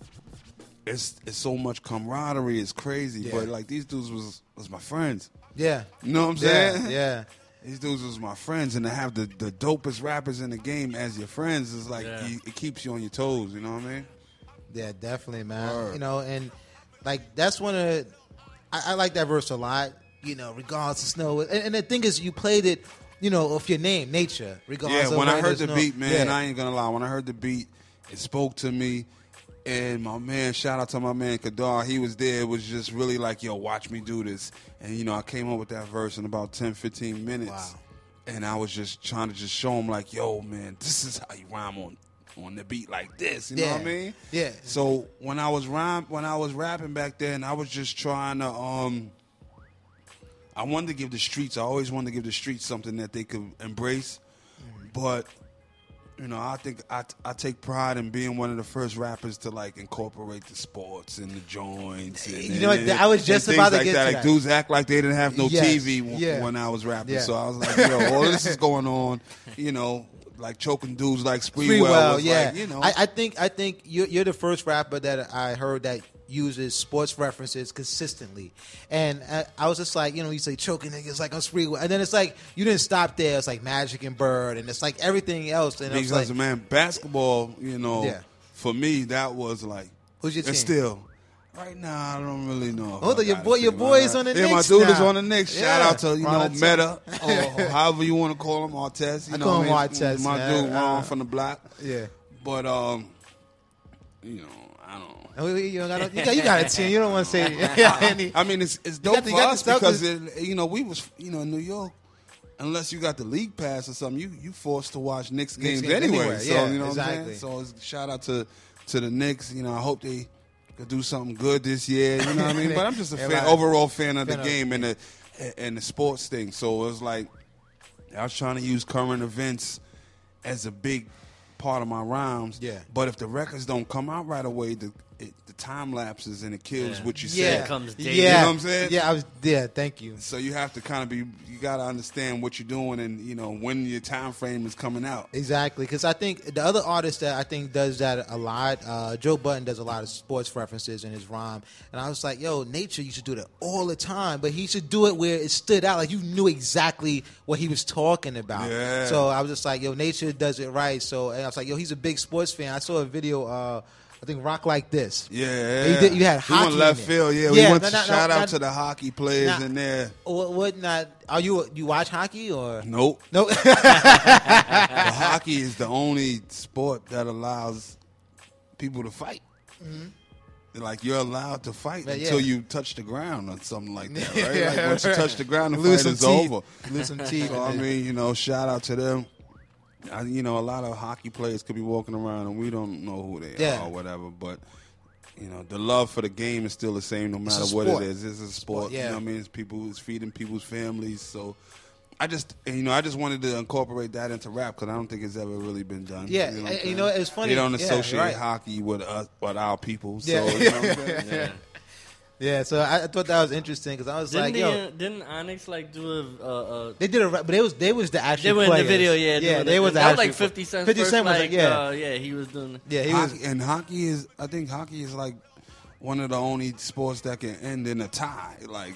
it's it's so much camaraderie, it's crazy. Yeah. But like these dudes was was my friends. Yeah. You know what I'm saying? yeah. These dudes was my friends, and to have the, the dopest rappers in the game as your friends is like Yeah. you, it keeps you on your toes. You know what I mean? Yeah, definitely, man. Word. You know, and like that's one of the, I, I like that verse a lot. You know, regardless of snow, and, and the thing is, you played it. You know, of your name, nature. Regardless Yeah, of when I heard the snow. beat, man, Yeah. I ain't gonna lie. When I heard the beat, it spoke to me. And my man, shout out to my man Kadar, he was there. It was just really like, yo, watch me do this. And, you know, I came up with that verse in about 10, 15 minutes. And I was just trying to just show him, like, yo, man, this is how you rhyme on on the beat like this. You know what I mean? Yeah. So when I was rhyme, when I was rapping back then, I was just trying to um I wanted to give the streets, I always wanted to give the streets something that they could embrace. But you know, I think I, I take pride in being one of the first rappers to like incorporate the sports and the joints. And, You know and- I was just about to like get that. to Like that. dudes act like they didn't have no Yes, TV w- yeah. when I was rapping. Yeah. So I was like, yo, all this is going on. You know, like choking dudes like Sprewell. Freewell, was yeah. like, you know, I, I think I think you're, you're the first rapper that I heard that uses sports references consistently, and I, I was just like, you know, you say choking niggas like on Sprewell, and then it's like you didn't stop there. It's like Magic and Bird, and it's like everything else, and because like, man, basketball, you know, Yeah. for me that was like Who's your team? still right now. I don't really know. Hold Oh, I your boy- your team. boy's on the next. yeah, my dude is on the Knicks. Shout Yeah. out to you know Metta or however you want to call him, Artest. You I know call him? Artest, My man. dude, Ron Uh, from the block. yeah. but um, you know, I don't. Oh, you, got, you, got, you got a team. You don't want to say any. I mean, it's it's dope the- for us because it, you know we was you know in New York. Unless you got the league pass or something, you you forced to watch Knicks Knicks games games anyway. anywhere, So yeah, you know what I'm exactly. saying. So shout out to to the Knicks. You know, I hope they could do something good this year. You know what I mean? But I'm just a fan, right. overall fan of the game and the and the sports thing. So it was like I was trying to use current events as a big part of my rhymes. Yeah. But if the records don't come out right away, the time lapses and it kills Yeah. what you Yeah. say. Comes yeah. You know what I'm saying? Yeah, I was. Yeah, thank you. So you have to kind of be, you got to understand what you're doing and, you know, when your time frame is coming out. Exactly, because I think the other artist that I think does that a lot, uh, Joe Budden does a lot of sports references in his rhyme, and I was like, "Yo, Nature, you should do that all the time, but he should do it where it stood out, like you knew exactly what he was talking about." Yeah. So I was just like, "Yo, Nature does it right." So and I was like, "Yo, he's a big sports fan." I saw a video uh, I think Rock Like This. Yeah, You, did, you had we hockey. went in left field. Yeah, we went. no, to, no, no, shout out not- to the hockey players in there. What, what not? Are you you watch hockey or Nope. Nope. hockey is the only sport that allows people to fight. Mhm. Like you're allowed to fight But until yeah. you touch the ground or something like that, right? Yeah, like once you touch the ground, the Lose fight is teeth. over. Lose some teeth So I mean, you know, shout out to them. I, you know, a lot of hockey players could be walking around and we don't know who they Yeah. are or whatever, but. You know, the love for the game is still the same no matter what it is. It's a sport. Sport, yeah. You know what I mean? It's people, it's feeding people's families. So I just, you know, I just wanted to incorporate that into rap because I don't think it's ever really been done. Yeah, what and- I'm you know, it's funny- They don't yeah, associate right. hockey with us, with our people. So, Yeah. you know what I'm saying? Yeah. Yeah, so I, I thought that was interesting because I was Didn't like, they, yo, uh, didn't Onyx like do a? Uh, uh, they did a, rap, but they was they was the actual. they were in the video, yeah. yeah, doing they the- was the that was like Fifty Cent. 50 first, Cent was like, like, yeah, uh, yeah, he was doing. yeah, he hockey, was. and hockey is, I think hockey is like one of the only sports that can end in a tie. Like,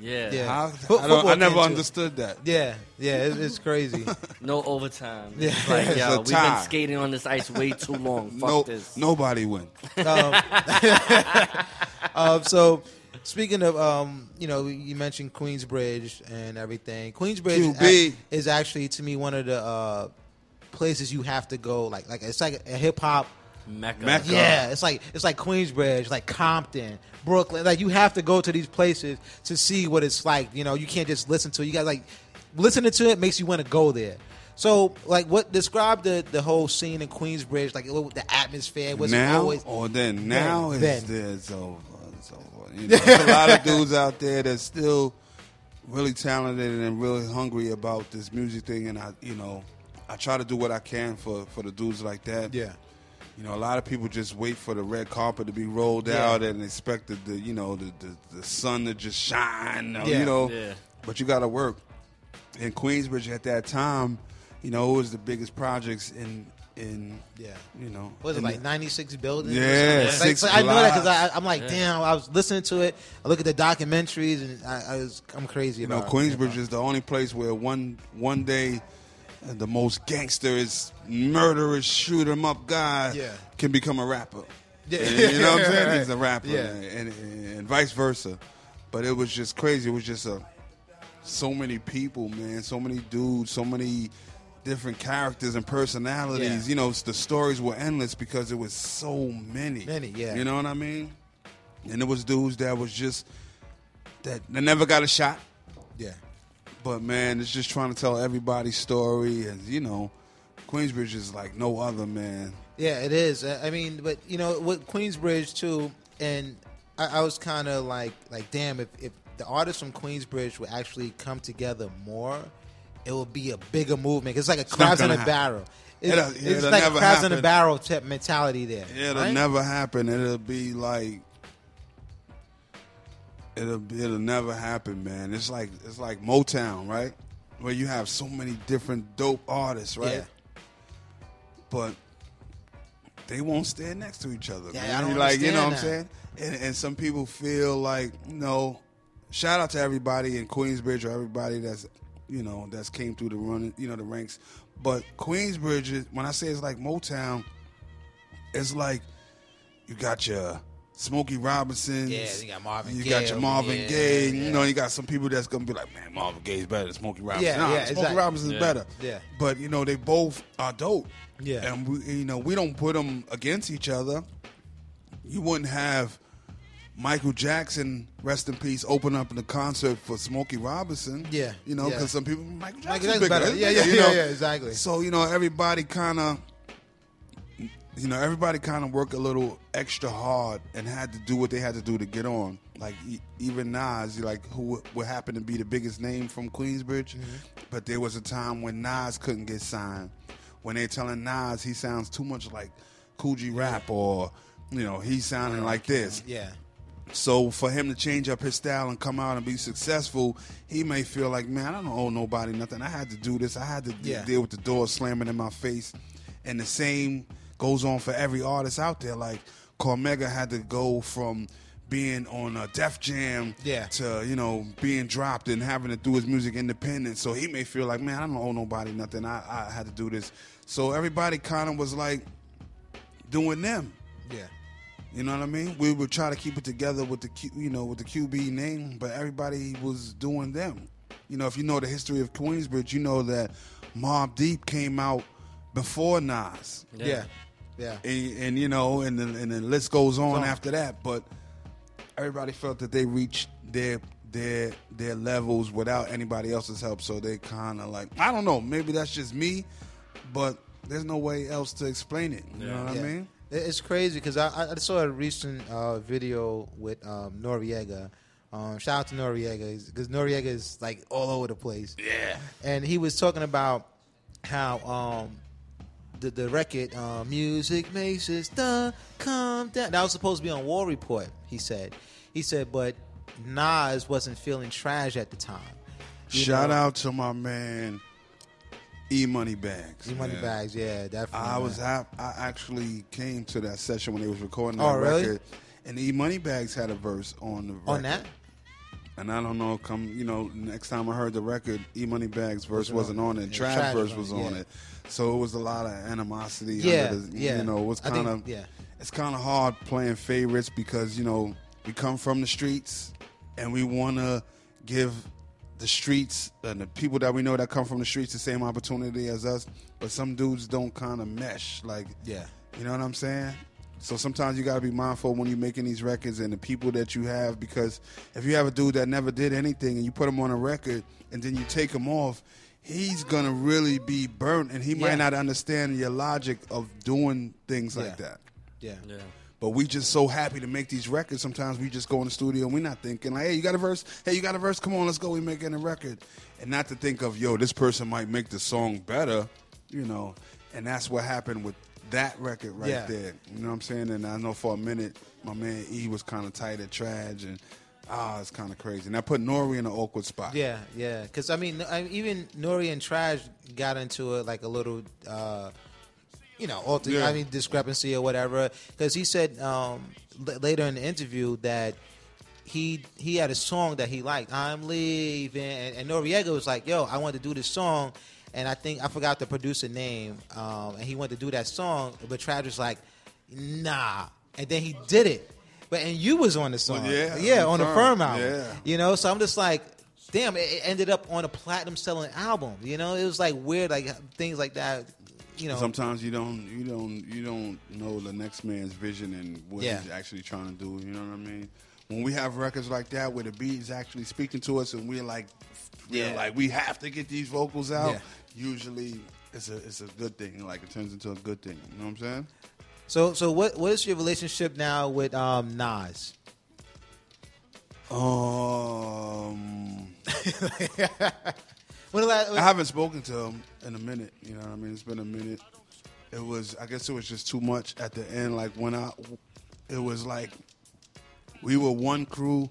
Yeah. Yeah, How- Fo- I, don't, I never can, too. understood that. Yeah, yeah, it's, it's crazy. No overtime. Yeah. It's like, It's yo, a we've tie. been skating on this ice way too long. Fuck No, this. nobody win. um, um, so speaking of, um, you know, you mentioned Queensbridge and everything. Queensbridge QB. ac- is actually to me one of the uh, places you have to go. Like, like it's like a hip hop. Mecca. Mecca. Yeah, it's like it's like Queensbridge, like Compton, Brooklyn. Like you have to go to these places to see what it's like. You know, you can't just listen to it. You got like listening to it makes you want to go there. So, like, what describe the the whole scene in Queensbridge? Like what- the atmosphere was now always or then? Now Then, it's, then. it's over. It's over. You know, there's a lot of dudes out there that's still really talented and really hungry about this music thing, and I, you know, I try to do what I can for for the dudes like that. Yeah. You know, a lot of people just wait for the red carpet to be rolled Yeah. out and expect the, the you know the, the the sun to just shine. or, Yeah. You know, Yeah. but you got to work. And Queensbridge at that time, you know, it was the biggest projects in in Yeah. you know What was it like ninety six buildings? Yeah, something? Like, six so I know that because. I'm like, Yeah. damn. I was listening to it. I look at the documentaries, and I, I was I'm crazy You know, about. Queensbridge is the only place where one one day uh, the most gangsterous, murderous, shoot 'em up guy Yeah. can become a rapper. Yeah. And you know what I'm saying? Right. He's a rapper, Yeah. and, and vice versa. But it was just crazy. It was just a so many people, man. So many dudes. So many different characters and personalities. Yeah. You know, the stories were endless because it was so many. Many, yeah. You know what I mean? And it was dudes that was just that they never got a shot. Yeah. But man, it's just trying to tell everybody's story, and you know, Queensbridge is like no other man. Yeah, it is. I mean, but you know, with Queensbridge too, and I, I was kind of like, like, damn, if, if the artists from Queensbridge would actually come together more, it will be a bigger movement. It's like a crabs in a happen. barrel. It's, It'll- it's it'll like crabs in a barrel type mentality there. It'll right? never happen. It'll be like it'll it'll never happen, man. It's like it's like Motown, right? Where you have so many different dope artists, right? Yeah. But they won't stand next to each other. Yeah, man. I don't like you know what I'm saying? And, and some people feel like you know. Shout out to everybody in Queensbridge or everybody that's you know that's came through the run, you know, the ranks. But Queensbridge, when I say it's like Motown, it's like you got your Smokey Robinson. Yeah, you got Marvin You Gaye got your Marvin here, Gaye. yeah. You know, you got some people that's gonna be like, man, Marvin Gaye's better than Smokey Robinson. Yeah, nah, yeah, Smokey exactly. Robinson's Yeah. better. Yeah. But you know, they both are dope. Yeah. And we, you know, we don't put them against each other. You wouldn't have Michael Jackson, rest in peace, open up in the concert for Smokey Robinson. Yeah, You know, yeah. because some people, Michael Michael Jackson's Jackson's bigger. Yeah, yeah, you know? yeah, yeah, exactly. So, you know, everybody kind of, you know, everybody kind of worked a little extra hard and had to do what they had to do to get on. Like even Nas, like who would happen to be the biggest name from Queensbridge, Mm-hmm. but there was a time when Nas couldn't get signed. When they're telling Nas he sounds too much like Kool G Rap or, you know, he's sounding like this. Yeah. So for him to change up his style and come out and be successful, he may feel like, man, I don't owe nobody nothing. I had to do this. I had to Yeah. deal with the door slamming in my face. And the same goes on for every artist out there. Like Cormega had to go from being on a Def Jam Yeah. to, you know, being dropped and having to do his music independent. So he may feel like, man, I don't owe nobody nothing. I, I had to do this. So everybody kind of was like doing them. Yeah. You know what I mean? We would try to keep it together with the Q, you know with the QB name, but everybody was doing them. You know, if you know the history of Queensbridge, you know that Mobb Deep came out before Nas. Yeah. Yeah. and, and you know, and then, and the list goes on So- after that. But everybody felt that they reached their their their levels without anybody else's help. So they kind of like I don't know. Maybe that's just me, but there's no way else to explain it. You know what Yeah. I mean? It- It's crazy because I, I saw a recent uh, video with um, Noriega. Um, shout out to Noriega because Noriega is like all over the place. Yeah. and he was talking about how um, the the record uh, "Music Makes Us Done Come Down" that was supposed to be on War Report. He said, he said, but Nas wasn't feeling Trag at the time. You Shout know? out to my man E Money Bags. E Money man. Bags, yeah, definitely. I man. was hap- I actually came to that session when they was recording oh, that Oh, really? record, and E Money Bags had a verse on the record. On that? And I don't know, come you know, next time I heard the record, E Money Bags verse Wasn't on on it. Yeah, Trag verse was on it, yeah. it, so it was a lot of animosity. Yeah, the, yeah. You know, it was kind of yeah. It's kind of hard playing favorites because you know we come from the streets and we want to give the streets and the people that we know that come from the streets the same opportunity as us. But some dudes don't kind of mesh. Like, Yeah. you know what I'm saying? So sometimes you got to be mindful when you're making these records and the people that you have because if you have a dude that never did anything and you put him on a record and then you take him off, he's gonna really be burnt and he Yeah. might not understand your logic of doing things Yeah. like that. Yeah. Yeah. But we just so happy to make these records. Sometimes we just go in the studio and we're not thinking like, "Hey, you got a verse? Hey, you got a verse? Come on, let's go. We making a record," and not to think of, "Yo, this person might make the song better," you know. And that's what happened with that record right Yeah. there. You know what I'm saying? And I know for a minute, my man E was kind of tight at Trag, and ah, it's kind of crazy. And I put Nori in an awkward spot. Yeah, yeah. Because I mean, I, even Nori and Trag got into it like a little, uh, you know, alter, Yeah. I mean, discrepancy or whatever. Because he said um, l- later in the interview that he he had a song that he liked. I'm leaving, and, and Noriega was like, "Yo, I want to do this song." And I think I forgot the producer name, um, and he wanted to do that song, but Travis was like, "Nah," and then he did it. But and you was on the song, Well, yeah, yeah, on the Firm, firm album, yeah. you know. So I'm just like, damn, it ended up on a platinum selling album. You know, it was like weird, like things like that. You know, Sometimes you don't, you don't, you don't know the next man's vision and what Yeah. he's actually trying to do. You know what I mean? When we have records like that where the beat is actually speaking to us and we're like, we're Yeah. like we have to get these vocals out. Yeah. Usually, it's a it's a good thing. Like it turns into a good thing. You know what I'm saying? So, so what what is your relationship now with um, Nas? Um, When the last, I haven't spoken to him in a minute. You know what I mean? It's been a minute. It was, I guess, it was just too much at the end. Like when I, it was like we were one crew,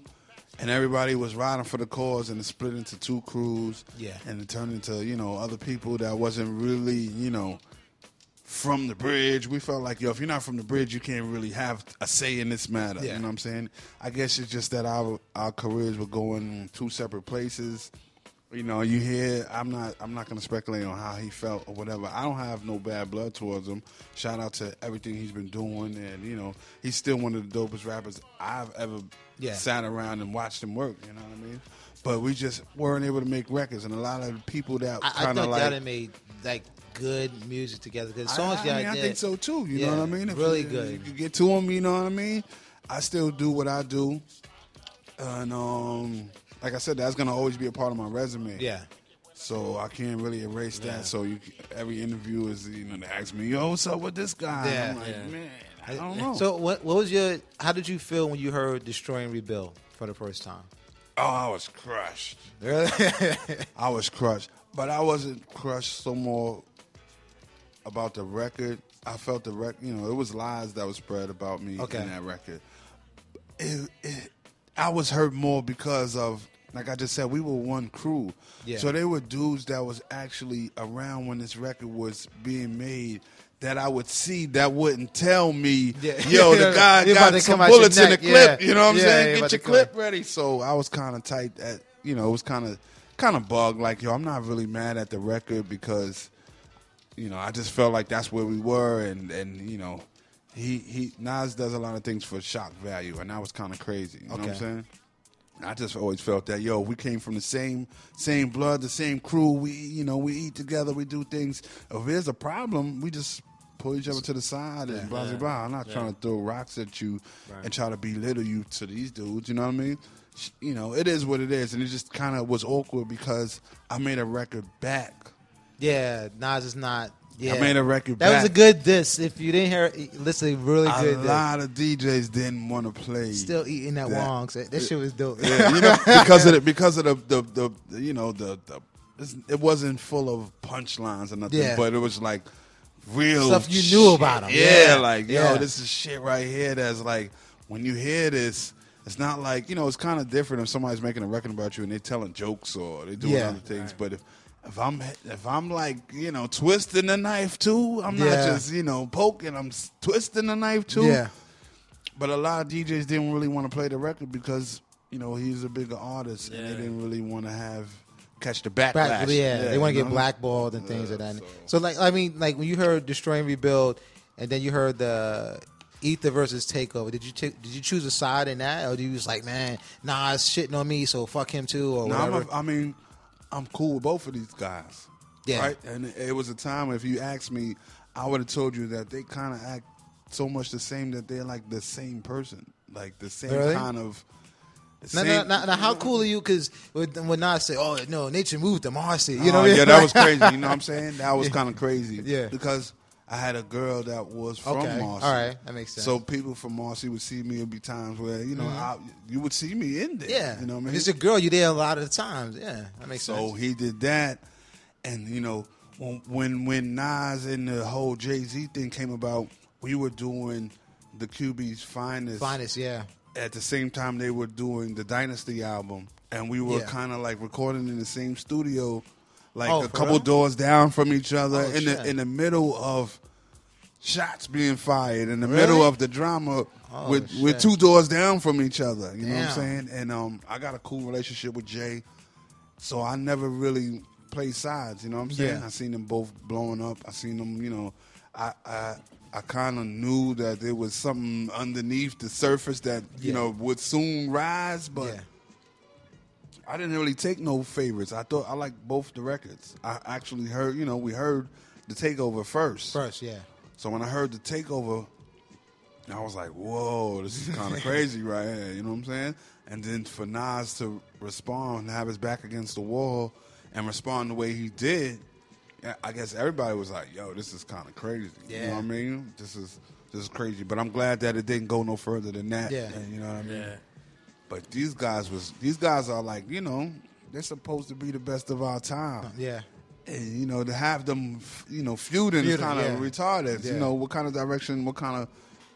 and everybody was riding for the cause, and it split into two crews. Yeah. and it turned into you know other people that wasn't really you know from the bridge. We felt like yo, if you're not from the bridge, you can't really have a say in this matter. Yeah. You know what I'm saying? I guess it's just that our our careers were going two separate places. You know, you hear. I'm not. I'm not going to speculate on how he felt or whatever. I don't have no bad blood towards him. Shout out to everything he's been doing, and you know, he's still one of the dopest rappers I've ever Yeah. sat around and watched him work. You know what I mean? But we just weren't able to make records, and a lot of the people that I, I kind thought of like y'all made like good music together because I- songs I, y'all mean, I did- think so too. You Yeah, know what I mean? If really you, good. You get to them. You know what I mean? I still do what I do, and um, like I said, that's gonna always be a part of my resume. Yeah. So I can't really erase that. Yeah. So you, every interview is you know they ask me, "Yo, what's up with this guy?" Yeah. I'm like, Yeah. man, I don't know. So, what what was your? How did you feel when you heard "Destroy and Rebuild" for the first time? Oh, I was crushed. Really? I was crushed, but I wasn't crushed so more about the record. I felt the record. You know, it was lies that was spread about me Okay. in that record. It, it, I was hurt more because of, like I just said, we were one crew. Yeah. So they were dudes that was actually around when this record was being made. That I would see that wouldn't tell me, Yeah. yo, the guy You're got some come out your bullets in the clip. yeah. You know what I'm saying? Get your come- clip ready. So I was kind of tight at, you know, it was kind of kind of bugged. Like, yo, I'm not really mad at the record because, you know, I just felt like that's where we were, and and you know, he he Nas does a lot of things for shock value, and that was kind of crazy. You know what I'm saying? I just always felt that yo, we came from the same same blood, the same crew. We you know we eat together, we do things. If there's a problem, we just pull each other to the side and blah blah blah. I'm not Yeah. trying to throw rocks at you Right. and try to belittle you to these dudes. You know what I mean? You know, it is what it is, and it just kind of was awkward because I made a record back. Yeah, Nas is not. Yeah, I made a record That was a good diss. If you didn't hear, it, listen, really a good. diss. lot of DJs didn't want to play. Still eating that, wong. So that shit was dope. Yeah, you know, because of the because of the the, the you know the, the it wasn't full of punchlines or nothing, Yeah. but it was like real Stuff you knew about about 'em. Yeah, Yeah. like Yeah. yo, this is shit right here. That's like when you hear this. It's not like you know. It's kind of different if somebody's making a record about you and they're telling jokes or they're doing Yeah. other things. But if if I'm if I'm like you know twisting the knife too, I'm not Yeah. just you know poking. I'm s- twisting the knife too. Yeah. But a lot of DJs didn't really want to play the record because you know he's a bigger artist and they didn't really want to have catch the backlash. Black- yeah, they want to you get know? blackballed and things like that. So. like, I mean, like when you heard Destroy and Rebuild, and then you heard the Ether versus Takeover. Did you take, did you choose a side in that, or do you was like, man, nah, it's shitting on me, so fuck him too, or No, I'm whatever? a, I mean, I'm cool with both of these guys. Yeah. Right? And it was a time if you asked me, I would have told you that they kind of act so much the same that they're like the same person, like the same Really? kind of. Now, same- now, how cool are you? Because when, when Nas say, "Oh no, nature moved them," you Oh, know, what I mean? yeah, that was crazy. You know what I'm saying? That was kind of crazy. Yeah. because I had a girl that was from Okay. Marcy. All right. That makes sense. So people from Marcy would see me. It'd be times where you know Mhm. I, you would see me in there. Yeah, you know what I If mean. it's a girl, you there a lot of the times. Yeah, that makes so sense. So he did that, and you know when when when Nas and the whole Jay Z thing came about, we were doing the QB's finest. Finest, yeah. At the same time, they were doing the Dynasty album, and we were Yeah. kind of like recording in the same studio, like Oh, a couple real? doors down from each other, Oh, in shit. the in the middle of shots being fired, in the Really? middle of the drama. Oh, with with two doors down from each other, you know what I'm saying? And um, I got a cool relationship with Jay, so I never really played sides. You know what I'm saying? Yeah. I seen them both blowing up. I seen them. You know, I I, I kind of knew that there was something underneath the surface that you Yeah. know would soon rise, but. Yeah. I didn't really take no favorites. I thought I liked both the records. I actually heard, you know, we heard the takeover first. First, yeah. So when I heard the takeover, I was like, "Whoa, this is kind of crazy right here." You know what I'm saying? And then for Nas to respond, and have his back against the wall, and respond the way he did, I guess everybody was like, "Yo, this is kind of crazy." Yeah. You know what I mean? This is this is crazy. But I'm glad that it didn't go no further than that. Yeah. And you know what I mean? Yeah. But these guys was these guys are like you know they're supposed to be the best of our time. Uh, yeah. And you know to have them you know feuding, is kind of yeah. retarded. Yeah. You know what kind of direction, what kind of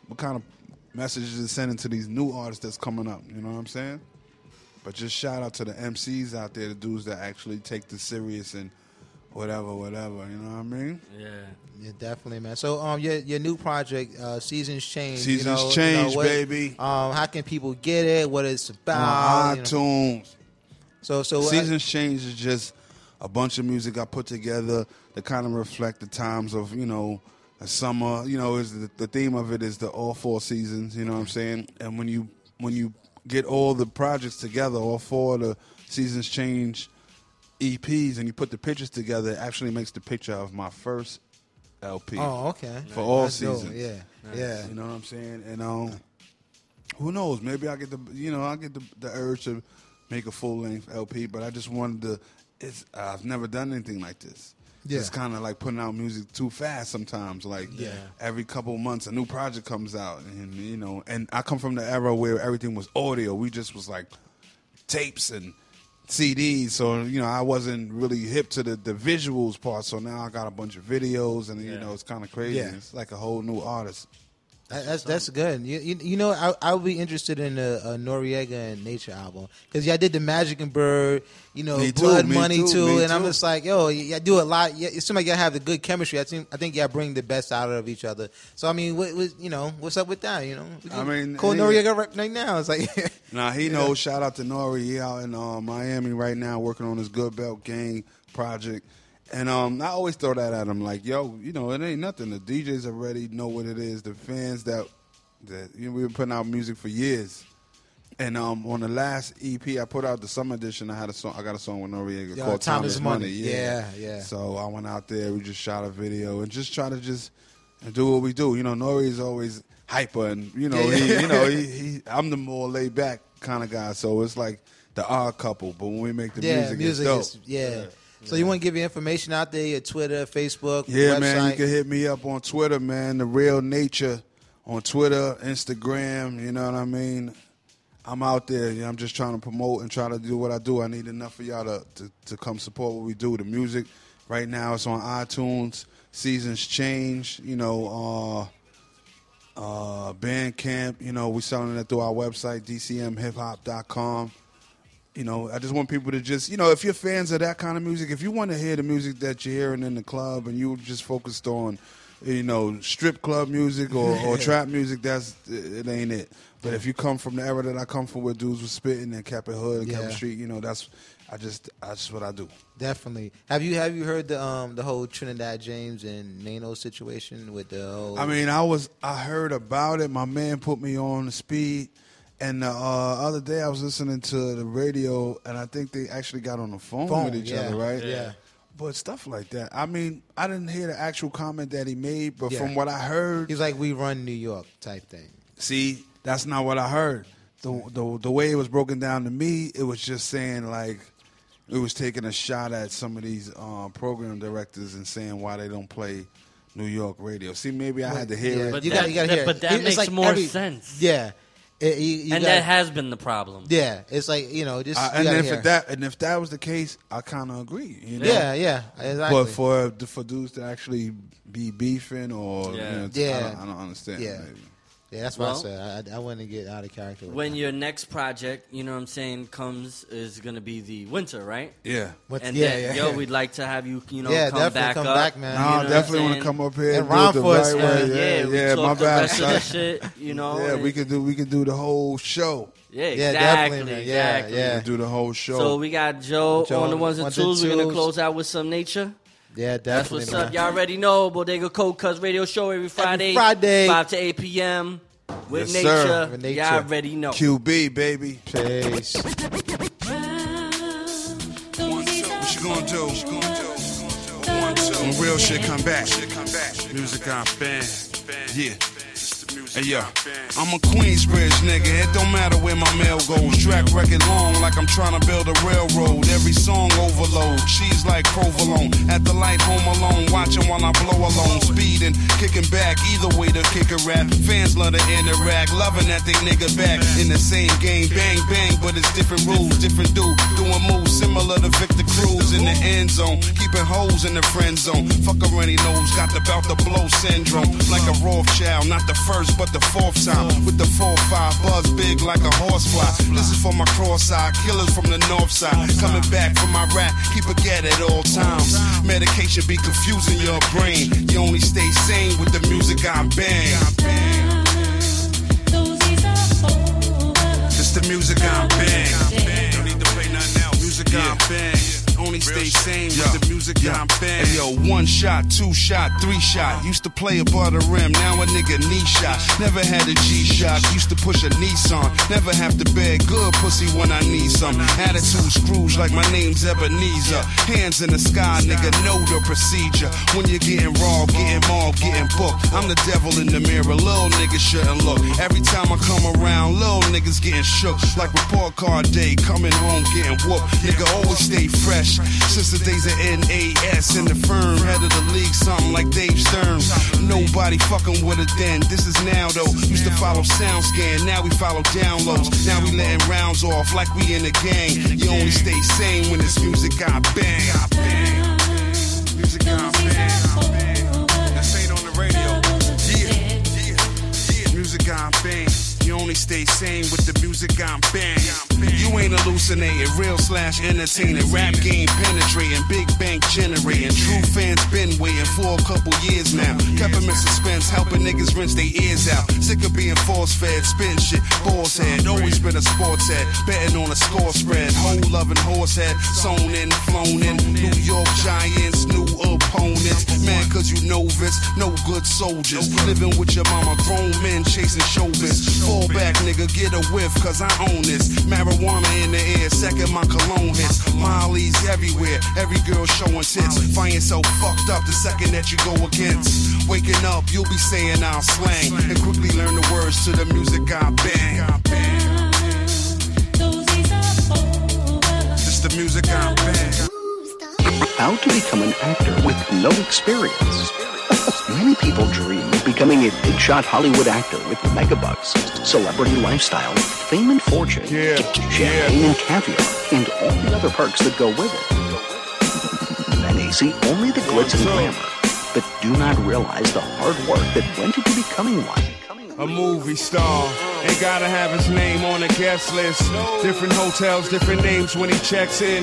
what kind of messages is sending to these new artists that's coming up. You know what I'm saying? But just shout out to the MCs out there, the dudes that actually take this serious and whatever, whatever. You know what I mean? Yeah. Yeah, definitely, man. So, um, your your new project, uh, Seasons Change. you Seasons know, you Change, know, what- baby. Um, how can people get it? What it's about? on you know? iTunes. So, so uh, Seasons Change is just a bunch of music I put together to kind of reflect the times of you know a summer. You know, is the, the theme of it is the all four seasons. You know what I'm saying? And when you when you get all the projects together, all four of the Seasons Change EPs, and you put the pictures together, it actually makes the picture of my first LP. Oh, okay. For all That's dope, seasons. yeah, yeah. You know what I'm saying? And um, who knows? Maybe I get the you know I get the, the urge to make a full length LP, but I just wanted to. It's I've never done anything like this. Yeah. It's kind of like putting out music too fast sometimes. Like Yeah. every couple months, a new project comes out, and you know. And I come from the era where everything was audio. We just was like tapes and CDs. So you know, I wasn't really hip to the the visuals part. So now I got a bunch of videos, and you Yeah. know, it's kind of crazy. Yeah. It's like a whole new artist. That- That's that's good. You, you, you know, I I would be interested in a, a Noriega and Nature album because yeah, I did the Magic and Bird, you know, Me too, Blood Money too, too, and I'm just like, yo, y- y'all do a lot. Yeah, it seems like y'all have the good chemistry. I think I think y'all bring the best out of each other. So I mean, what, what you know, what's up with that? You know, I mean, call Noriega right, right now. It's like, Nah, he knows. Shout out to Nori. He out in uh, Miami right now working on his Good Belt Gang project. And um, I always throw that at him, like, yo, you know, it ain't nothing. The DJs already know what it is. The fans that that you know, we've been putting out music for years. And um, on the last EP I put out, the summer edition, I had a song. I got a song with Noriega Yo, called Time "Time is Money." Money." Yeah, yeah. So I went out there. We just shot a video and just try to just do what we do. You know, Nori is always hyper, and you know, Yeah, he, you know, he, he, I'm the more laid back kind of guy. So it's like the odd couple. But when we make the yeah, music, music it's dope. is yeah. So you want to give your information out there, your Twitter, Facebook, Yeah, website. man, you can hit me up on Twitter, man. The Real Nature on Twitter, Instagram. You know what I mean? I'm out there. You know, I'm just trying to promote and try to do what I do. I need enough of y'all to, to, to come support what we do. The music right now it's on iTunes. Seasons change. You know, uh, uh, Bandcamp. You know, we selling it through our website, dcmhiphop.com you know, I just want people to just, you know, if you're fans of that kind of music, if you want to hear the music that you're hearing in the club and you're just focused on, you know, strip club music or, or trap music, that's it ain't it. But if you come from the era that I come from, where dudes was spitting and kept it hood and Yeah. street, you know, that's I just that's what I do. Definitely. Have you have you heard the um the whole Trinidad James and Nano situation with the whole? I mean, I was I heard about it. My man put me on the speed, and the uh, other day I was listening to the radio, and I think they actually got on the phone, Phone, with each yeah, other, right? yeah. But stuff like that. I mean, I didn't hear the actual comment that he made, but Yeah. from what I heard, he's like, "We run New York" type thing. See, that's not what I heard. The, the the way it was broken down to me, it was just saying like it was taking a shot at some of these uh, program directors and saying why they don't play New York radio. See, maybe I had to hear Yeah, it. But you that- gotta, you that- hear. it. but that It's makes like more every- sense. Yeah, It- you- you and gotta- that has been the problem. Yeah, it's like you know, just I- you and if hear. that and if that was the case, I kind of agree. You know? Yeah, yeah, exactly. But for for dudes to actually be beefing or Yeah. you know, Yeah. I, don't, I don't understand. Yeah. maybe. Yeah, that's what Well- I said. I, I want to get out of character. with When that. your next project, you know what I'm saying, comes is going to be the winter, right? Yeah. What- and yeah, then, yeah, yo, yeah. we'd like to have you, you know, Yeah, come definitely back come up. back, man. No, You I know definitely want to come up here And and, rhyme for us, right man. way. Yeah, Yeah, yeah, talk my the bad, rest of shit, you know. Yeah, we could do we could do the whole show. Yeah, Yeah, exactly. definitely. Yeah, exactly. yeah. We could do the whole show. So we got Joe, Joe on the ones and twos. We're gonna close out with some nature. Yeah, That's what's man. up. Y'all already know Bodega Cold Kutz Radio Show every Friday, Friday. five to eight p.m. with Yes, nature. sir. With nature. Y'all already know. QB baby. Peace. What you gonna do? When real shit come back. Music on band. Yeah. Hey yo, I'm a Queensbridge nigga. It don't matter where my mail goes. Track record long, like I'm trying to build a railroad. Every song overload. Cheese like provolone. At the light, home alone, watching while I blow alone. Speeding, kicking back. Either way to kick a rap. Fans love to interact, loving that they nigga back in the same game. Bang bang, but it's different rules, different dude doing moves similar to Victor Cruz in the end zone. Keeping hoes in the friend zone. Fuck a runny nose, got the bout to blow syndrome. Like a Rothschild, not the first, but the fourth time. With the 4-5 buzz big like a horsefly. This is for my cross-eye killers from the north side. Coming back from my rap, keep a get at all times. Medication be confusing your brain. You only stay sane with the music I bang. It's the music I bang. Don't need to play nothing else. Music I bang. Only stay sane with music I bang. Hey yo, one shot, two shot, three shot. Used to play above the rim, now a nigga knee shot. Never had a G shot, used to push a Nissan. Never have to beg good pussy when I need some. Attitude Scrooge like my name's Ebenezer. Hands in the sky, nigga, know the procedure. When you're getting raw, getting mauled, getting booked. I'm the devil in the mirror, little niggas shouldn't look. Every time I come around, little niggas getting shook. Like report card day, coming home getting whooped. Nigga always stay fresh. Since the days of NAS in the firm, head of the league, something like Dave Stern. Nobody fucking with it then. This is now though. Used to follow sound scan, now we follow downloads. Now we letting rounds off like we in a gang. You only stay sane when it's music I bang. Music I stay sane with the music I'm banging. You ain't hallucinating, real slash entertaining. Rap game penetrating, big bank generating. True fans been waiting for a couple years now. In suspense, helping niggas rinse their ears out. Sick of being force fed, spin shit, boss head. Always been a sports head, betting on a score spread. Whole loving horse head, sewn in, flown in. New York Giants, new opponents. Man, cause you know this, no good soldiers. Living with your mama, grown men chasing showbiz. Fall back, nigga, get a whiff, cause I own this. Marijuana in the air, second my cologne hits. Molly's everywhere, every girl showing tits. Find yourself fucked up the second that you go against. Waking up, you'll be saying our slang. And quickly learn the words to the music I bang. It's the music I bang. How to become an actor with no experience. Many people dream of becoming a big shot Hollywood actor with megabucks, celebrity lifestyle, fame and fortune, champagne and caviar, and all the other perks that go with it. Many see only the glitz and glamour, but do not realize the hard work that went into becoming one. A movie star ain't gotta have his name on the guest list. Different hotels, different names when he checks in.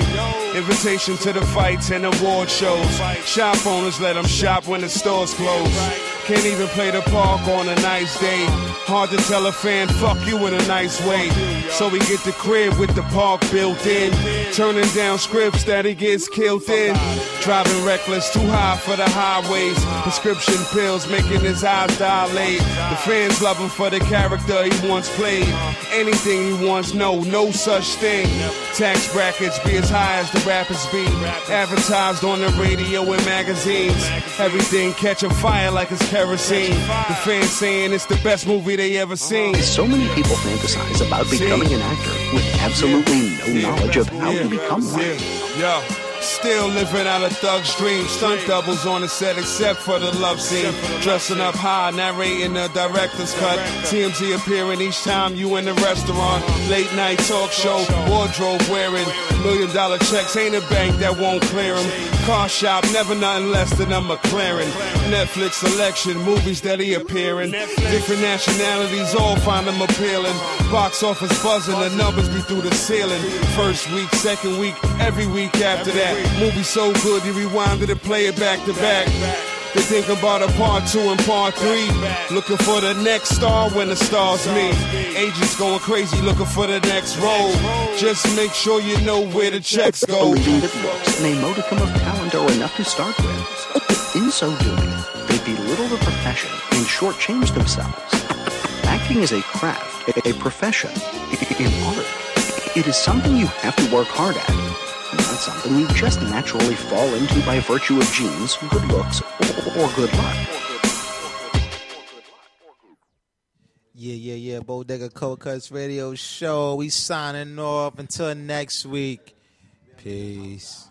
Invitation to the fights and award shows. Shop owners let him shop when the stores close. Can't even play the park on a nice day. Hard to tell a fan, fuck you in a nice way. So we get the crib with the park built in. Turning down scripts that he gets killed in. Driving reckless, too high for the highways. Prescription pills making his eyes dilate. The fans love him for the character he once played. Anything he wants, no, no such thing. Tax brackets be as high as the rappers be. Advertised on the radio and magazines. Everything catching fire like it's kerosene. The fans saying it's the best movie they ever seen. So many people fantasize about becoming an actor with absolutely no knowledge of how to become one. Yeah. Still living out a thug's dream. Stunt doubles on the set except for the love scene. Dressing up high, narrating the director's cut. TMZ appearing each time you in the restaurant. Late night talk show, wardrobe wearing. Million dollar checks ain't a bank that won't clear him. Car shop, never nothing less than a McLaren. Netflix selection, movies that he appear in. Different nationalities all find him appealing. Box office buzzing, the numbers be through the ceiling. First week, second week, every week after that. Movie so good, you rewind it and play it back to back. They think about a part two and part three. Looking for the next star when the stars meet. Agents going crazy looking for the next role. Just make sure you know where the checks go. Believing that looks and a modicum of talent are enough to start with. In so doing, they belittle the profession and shortchange themselves. Acting is a craft, a profession, an art. It is something you have to work hard at, something you just naturally fall into by virtue of genes, good looks, or, or good luck. Yeah, yeah, yeah. Bodega Cold Kutz Radio Show. We signing off until next week. Peace.